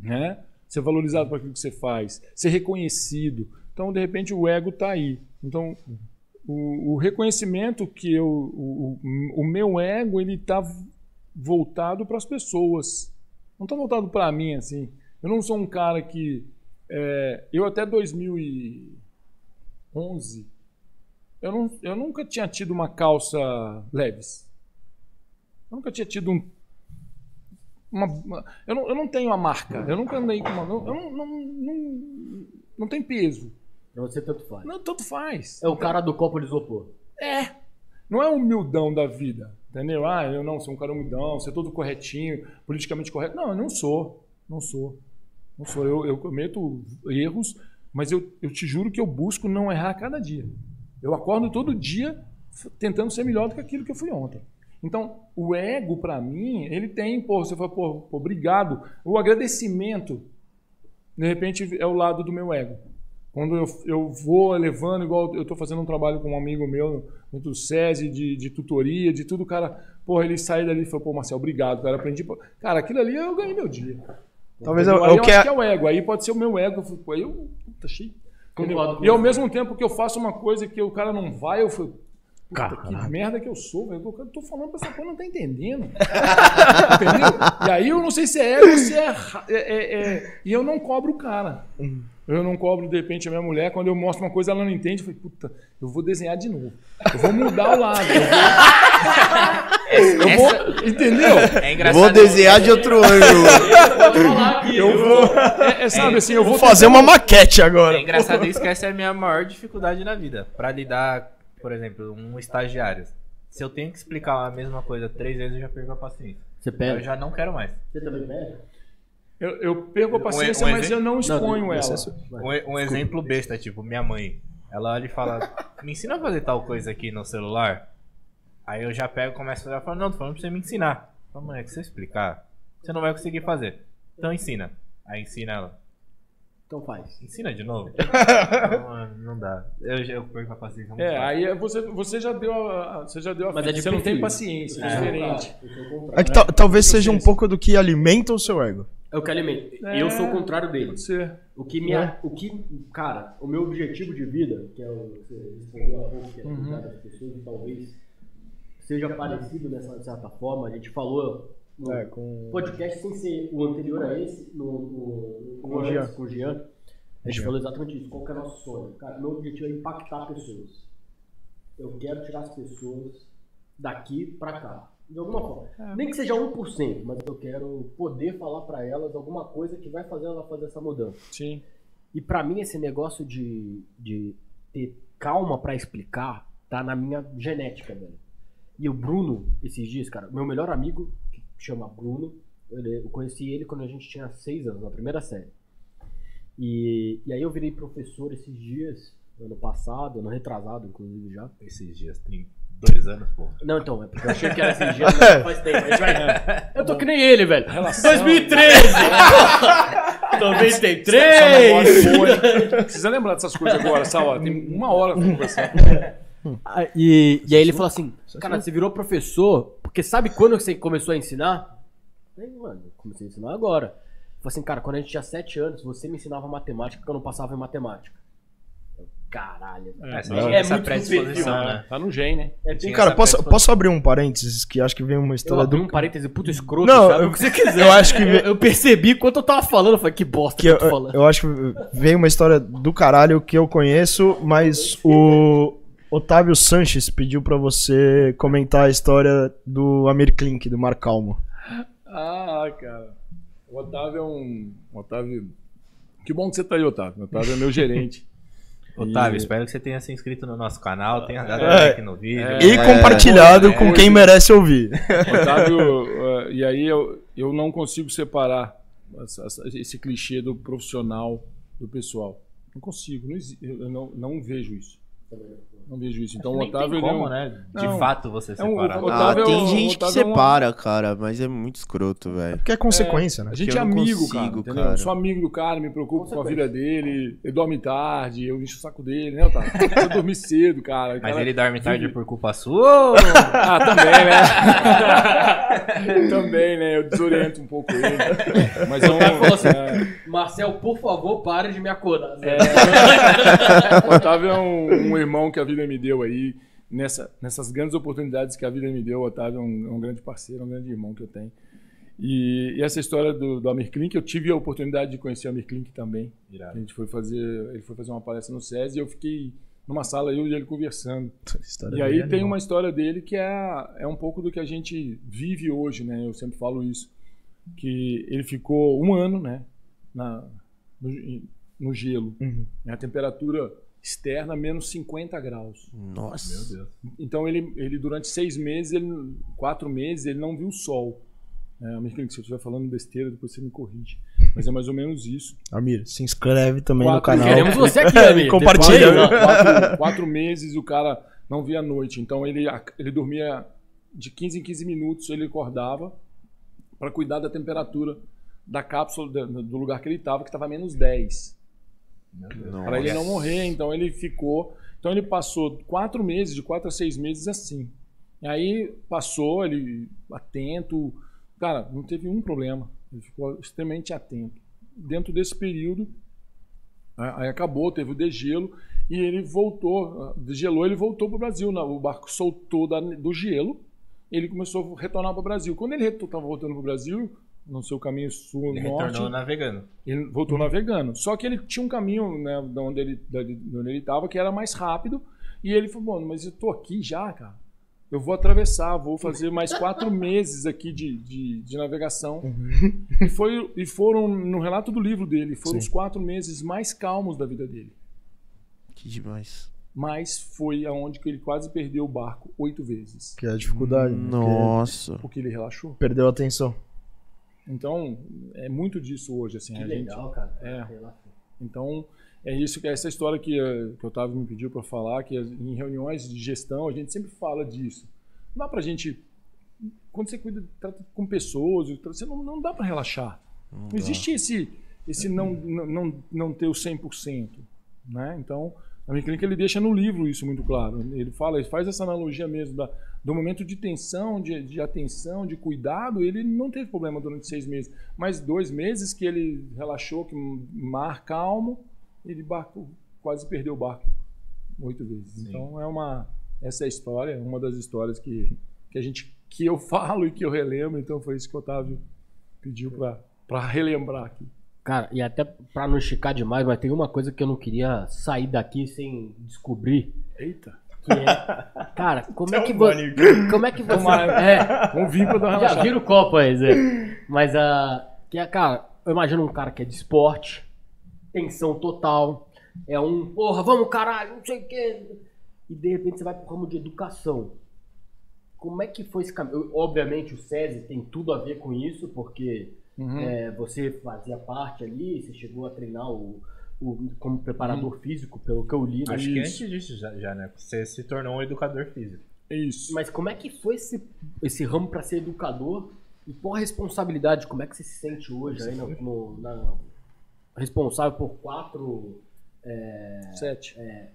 né? Ser valorizado por aquilo que você faz, ser reconhecido. Então, de repente, o ego está aí. Então, o, o reconhecimento que eu... O, o, meu ego, ele está voltado para as pessoas. Não está voltado para mim, assim. Eu não sou um cara que... é, eu até 2011, eu, não, eu nunca tinha tido uma calça leves. Eu nunca tinha tido um... Uma, uma- eu, não, eu não tenho a marca. Eu nunca andei com uma... Eu não, não, não, não tem peso. Pra você tanto faz. Não, tanto faz. É o cara do copo de isopor. É. Não é o humildão da vida. Entendeu? Ah, eu não sou um cara humildão, ser todo corretinho, politicamente correto. Não, eu não sou. Não sou. Não sou. Eu, eu cometo erros, mas eu, eu te juro que eu busco não errar a cada dia. Eu acordo todo dia tentando ser melhor do que aquilo que eu fui ontem. Então, o ego, pra mim, ele tem, pô, você fala, pô, pô, obrigado. O agradecimento, de repente, é o lado do meu ego. Quando eu, eu vou levando, igual eu estou fazendo um trabalho com um amigo meu, dentro do SESI, de, de tutoria, de tudo, o cara, porra, ele sai dali e falou, pô, Marcel, obrigado, cara, aprendi. pô." Cara, aquilo ali eu ganhei meu dia. Talvez Entendeu? eu- aí eu eu quero- acho que é o ego, aí pode ser o meu ego. Eu falo, pô, aí eu, puta, com E ao mesmo tempo que eu faço uma coisa que o cara não vai, eu falo, puta, que merda que eu sou, velho. Eu tô falando pra essa porra, não tá entendendo. <laughs> Entendeu? E aí eu não sei se é ego ou se é, é- é- é- E eu não cobro o cara. Eu não cobro, de repente, a minha mulher, quando eu mostro uma coisa, ela não entende. Eu falei, puta, eu vou desenhar de novo. Eu vou mudar o lado. Eu vou. Eu vou entendeu? É engraçado. Vou desenhar de outro ângulo. Eu vou. É, é, sabe assim, eu vou. Vou fazer uma maquete agora. É engraçado isso que essa é a minha maior dificuldade na vida. Pra lidar, por exemplo, um estagiário. Se eu tenho que explicar a mesma coisa três vezes, eu já perco a paciência. Você Eu pega. já não quero mais. Você também pega? Eu, eu perco a paciência, um mas exemplo? eu não exponho Não, ela. Você- Um, um exemplo besta, tipo, minha mãe. Ela olha e fala: me ensina a fazer tal coisa aqui no celular. Aí eu já pego e começo a fazer. Eu falo, não, tô falando pra você me ensinar. Eu falo, moleque, se eu explicar, você não vai conseguir fazer. Então ensina. Aí ensina ela. Então faz. Ensina de novo. <laughs> não, mano, não dá. Eu, eu perco a paciência. muito É, fácil. aí você, você já deu a, você já deu a Mas é de Você não tem paciência, é, É. diferente. É que tal- talvez seja um pouco do que alimenta o seu ego. É o que alimenta. É. Eu sou o contrário dele. Pode ser. O que me. O que. Cara, o meu objetivo de vida, que é o. Você respondeu há pouco, que é cuidar das pessoas, e talvez seja parecido nessa certa forma. A gente falou no É, com... podcast sem ser o anterior a esse, no, no, Com no o antes, Jean. com o Jean. A gente Jean. falou exatamente isso. Qual que é o nosso sonho? Cara, meu objetivo é impactar pessoas. Eu quero tirar as pessoas daqui pra cá. De alguma forma. Nem que seja 1%, mas eu quero poder falar pra elas alguma coisa que vai fazer ela fazer essa mudança. Sim. E pra mim esse negócio de, de ter calma pra explicar tá na minha genética, velho. E o Bruno, esses dias, cara, meu melhor amigo, chama Bruno, eu conheci ele quando a gente tinha seis anos, na primeira série. E, e aí eu virei professor esses dias, ano passado, ano retrasado, inclusive já. Esses dias, tem dois anos, pô. Não, então, é porque eu achei que era esses dias, <laughs> mas faz tempo. A gente vai- Eu tô que nem ele, velho. 2013! 93! Essa memória boa, hein? Precisa lembrar dessas coisas agora, Sal. Tem uma hora pra conversar. <laughs> Ah, E, e aí ele falou assim, cara, você virou professor, porque sabe quando você começou a ensinar? Eu falei, mano, eu comecei a ensinar agora. Falou assim, cara, quando a gente tinha 7 anos, você me ensinava matemática porque eu não passava em matemática. Eu, Caralho. É, Essa, é essa muito predisposição, né? Tá no gen, né? É, Cara, posso, posso abrir um parênteses que acho que vem uma eu história abri do... um parêntese puto escroto, Não, sabe? eu- o que você <laughs> quiser. eu acho que- Eu, eu percebi quando eu tava falando, eu falei, que bosta que, que eu eu, tô falando. eu acho que veio uma história do caralho que eu conheço, mas o Otávio Sanches pediu pra você comentar a história do Amir Klink, do Mar Calmo. Ah, cara. O Otávio é um. Otávio. Que bom que você tá aí, Otávio. O Otávio é meu gerente. <laughs> Otávio, E- espero que você tenha se inscrito no nosso canal, tenha dado É. like no vídeo. É. E compartilhado é, com é. quem merece ouvir. Otávio, eh, <laughs> e aí eu, eu não consigo separar essa- essa- esse clichê do profissional do pessoal. Não consigo, não, eu não, não vejo isso. Não vejo isso. Então o Nem Otávio tem ele é como, um- né? De Não. fato você É um- separar. o- Ah, Otávio é tem um- gente que Otávio é separa, cara, mas é muito escroto, velho. Que é consequência, né? A gente é eu amigo, consigo, cara, cara. Eu sou amigo do cara, me preocupo com a vida dele, ele dorme tarde, eu encho o saco dele, né, Otávio? <laughs> Eu dormir cedo, cara. Mas Cara, ele dorme tarde vive- por culpa sua. Ah, também, né? <laughs> também, né? Eu desoriento um pouco ele. Mas é um... falou assim, é, Marcel, por favor, pare de me acordar. <laughs> o Otávio é um, um irmão que a vida me deu aí. Nessa, nessas grandes oportunidades que a vida me deu, o Otávio é um, é um grande parceiro, é um grande irmão que eu tenho. E, e essa história do, do Amir Klink, eu tive a oportunidade de conhecer o Amir Klink também. A gente foi fazer, ele foi fazer uma palestra no SESI e eu fiquei numa sala, eu e ele conversando. E aí bem tem uma história dele que é, é um pouco do que a gente vive hoje, né? Eu sempre falo isso. Que ele ficou um ano, né? Na, no, no gelo. Uhum. A temperatura externa menos 50 graus. Nossa. Meu Deus. Então ele, ele durante seis meses, ele, quatro meses, ele não viu o sol. É, Americano, se eu estiver falando besteira, depois você me corrige. Mas é mais ou menos isso. Amir, se inscreve também no Quatro- canal. Queremos você aqui, <laughs> amigo. Compartilha. Ó, quatro, quatro meses o cara não via a noite. Então ele, ele dormia de 15 em 15 minutos, ele acordava para cuidar da temperatura da cápsula do lugar que ele estava, que estava menos 10. Para ele não morrer. Então ele ficou. Então ele passou quatro meses, de quatro a seis meses assim. E aí passou, ele atento. Cara, não teve um problema. Ele ficou extremamente atento. Dentro desse período, aí acabou, teve o degelo e ele voltou, degelou, ele voltou para o Brasil. né? O barco soltou do gelo, ele começou a retornar para o Brasil. Quando ele estava voltando para o Brasil, no seu caminho Ele sul-norte, retornou navegando. ele voltou navegando. Só que ele tinha um caminho, né, de onde ele da- de onde ele estava, que era mais rápido. E ele falou, mano, mas eu tô aqui já, cara. Eu vou atravessar, vou fazer mais quatro <laughs> meses aqui de, de, de navegação. E, foi, e foram, no relato do livro dele, foram Sim. os quatro meses mais calmos da vida dele. Que demais. Mas foi aonde que ele quase perdeu o barco oito vezes. Que é a dificuldade. né? Nossa. Porque ele relaxou. Porque Perdeu a atenção. Então, é muito disso hoje, assim. Que a gente, legal, cara. É. Então, é isso que essa história que, eh, que o Otávio me pediu para falar, que em reuniões de gestão a gente sempre fala disso. Não dá para a gente. Quando você cuida, trata com pessoas, você não, não dá para relaxar. Não, não existe esse, esse não, não, não ter o 100%. Né? Então, a minha clínica ele deixa no livro isso muito claro. Ele fala, ele faz essa analogia mesmo da, do momento de tensão, de, de atenção, de cuidado. Ele não teve problema durante seis meses, mas dois meses que ele relaxou, que mar calmo, ele barco, quase perdeu o barco oito vezes. Sim. Então é uma essa é a história, uma das histórias que, que a gente que eu <laughs> falo e que eu relembro. Então foi isso que o Otávio pediu para relembrar aqui. Cara, e até para não esticar demais, mas tem uma coisa que eu não queria sair daqui sem descobrir. Eita. Que é, <laughs> cara, como é que você. Como <laughs> é que você. É, Vamos vir pra dar uma Já vira o copo aí, Zé. Mas, uh, que é, cara, eu imagino um cara que é de esporte, tensão total, é um, porra, vamos caralho, não sei o quê. E de repente você vai pro ramo de educação. Como é que foi esse caminho? Obviamente o SESI tem tudo a ver com isso, porque Uhum. É, você fazia parte ali, você chegou a treinar o, o como preparador uhum. físico, pelo que eu li. Acho que antes disso já, já, né? Você se tornou um educador físico. Isso. Mas como é que foi esse, esse ramo para ser educador? E qual a responsabilidade? Como é que você se sente hoje aí no, no na, responsável por quatro. É, sete. É,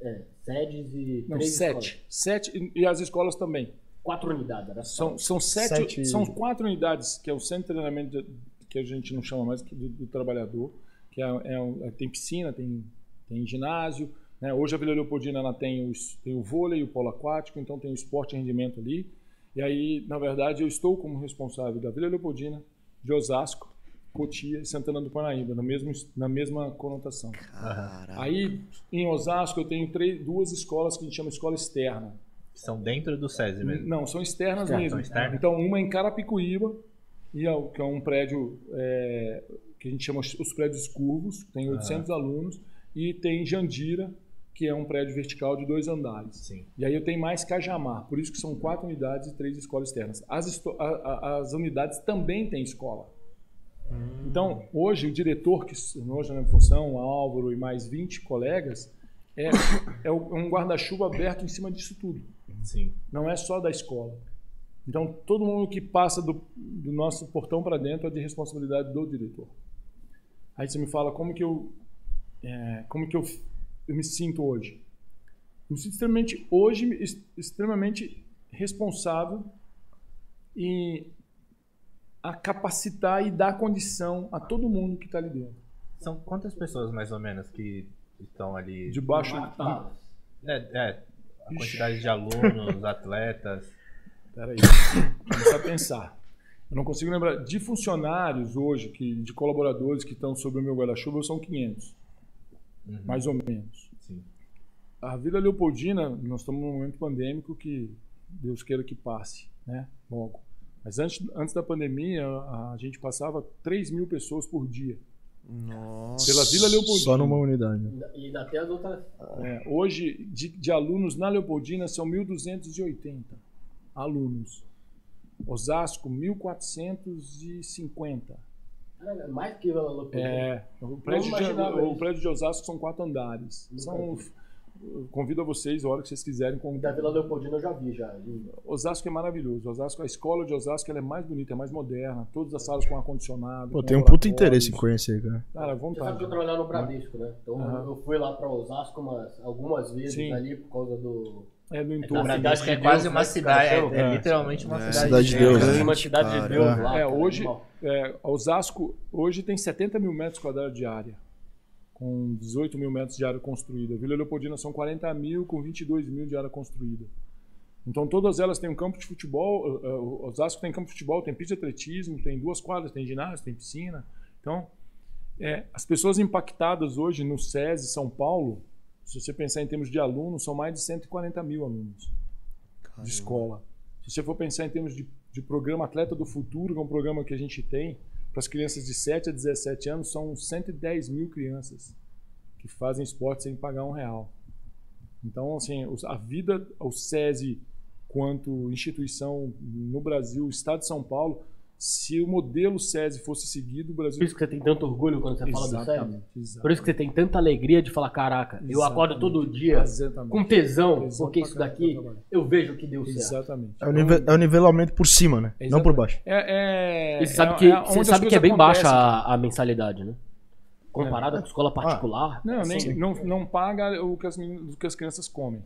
é, sedes e. Não, sete. Escolas. Sete e as escolas também. Quatro unidades, era são, são sete, sete, São quatro unidades, que é o centro de treinamento que a gente não chama mais do, do trabalhador, que é, é, é, tem piscina, tem, tem ginásio. Né? Hoje a Vila Leopoldina ela tem, os, tem o vôlei, o polo aquático, então tem o esporte e rendimento ali. E aí, na verdade, eu estou como responsável da Vila Leopoldina, de Osasco, Cotia e Santana do Parnaíba, na mesma, na mesma conotação. Caraca. Aí, em Osasco, eu tenho três, duas escolas que a gente chama escola externa. São dentro do SESI mesmo? Não, são externas mesmo. São externas? Então, uma em Carapicuíba, e é, que é um prédio é, que a gente chama os prédios curvos, tem 800 ah. alunos, e tem Jandira, que é um prédio vertical de dois andares. Sim. E aí eu tenho mais Cajamar, por isso que são quatro unidades e três escolas externas. As, a, as unidades também têm escola. Hum. Então, hoje, o diretor, que hoje na função, Álvaro e mais 20 colegas, é, é um guarda-chuva aberto em cima disso tudo. Sim. Não é só da escola. Então, todo mundo que passa do, do nosso portão para dentro é de responsabilidade do diretor. Aí você me fala como que eu, é, como que eu, eu me sinto hoje. Eu me sinto extremamente, hoje, extremamente responsável em a capacitar e dar condição a todo mundo que está ali dentro. São quantas pessoas, mais ou menos, que estão ali? Debaixo... De, é, é, a quantidade de alunos, atletas. Peraí, <coughs> começar a pensar. Eu não consigo lembrar. De funcionários hoje, que, de colaboradores que estão sobre o meu guarda-chuva, são 500. Uhum. Mais ou menos. Sim. A Vila Leopoldina, nós estamos num momento pandêmico que Deus queira que passe, né? Logo. Mas antes, antes da pandemia, a, a gente passava 3 mil pessoas por dia. Nossa. Pela Vila Leopoldina. Só numa unidade. E ainda tem as outras. É, hoje, de, de, alunos na Leopoldina, são 1.280 alunos. Osasco, 1.450. É mais que Vila Leopoldina. É, o prédio, de, o prédio de Osasco são quatro andares. São convido a vocês, a hora que vocês quiserem. Convido... Da Vila Leopoldina eu já vi, já. Osasco é maravilhoso. Osasco, a escola de Osasco ela é mais bonita, é mais moderna. Todas as salas com ar-condicionado. Pô, tem um puto interesse em conhecer, cara. Cara, vontade. Você sabe que eu trabalhava no Bradesco, né? Então uhum. eu fui lá para Osasco umas, algumas vezes Sim. ali por causa do. É no entorno. É cidade é quase uma cidade. É, é, literalmente uma é, cidade, cidade de Deus. É uma cidade de Deus lá. É, hoje, é, Osasco hoje tem 70 mil metros quadrados de área com 18 mil metros de área construída. Vila Leopoldina são 40 mil com 22 mil de área construída. Então todas elas têm um campo de futebol. O Osasco tem campo de futebol, tem pista de atletismo, tem duas quadras, tem ginásio, tem piscina. Então, é, as pessoas impactadas hoje no SESI São Paulo, se você pensar em termos de alunos, são mais de 140 mil alunos Caramba. de escola. Se você for pensar em termos de, de programa Atleta do Futuro, que é um programa que a gente tem, para as crianças de 7 a 17 anos, são 110 mil crianças que fazem esporte sem pagar um real. Então, assim, a vida, o SESI, quanto instituição no Brasil, o Estado de São Paulo, se o modelo SESI fosse seguido, o Brasil Por isso que você tem tanto orgulho quando você fala do SESI. Exatamente. Por isso que você tem tanta alegria de falar, caraca, eu acordo todo dia Exatamente. com tesão, Tesão porque isso daqui eu vejo que deu certo. Exatamente. É o, nive- é o nivelamento por cima, né? Não por baixo. É, é, E você sabe é- que, é você sabe que é bem baixa a, a mensalidade, né? Comparada com escola particular. Não, nem, não, não paga o que, as, meninas- o que as crianças comem.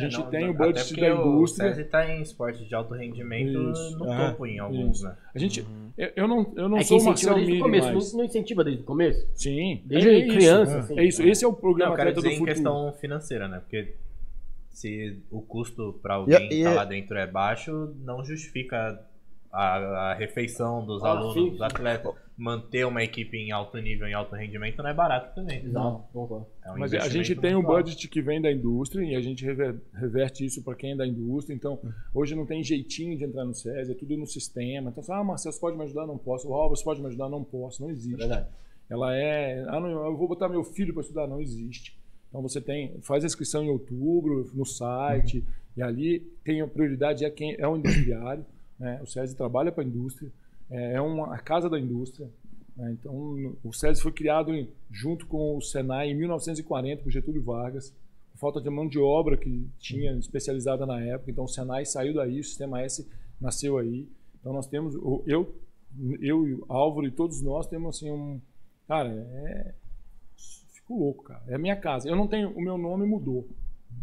A gente É, não, tem não, o budget até porque da indústria. O SESI tá em esporte de alto rendimento Isso. no É, topo em alguns, isso. né? A gente, eu, eu não, eu não é que sou o incentiva Marcel desde o Miri começo. mais. Não, não incentiva desde o começo? Sim. Desde é isso. criança. assim. É isso. Esse é o programa Não, eu quero dizer em questão financeira, né? Porque se o custo pra alguém E- e estar é- lá dentro é baixo, não justifica a, a refeição dos Ah, alunos, sim, dos sim. atletas. Manter uma equipe em alto nível, em alto rendimento, não é barato também. Exato. concordo. É um Mas a gente tem um alto. budget que vem da indústria e a gente rever- reverte isso para quem é da indústria. Então, hoje não tem jeitinho de entrar no SESI, é tudo no sistema. Então, ah, Marcelo, você pode me ajudar? Não posso. Oh, você pode me ajudar? Não posso. Não É existe. verdade. Ela é, ah, não, eu vou botar meu filho para estudar? Não existe. Então, você tem, faz a inscrição em outubro no site e ali tem a prioridade é quem é o industriário. Né? O SESI trabalha para a indústria, é é uma a casa da indústria. né? Então, o SESI foi criado em- junto com o Senai em 1940 por Getúlio Vargas, por falta de mão de obra que tinha especializada na época. Então, o Senai saiu daí, o Sistema S nasceu aí. Então, nós temos, eu, eu Álvaro e todos nós temos assim um, cara, é, fico louco, cara. É a minha casa. Eu não tenho, o meu nome mudou,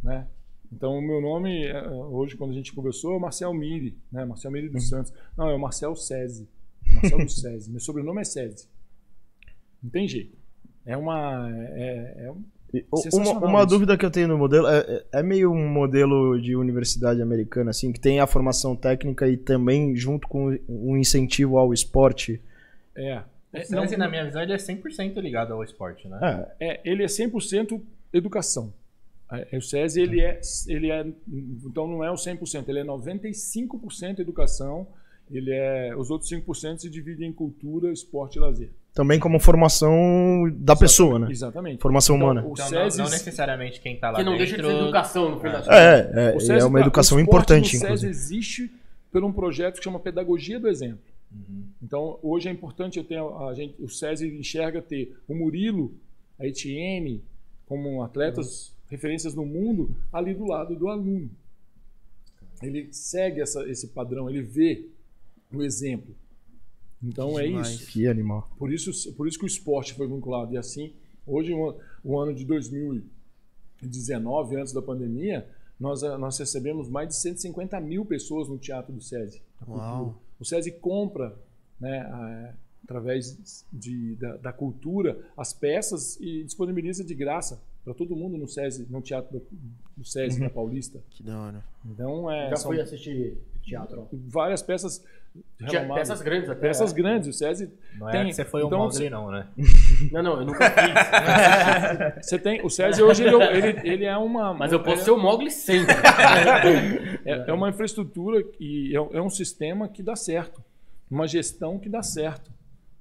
né? Então, o meu nome, é, hoje, quando a gente conversou, é Marcel Miri, né? Marcel Miri dos Santos. Não, é o Marcel Sesi. Marcel do <laughs> Sesi. Meu sobrenome é Sesi. Não tem jeito. É uma. É, é um- o- Uma, uma dúvida que eu tenho no modelo é, é- é meio um modelo de universidade americana, assim, que tem a formação técnica e também junto com um incentivo ao esporte. é. É, não- na minha visão, ele é 100% ligado ao esporte, né? É, É, ele é 100% educação. É, O SESI, ele é, ele é, então não é o 100%, ele é 95% educação, ele é, os outros 5% se dividem em cultura, esporte e lazer. também como formação da pessoa, né? Exatamente. Formação Então, humana. o Então, SESI, não, não necessariamente quem tá lá Que não dentro... deixa de ser educação no contas. É, é, o é, SESI uma tá- educação o importante, no SESI existe por um projeto que chama Pedagogia do Exemplo. Uhum. Então, hoje é importante eu ter a gente, o SESI enxerga ter o Murilo, a Etienne, como atletas referências no mundo, ali do lado do aluno. Ele segue essa, esse padrão, ele vê o exemplo. Então é Demais. isso. Que animal. Por isso, por isso que o esporte foi vinculado. E assim, hoje, o, o ano de 2019, antes da pandemia, nós, ah, nós recebemos mais de 150 mil pessoas no Teatro do SESI. Uau. O SESI compra, né, a- através de, da, da cultura, as peças e disponibiliza de graça para todo mundo no SESI, no Teatro do, do SESI, Uhum. na Paulista. Que da hora. Então, é, Já são fui assistir teatro. várias peças peças grandes até. Peças é. grandes. O SESI Não é Tem- que você foi o então, Mogli, você- não, né? <laughs> Não, não, eu nunca fiz. <laughs> Você tem, o SESI hoje ele, é- ele, ele é uma. Mas eu posso é, ser o Mogli sempre. <laughs> é, é uma infraestrutura e é, é um sistema que dá certo, uma gestão que dá certo.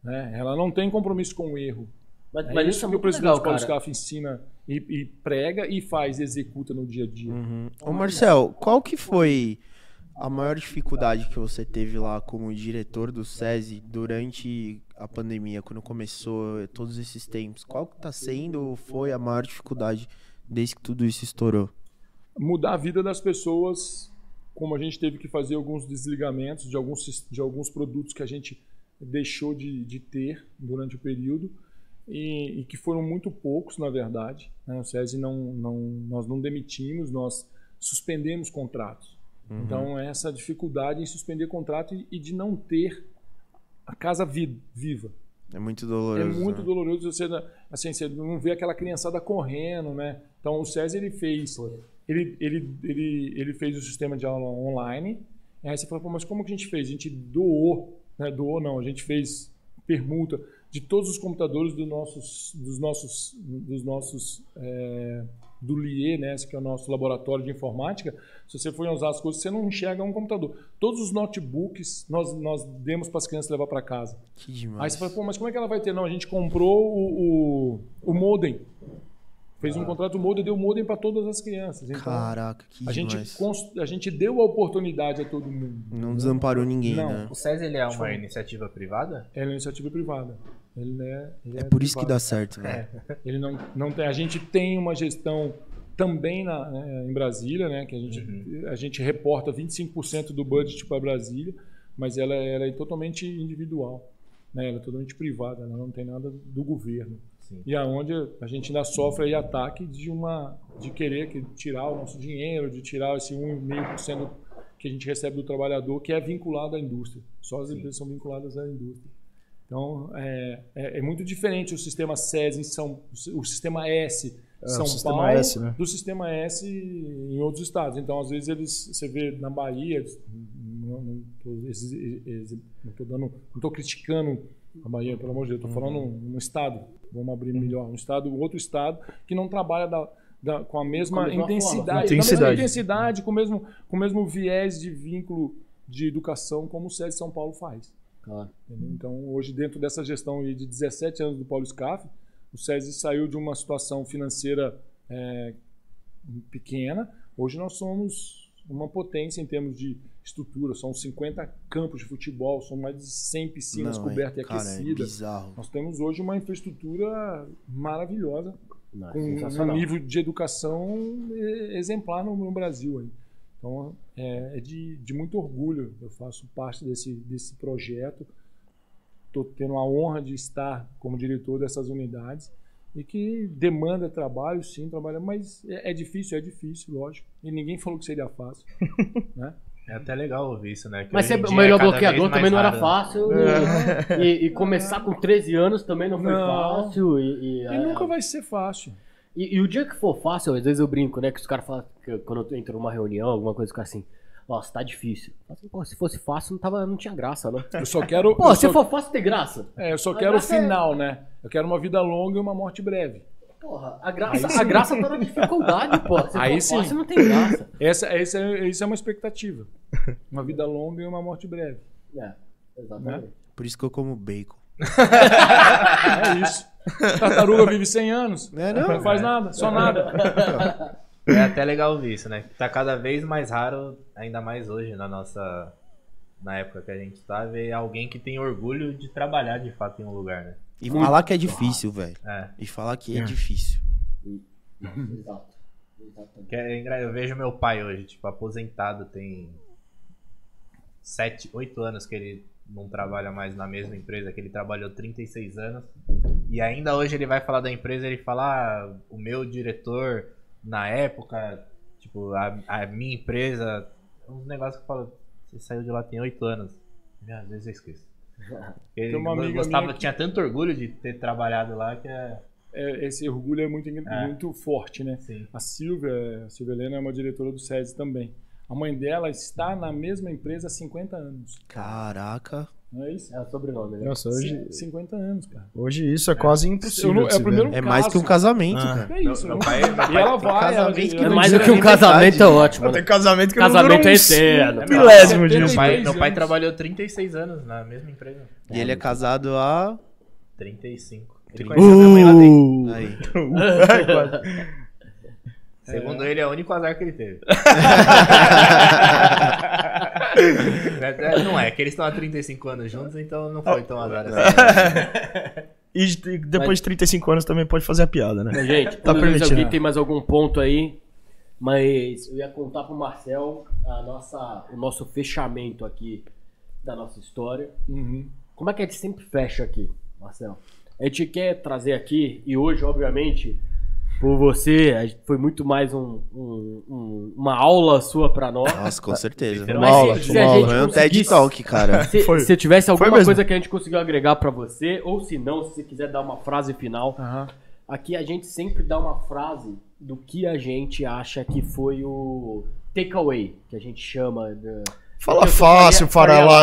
Né? Ela não tem compromisso com o erro. Mas, É mas isso isso é que o muito presidente legal, Paulo. Scaff ensina e, e prega e faz, executa no dia a dia. Uhum. Ô Marcel, qual que foi a maior dificuldade que você teve lá como diretor do SESI durante a pandemia, quando começou todos esses tempos? Qual que tá sendo ou foi a maior dificuldade desde que tudo isso estourou? mudar a vida das pessoas, como a gente teve que fazer alguns desligamentos de alguns, de alguns produtos que a gente deixou de, de ter durante o período e, e que foram muito poucos, na verdade. né? O SESI não, não, nós não demitimos, nós suspendemos contratos. Então, é essa dificuldade em suspender contrato e, e de não ter a casa vi- viva. É muito É doloroso. muito né? doloroso você, assim, você não vê aquela criançada correndo, né? Então o César ele fez, ele, ele, ele, ele fez o sistema de aula online. E aí você fala, mas como que a gente fez? A gente doou, né? Doou não, a gente fez permuta de todos os computadores dos nossos, dos nossos, dos nossos é, do LIE, né? Esse que é o nosso laboratório de informática. Se você for usar as coisas, você não enxerga um computador. Todos os notebooks nós, nós demos para as crianças levar para casa. Que demais. Aí você fala, pô, mas como é que ela vai ter? Não, a gente comprou o, o, o modem. Fez um contrato modem, deu modem para todas as crianças. Então, Caraca, que a gente, demais. cons- a gente deu a oportunidade a todo mundo. Não desamparou ninguém, Não. né? O SES ele é uma iniciativa privada? É uma iniciativa privada. Ele é, ele É por isso que dá certo, velho. Ele não, não tem. A gente tem uma gestão também na, né, em Brasília, né? Que a gente, a gente reporta 25% do budget para Brasília, mas ela, ela é totalmente individual. Né? Ela é totalmente privada, ela não tem nada do governo. Sim. E aonde a gente ainda sofre aí ataque de uma de querer que tirar o nosso dinheiro, de tirar esse 1,5% que a gente recebe do trabalhador, que é vinculado à indústria. Só as empresas são vinculadas à indústria. Então, é, é, é muito diferente o sistema SES em São o sistema S É, São sistema Paulo S, né? do sistema S em outros estados. Então, às vezes eles você vê na Bahia, não, tô dando, não tô criticando a Bahia, pelo amor de Deus, estou falando no estado. Vamos abrir melhor, um estado, outro estado que não trabalha da- da- com a mesma Com a mesma intensidade, forma. com a mesma Intensidade. intensidade, com o mesmo com o mesmo viés de vínculo de educação como o SES São Paulo faz. Claro. Então, hoje, dentro dessa gestão de 17 anos do Paulo Scaff, o SESI saiu de uma situação financeira é, pequena. Hoje nós somos uma potência em termos de estrutura. São 50 campos de futebol, são mais de 100 piscinas Não, é- cobertas e cara, é aquecidas. bizarro. nós temos hoje uma infraestrutura maravilhosa, Não, é com um nível de educação eh, exemplar no, no Brasil. Aí. Então, é, é de, de muito orgulho. Eu faço parte desse, desse projeto. Estou tendo a honra de estar como diretor dessas unidades e que demanda trabalho, sim, trabalho, mas é, é difícil, é difícil, lógico. E ninguém falou que seria fácil. <laughs> né? É até legal ouvir isso, né? Que Mas ser dia melhor é bloqueador também não era raro. fácil. E, e- e começar com 13 anos também não foi Não. fácil. E, e, E é, nunca vai ser fácil. E- e o dia que for fácil, às vezes eu brinco, né? Que os caras falam, que quando eu entro numa reunião, alguma coisa, fica assim. Nossa, tá difícil. Assim, Pô, se fosse fácil, não, tava, não tinha graça, né? Eu só quero. <laughs> Pô, se só, for fácil, tem graça. é, eu só A quero o é- final, né? Eu quero uma vida longa e uma morte breve. Porra, a graça, a graça tá na dificuldade, pô. Se Aí for sim. fácil, não tem graça. Essa, essa, é- isso é uma expectativa. Uma vida longa e uma morte breve. É, exatamente. Por isso que eu como bacon. <laughs> É isso. <laughs> Tartaruga vive 100 anos. É, não, faz nada, só nada. É até legal ouvir isso, né? Tá cada vez mais raro, ainda mais hoje, na nossa. Na época que a gente tá, ver alguém que tem orgulho de trabalhar de fato em um lugar, né? E falar que é difícil, velho. É. E falar que é difícil. Exato. É eu vejo meu pai hoje, tipo, aposentado, tem sete, oito anos que ele não trabalha mais na mesma empresa, que ele trabalhou 36 anos. E ainda hoje ele vai falar da empresa, ele fala, ah, o meu diretor na época, tipo, a, a minha empresa, uns negócios que eu falo, você saiu de lá tem oito anos. E às vezes eu esqueço. <laughs> Ele gostava, tinha tanto orgulho de ter trabalhado lá que é. É, esse orgulho é muito, É. muito forte, né? Sim. A Silvia, a Silvia Helena é uma diretora do SESI também. A mãe dela está na mesma empresa há 50 anos. Caraca. Não é isso? É o sobrenome, né? Nossa, hoje, Cin- 50 anos, cara. hoje isso é quase impossível. Eu não- de é. É mais que um casamento, Ah. cara. É isso. Meu- né? meu pai- meu e pai ela tem vai. casamento ela, que É mais do que um casamento, é ótimo. Tem Né? casamento que não Casamento dura é eterno. um milésimo Setenta Meu disso. pai, 33 meu pai anos. trabalhou 36 anos na mesma empresa. E ele é casado há. 35. Ele Trinta- conheceu minha mãe lá dentro. Uh, Aí. <laughs> Ai, quase. Segundo ele, é o único azar que ele teve. <laughs> É, é, não é, que eles estão há 35 anos juntos, então não foi tão azar assim. <laughs> E de- depois de 35 anos também pode fazer a piada, né? Mas, gente, Tá permitido. alguém tem mais algum ponto aí, mas eu ia contar pro Marcel a nossa, o nosso fechamento aqui da nossa história. Uhum. Como é que a gente sempre fecha aqui, Marcel? A gente quer trazer aqui, e hoje, obviamente, por você, foi muito mais um- um- um- uma aula sua pra nós. Nossa, com certeza. Uma Mas aula, se, foi se uma gente Foi um TED Talk, cara. <laughs> Se, Foi. se tivesse alguma coisa que a gente conseguiu agregar pra você, ou se não, se você quiser dar uma frase final, Aham. aqui a gente sempre dá uma frase do que a gente acha que foi o takeaway, que a gente chama. De, Fala fácil,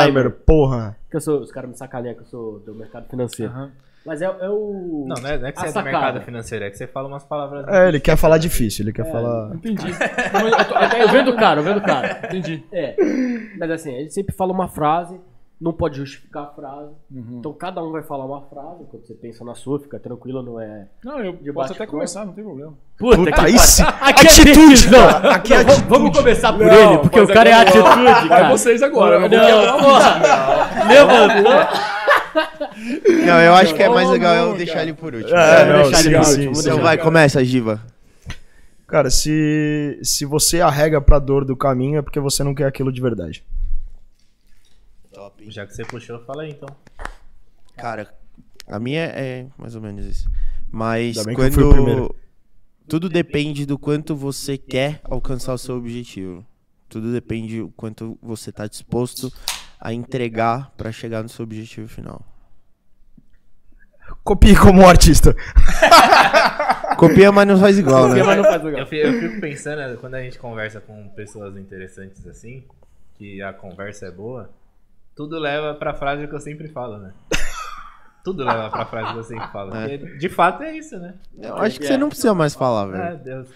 Limer. porra. que eu sou, os caras me sacaneiam que eu sou do mercado financeiro. Aham. Mas é, é o. Não, não é, não é que a você é do mercado financeiro, é que você fala umas palavras. É, ele quer falar difícil, ele quer falar. Entendi. <laughs> Eu, tô- eu vendo o cara, eu vendo o cara. Entendi. É. Mas assim, ele sempre fala uma frase não pode justificar a frase. Uhum. Então cada um vai falar uma frase, quando você pensa na sua, fica tranquilo, não é. Não, eu De posso até começar, não tem problema. Puta, Puta, que sim. Aqui Atitude, é cara. Aqui é Não, vamos- atitude. Vamos começar por Não, ele, porque o cara é atitude, Vai vocês agora. eu vou Não, quebrar. porra. Levantou. Não, <laughs> eu acho que é mais Não, legal não, eu deixar ele por último. É, não, deixar ele sim, por sim, último, sim. Então vai, começa, Giva. Cara, se, se você arrega pra dor do caminho é porque você não quer aquilo de verdade. Já que você puxou, fala aí então. Cara, a minha é mais ou menos isso. Mas quando. Tudo depende do quanto você quer alcançar o seu objetivo. Tudo depende do quanto você tá disposto a entregar pra chegar no seu objetivo final. Copie como artista. <laughs> Copia, mas não faz igual, né? Porque mas não faz Eu legal. fi- eu fico pensando, quando a gente conversa com pessoas interessantes assim, que a conversa é boa, tudo leva pra frase que eu sempre falo, né? Tudo leva pra frase que eu sempre falo. É. Porque, de fato é isso, né? Eu acho que você não precisa mais falar, Ah, velho. Deus.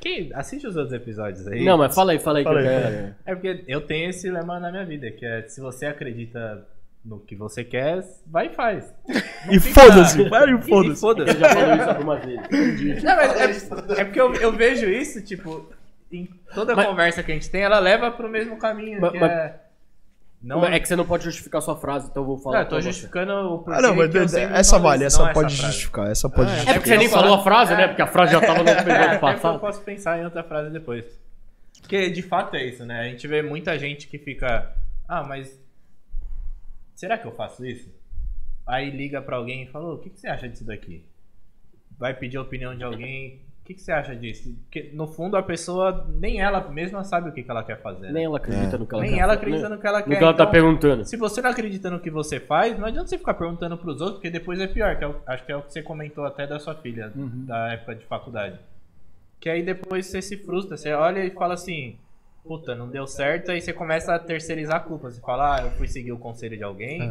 Quem assiste os outros episódios aí. Não, mas fala aí, fala aí. Fala que aí, eu quero- É porque eu tenho esse lema na minha vida, que é se você acredita no que você quer, vai e faz. <laughs> E fica- foda-se, vai e E foda-se. foda-se. Ele já falou isso <laughs> algumas vezes. Não, mas é, é porque eu, eu vejo isso, tipo, em toda Mas- conversa que a gente tem, ela leva pro mesmo caminho, Mas- que mas- é... Não, É que você não pode justificar sua frase, então eu vou falar. não, eu tô você. justificando o porquê Ah, não, mas que eu sempre essa falo vale, isso, essa não pode frase. justificar, essa pode Ah, justificar. É porque você nem falou a frase, né? Porque a frase já tava no É, até porque eu passado. posso pensar em outra frase depois. Porque de fato é isso, né? A gente vê muita gente que fica. Ah, mas. Será que eu faço isso? Aí liga pra alguém e fala: "Ô, o que, que você acha disso daqui? Vai pedir a opinião de alguém. O que, que você acha disso? Porque no fundo a pessoa, nem ela mesma sabe o que, que ela quer fazer. né? Nem ela acredita no que ela Nem quer ela fazer, acredita né? no que ela No quer. que ela tá então- perguntando. se você não acredita no que você faz, não adianta você ficar perguntando pros outros, porque depois é pior. Que é o- acho que é o que você comentou até da sua filha, da época de faculdade. Que aí depois você se frustra, você olha e fala assim, puta, não deu certo, aí você começa a terceirizar a culpa. Você fala, ah, eu fui seguir o conselho de alguém.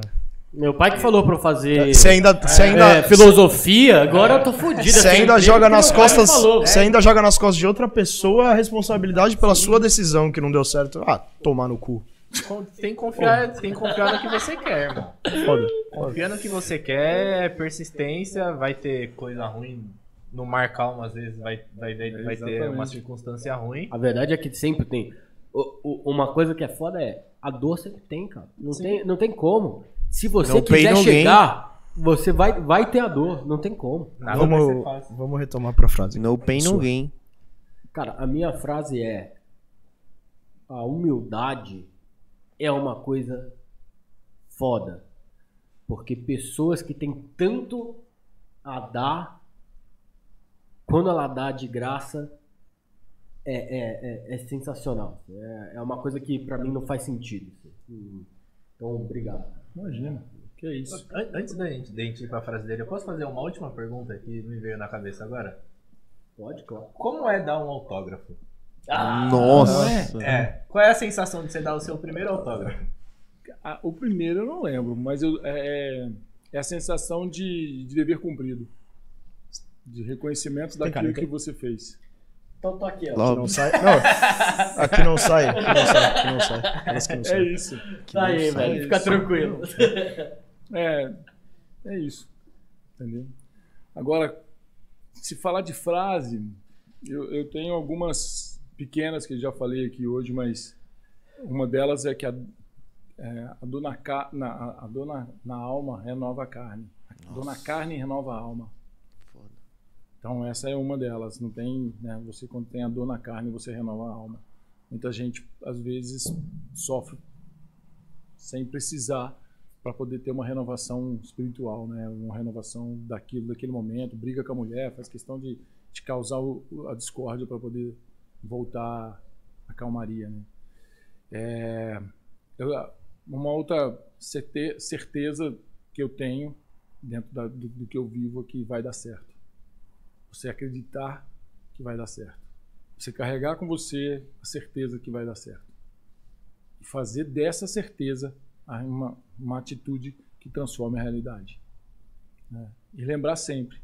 Meu pai que falou pra eu fazer Você ainda, você ainda, é, filosofia, agora eu tô fudido. você Esse ainda joga nas costas, falou. você ainda joga nas costas de outra pessoa a responsabilidade pela sua decisão que não deu certo. Ah, tomar no cu. Tem que confiar, tem que confiar no que você quer, irmão. Foda. Confia no que você quer, é persistência, vai ter coisa ruim. No mar calmo, às vezes, vai, vai, vai, vai ter uma circunstância ruim. A verdade é que sempre tem. O- o- uma coisa que é foda é, a dor sempre tem, cara. Não, tem, não tem como. Se você pain, quiser gain. chegar, você vai, vai ter a dor. Não tem como. Nada vai ser Vamos, fácil. vamos retomar pra frase. No pain, no gain. Cara, a minha frase é: a humildade é uma coisa foda. Porque pessoas que têm tanto a dar, quando ela dá de graça, é, é, é, é sensacional. É, é uma coisa que pra mim não faz sentido. Então, obrigado. Imagina. Que é isso. An- Antes da gente, da gente ir pra frase dele, eu posso fazer uma última pergunta que me veio na cabeça agora? Pode, claro. Como é dar um autógrafo? Nossa. É. Qual é a sensação de você dar o seu primeiro autógrafo? Ah, o primeiro eu não lembro, mas eu- é, é a sensação de, de dever cumprido. De reconhecimento daquilo caneta? que você fez. Então tô aqui, ó. Logo. Não sai. Não. Aqui não sai. Aqui não sai. Aqui não sai. Parece que não É sai. isso. Tá aí, sai velho. Fica isso. tranquilo. É, é isso. Entendeu? Agora, se falar de frase, eu, eu tenho algumas pequenas que eu já falei aqui hoje, mas uma delas é que a, é, a, dor, na, ca- na, a- a dor na, alma renova a carne. A dor na carne renova a alma. Então essa é uma delas. Não tem, né, você quando tem a dor na carne, você renova a alma. Muita gente às vezes sofre sem precisar para poder ter uma renovação espiritual, né? Uma renovação daquilo, daquele momento. Briga com a mulher, faz questão de, de causar o- a discórdia para poder voltar à calmaria, né? É, uma outra certe- certeza que eu tenho dentro da- do, do que eu vivo é que vai dar certo. Você acreditar que vai dar certo. Você carregar com você a certeza que vai dar certo. E fazer dessa certeza uma, uma atitude que transforme a realidade. né? E lembrar sempre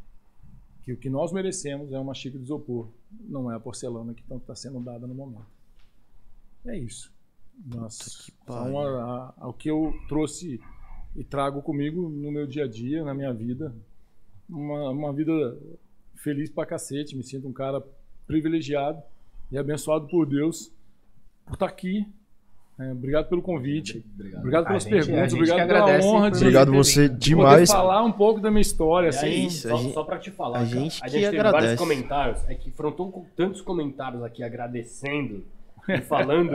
que o que nós merecemos é uma xícara de isopor, não é a porcelana que está sendo dada no momento. É isso. Nossa, são a- a- ao que eu trouxe e trago comigo no meu dia a dia, na minha vida. Uma, uma vida feliz pra cacete. Me sinto um cara privilegiado e abençoado por Deus por estar aqui. É, obrigado pelo convite. Obrigado, A pelas gente- a perguntas. Obrigado pela agradece honra por de Obrigado você demais. poder falar um pouco da minha história. E Assim, isso, a só, gente- só pra te falar, a cara, gente a que gente teve agradece. vários comentários, é que foram tão, tantos comentários aqui agradecendo e <laughs> falando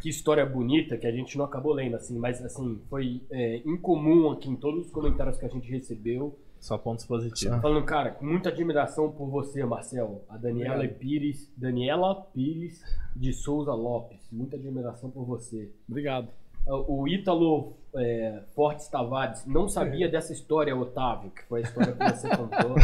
que história bonita que a gente não acabou lendo, assim, mas assim, foi é, incomum aqui em todos os comentários que a gente recebeu, Só pontos positivos. falando, cara, com muita admiração por você, Marcel, a Daniela Obrigado. Pires, Daniela Pires de Souza Lopes, muita admiração por você. Obrigado. O Ítalo é, Fortes Tavares não sabia dessa história, Otávio, que foi a história que você <laughs> contou.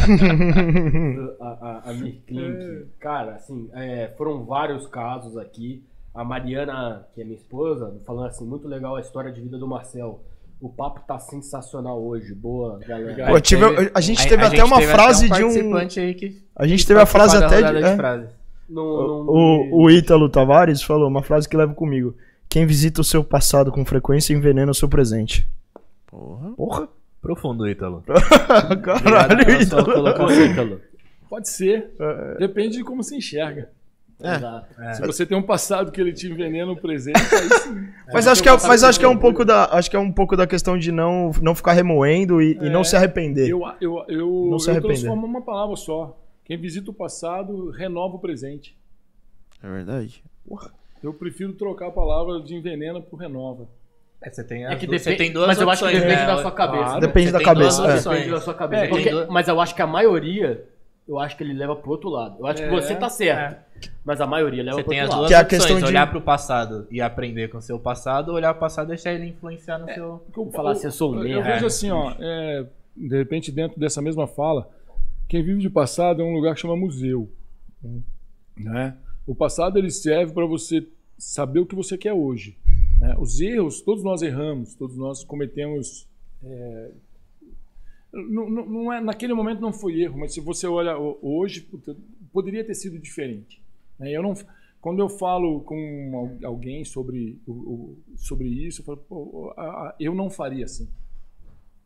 a, a, a Mirklink. Cara, assim, é, foram vários casos aqui. A Mariana, que é minha esposa, falando assim, muito legal a história de vida do Marcel. O papo tá sensacional hoje. Boa, galera. Pô, tive- a gente teve até uma gente frase até de um- participante aí que A gente teve a frase até de. rodada é. frases. Não- não- O, o Ítalo Tavares falou uma frase que leva comigo. Quem visita o seu passado com frequência envenena o seu presente. Porra. Porra! Profundo, Ítalo. <laughs> Caralho, Ítalo. Ítalo. Pode ser. Depende de como se enxerga. Exato. Se você tem um passado que ele te envenena no presente, aí sim. Mas acho que é, mas acho que é um pouco da, acho que é um pouco da questão de não, não ficar remoendo e, e não se arrepender. Eu, eu, eu, Não se eu arrepender. transformo uma palavra só. Quem visita o passado, renova o presente. É verdade. Eu prefiro trocar a palavra de envenena por renova. É, você tem, É que duas- depende, tem duas mas eu acho que depende né? da sua cabeça. Claro. Depende Você da cabeça. é. Depende da sua cabeça. É, duas- mas eu acho que a maioria, eu acho que ele leva pro outro lado. Eu acho que É, você tá certo. Mas a maioria leva Você pro tem as outro duas Que é a opções, questão de- olhar pro passado e aprender com o seu passado, ou olhar pro passado e deixar ele influenciar no seu... Porque eu- falar assim, eu sou um eu, vejo assim, ó, é, de repente dentro dessa mesma fala, quem vive de passado é um lugar que chama museu. Né? O passado ele serve para você saber o que você quer hoje. né? Os erros, todos nós erramos, todos nós cometemos. Não, não- é, naquele momento não foi erro, mas se você olha ho- hoje, puta, poderia ter sido diferente. né? Eu não, quando eu falo com al- alguém sobre, sobre isso, eu falo, "Pô, a- a- eu não faria assim.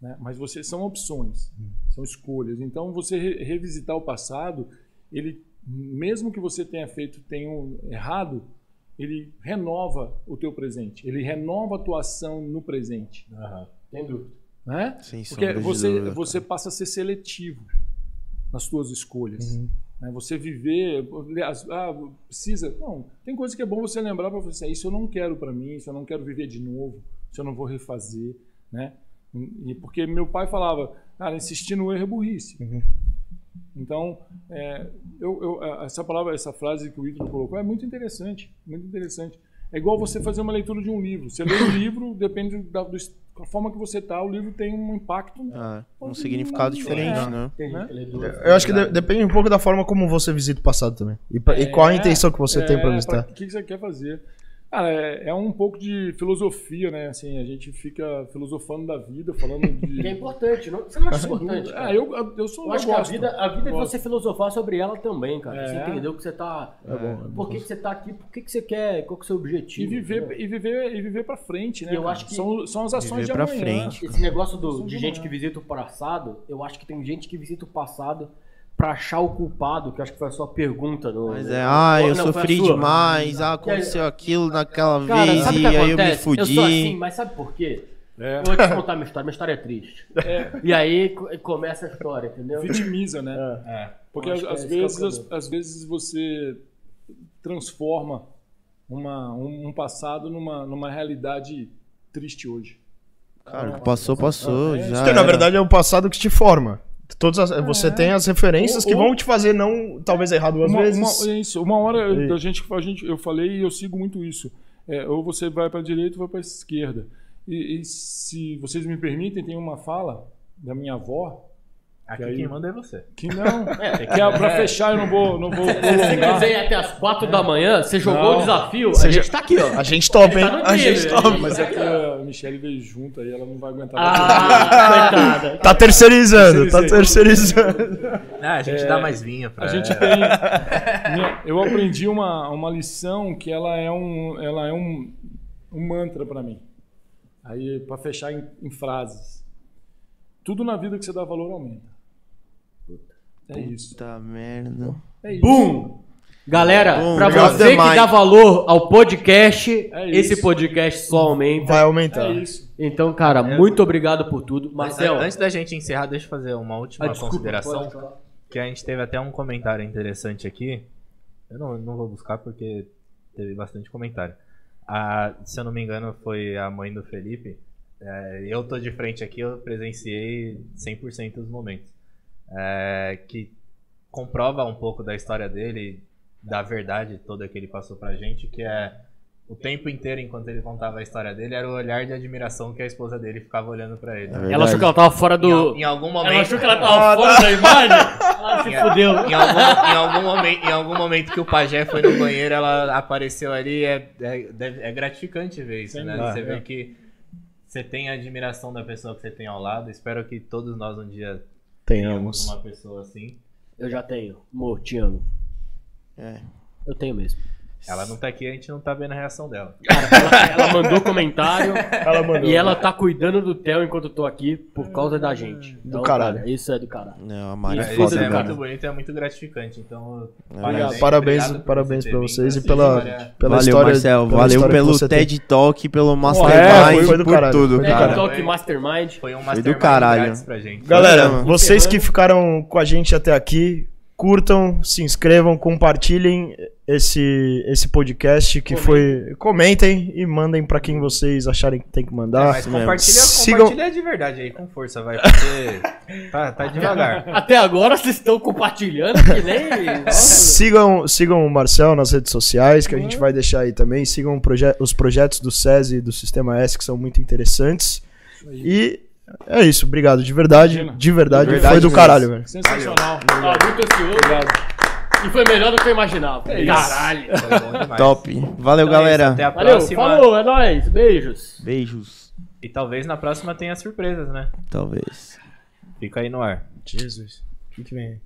né? Mas você são opções, são escolhas. Então você re- revisitar o passado, ele mesmo que você tenha feito tenha errado, ele renova o teu presente, ele renova a tua ação no presente, Sem dúvida. Né? Sem Porque você dúvida, você passa a ser seletivo nas tuas escolhas. Uhum. né? Você viver, aliás, ah, precisa, não, tem coisa que é bom você lembrar para você, isso eu não quero para mim, isso eu não quero viver de novo, isso eu não vou refazer, né? E porque meu pai falava, cara, insistir no erro é burrice. Uhum. Então, é, eu, eu- essa palavra, essa frase que o Ítalo colocou é muito interessante, muito interessante. É igual você fazer uma leitura de um livro. Você lê um <laughs> livro, depende da, do, da forma que você está, o livro tem um impacto. Ah, um significado diferente, É. né? Né? duas. Eu acho que de- depende um pouco da forma como você visita o passado também. E, pra- e qual a intenção que você tem pra visitar. O que que você quer fazer? Cara, é, é um pouco de filosofia, né? Assim, a gente fica filosofando da vida, falando <laughs> Que é de. importante, não? Você não acha importante? cara? Ah, eu, eu sou Eu acho que a vida, a vida é você filosofar sobre ela também, cara. Você É. entender o que você tá. É bom, é bom. Por que, que você tá aqui? Por que, que você quer? Qual que é o seu E objetivo? viver, entendeu? e viver, e viver pra frente, né? E eu cara? acho que- são, são as ações Viver de pra amanhã. frente. Esse negócio do- de de gente que visita o passado, eu acho que tem gente que visita o passado pra achar o culpado, que acho que foi a sua pergunta. No, Mas no- é, ah, eu não, sofri demais, ah, aconteceu aquilo naquela Cara, vez o e que aí eu me fudi. Eu sou assim, mas sabe por quê? É. Eu vou te contar minha história. Minha história é triste. E aí co- começa a história, entendeu? Vitimiza, né? É. Porque Eu às, que é que é o vezes, às, vezes você transforma uma, um, um passado numa, numa realidade triste hoje. Cara, passou, passou, É, já Porque, na verdade, é o passado que te forma. Todas as- você tem as referências Ou- que ou- vão te fazer não, talvez errado às Uma, vezes. uma- é isso, uma hora E- a gente, a gente, eu falei e eu sigo muito isso. É, ou você vai para a direita ou vai para a esquerda. E, e se vocês me permitem, tem uma fala da minha avó Aqui aí- quem manda é você. que não, <laughs> que é para fechar eu não vou, não vou Se você prolongar. quiser ir até as 4 da manhã, você jogou Não. o desafio, Você a já- gente tá aqui, ó. A gente topa, hein? Tá no A gente trilho, topa. Mas é que a Michelle veio junto aí, ela não vai aguentar. Ah, <laughs> coitada. Tá terceirizando, tá terceirizando. Ah, a gente dá mais vinho pra A gente tem. eu aprendi uma, uma lição que ela é um. Ela é um. um mantra pra mim. Aí, pra fechar em, em frases. Tudo na vida que você dá valor aumenta. É isso. Puta merda. É isso. Bum! Galera, Bum, pra você que dá valor ao podcast, É esse podcast só aumenta. Vai aumentar. É isso. Então, cara, muito obrigado por tudo. Marcel, Antes da gente encerrar, deixa eu fazer uma última ah, desculpa, consideração. pode. Que a gente teve até um comentário interessante aqui. Eu não, não vou buscar porque teve bastante comentário. A, se eu não me engano, foi a mãe do Felipe. É, eu tô de frente aqui, eu presenciei 100% dos momentos. É, que comprova um pouco da história dele, da verdade toda que ele passou pra gente, que é o tempo inteiro, enquanto ele contava a história dele, era o olhar de admiração que a esposa dele ficava olhando pra ele. Ela achou que ela tava fora Em, do. al- em algum momento. Ela achou que ela tava fora da imagem? Ela <laughs> se Em- fudeu. Em algum, em, algum momento, em algum momento que o pajé foi no banheiro, ela apareceu ali. É, é, é gratificante ver isso, Sem né? dúvida. Você vê que você tem a admiração da pessoa que você tem ao lado. Espero que todos nós um dia tenhamos uma pessoa assim. Eu já tenho. Amor, te amo. É. Eu tenho mesmo. Ela não tá aqui, a gente não tá vendo a reação dela. Ela, ela mandou comentário <laughs> Ela mandou. e ela tá cuidando do Theo enquanto eu tô aqui por causa da gente. Então, caralho. cara, isso é do caralho. Não, a Mari é Isso Isso, foda, do é muito bonito e é muito gratificante. Então, Parabéns, obrigado por parabéns você pra vocês e pela, História- pela Valeu, história. Marcel. pela Valeu história pelo tem. TED Talk, pelo É, Mastermind, foi do por caralho, tudo, foi do É, cara. Talk Mastermind. Foi um do mastermind caralho. grátis pra gente. Galera, vocês que ficaram com a gente até aqui, curtam, se inscrevam, compartilhem esse, esse podcast que foi. Comentem e mandem pra quem vocês acharem que tem que É, mandar. mas compartilha, Sigam- compartilha de verdade aí, com força, vai, porque <laughs> tá, tá devagar. Até agora vocês estão compartilhando que nem. <laughs> Sigam, sigam o Marcel nas redes sociais, que a gente vai deixar aí também. Sigam proje- os projetos do SESI e do Sistema S, que são muito interessantes. E é isso, obrigado. De verdade, Imagina. de verdade, De verdade foi do mesmo. caralho, velho. Sensacional. Ó, muito ansioso. E foi melhor do que eu imaginava. É. Caralho. Foi bom demais. Top. Valeu, Então é isso, galera. Até a Valeu, próxima. falou, é nóis. Beijos. Beijos. E talvez na próxima tenha surpresas, né? Talvez. Fica aí no ar. Jesus. O que, que vem aí?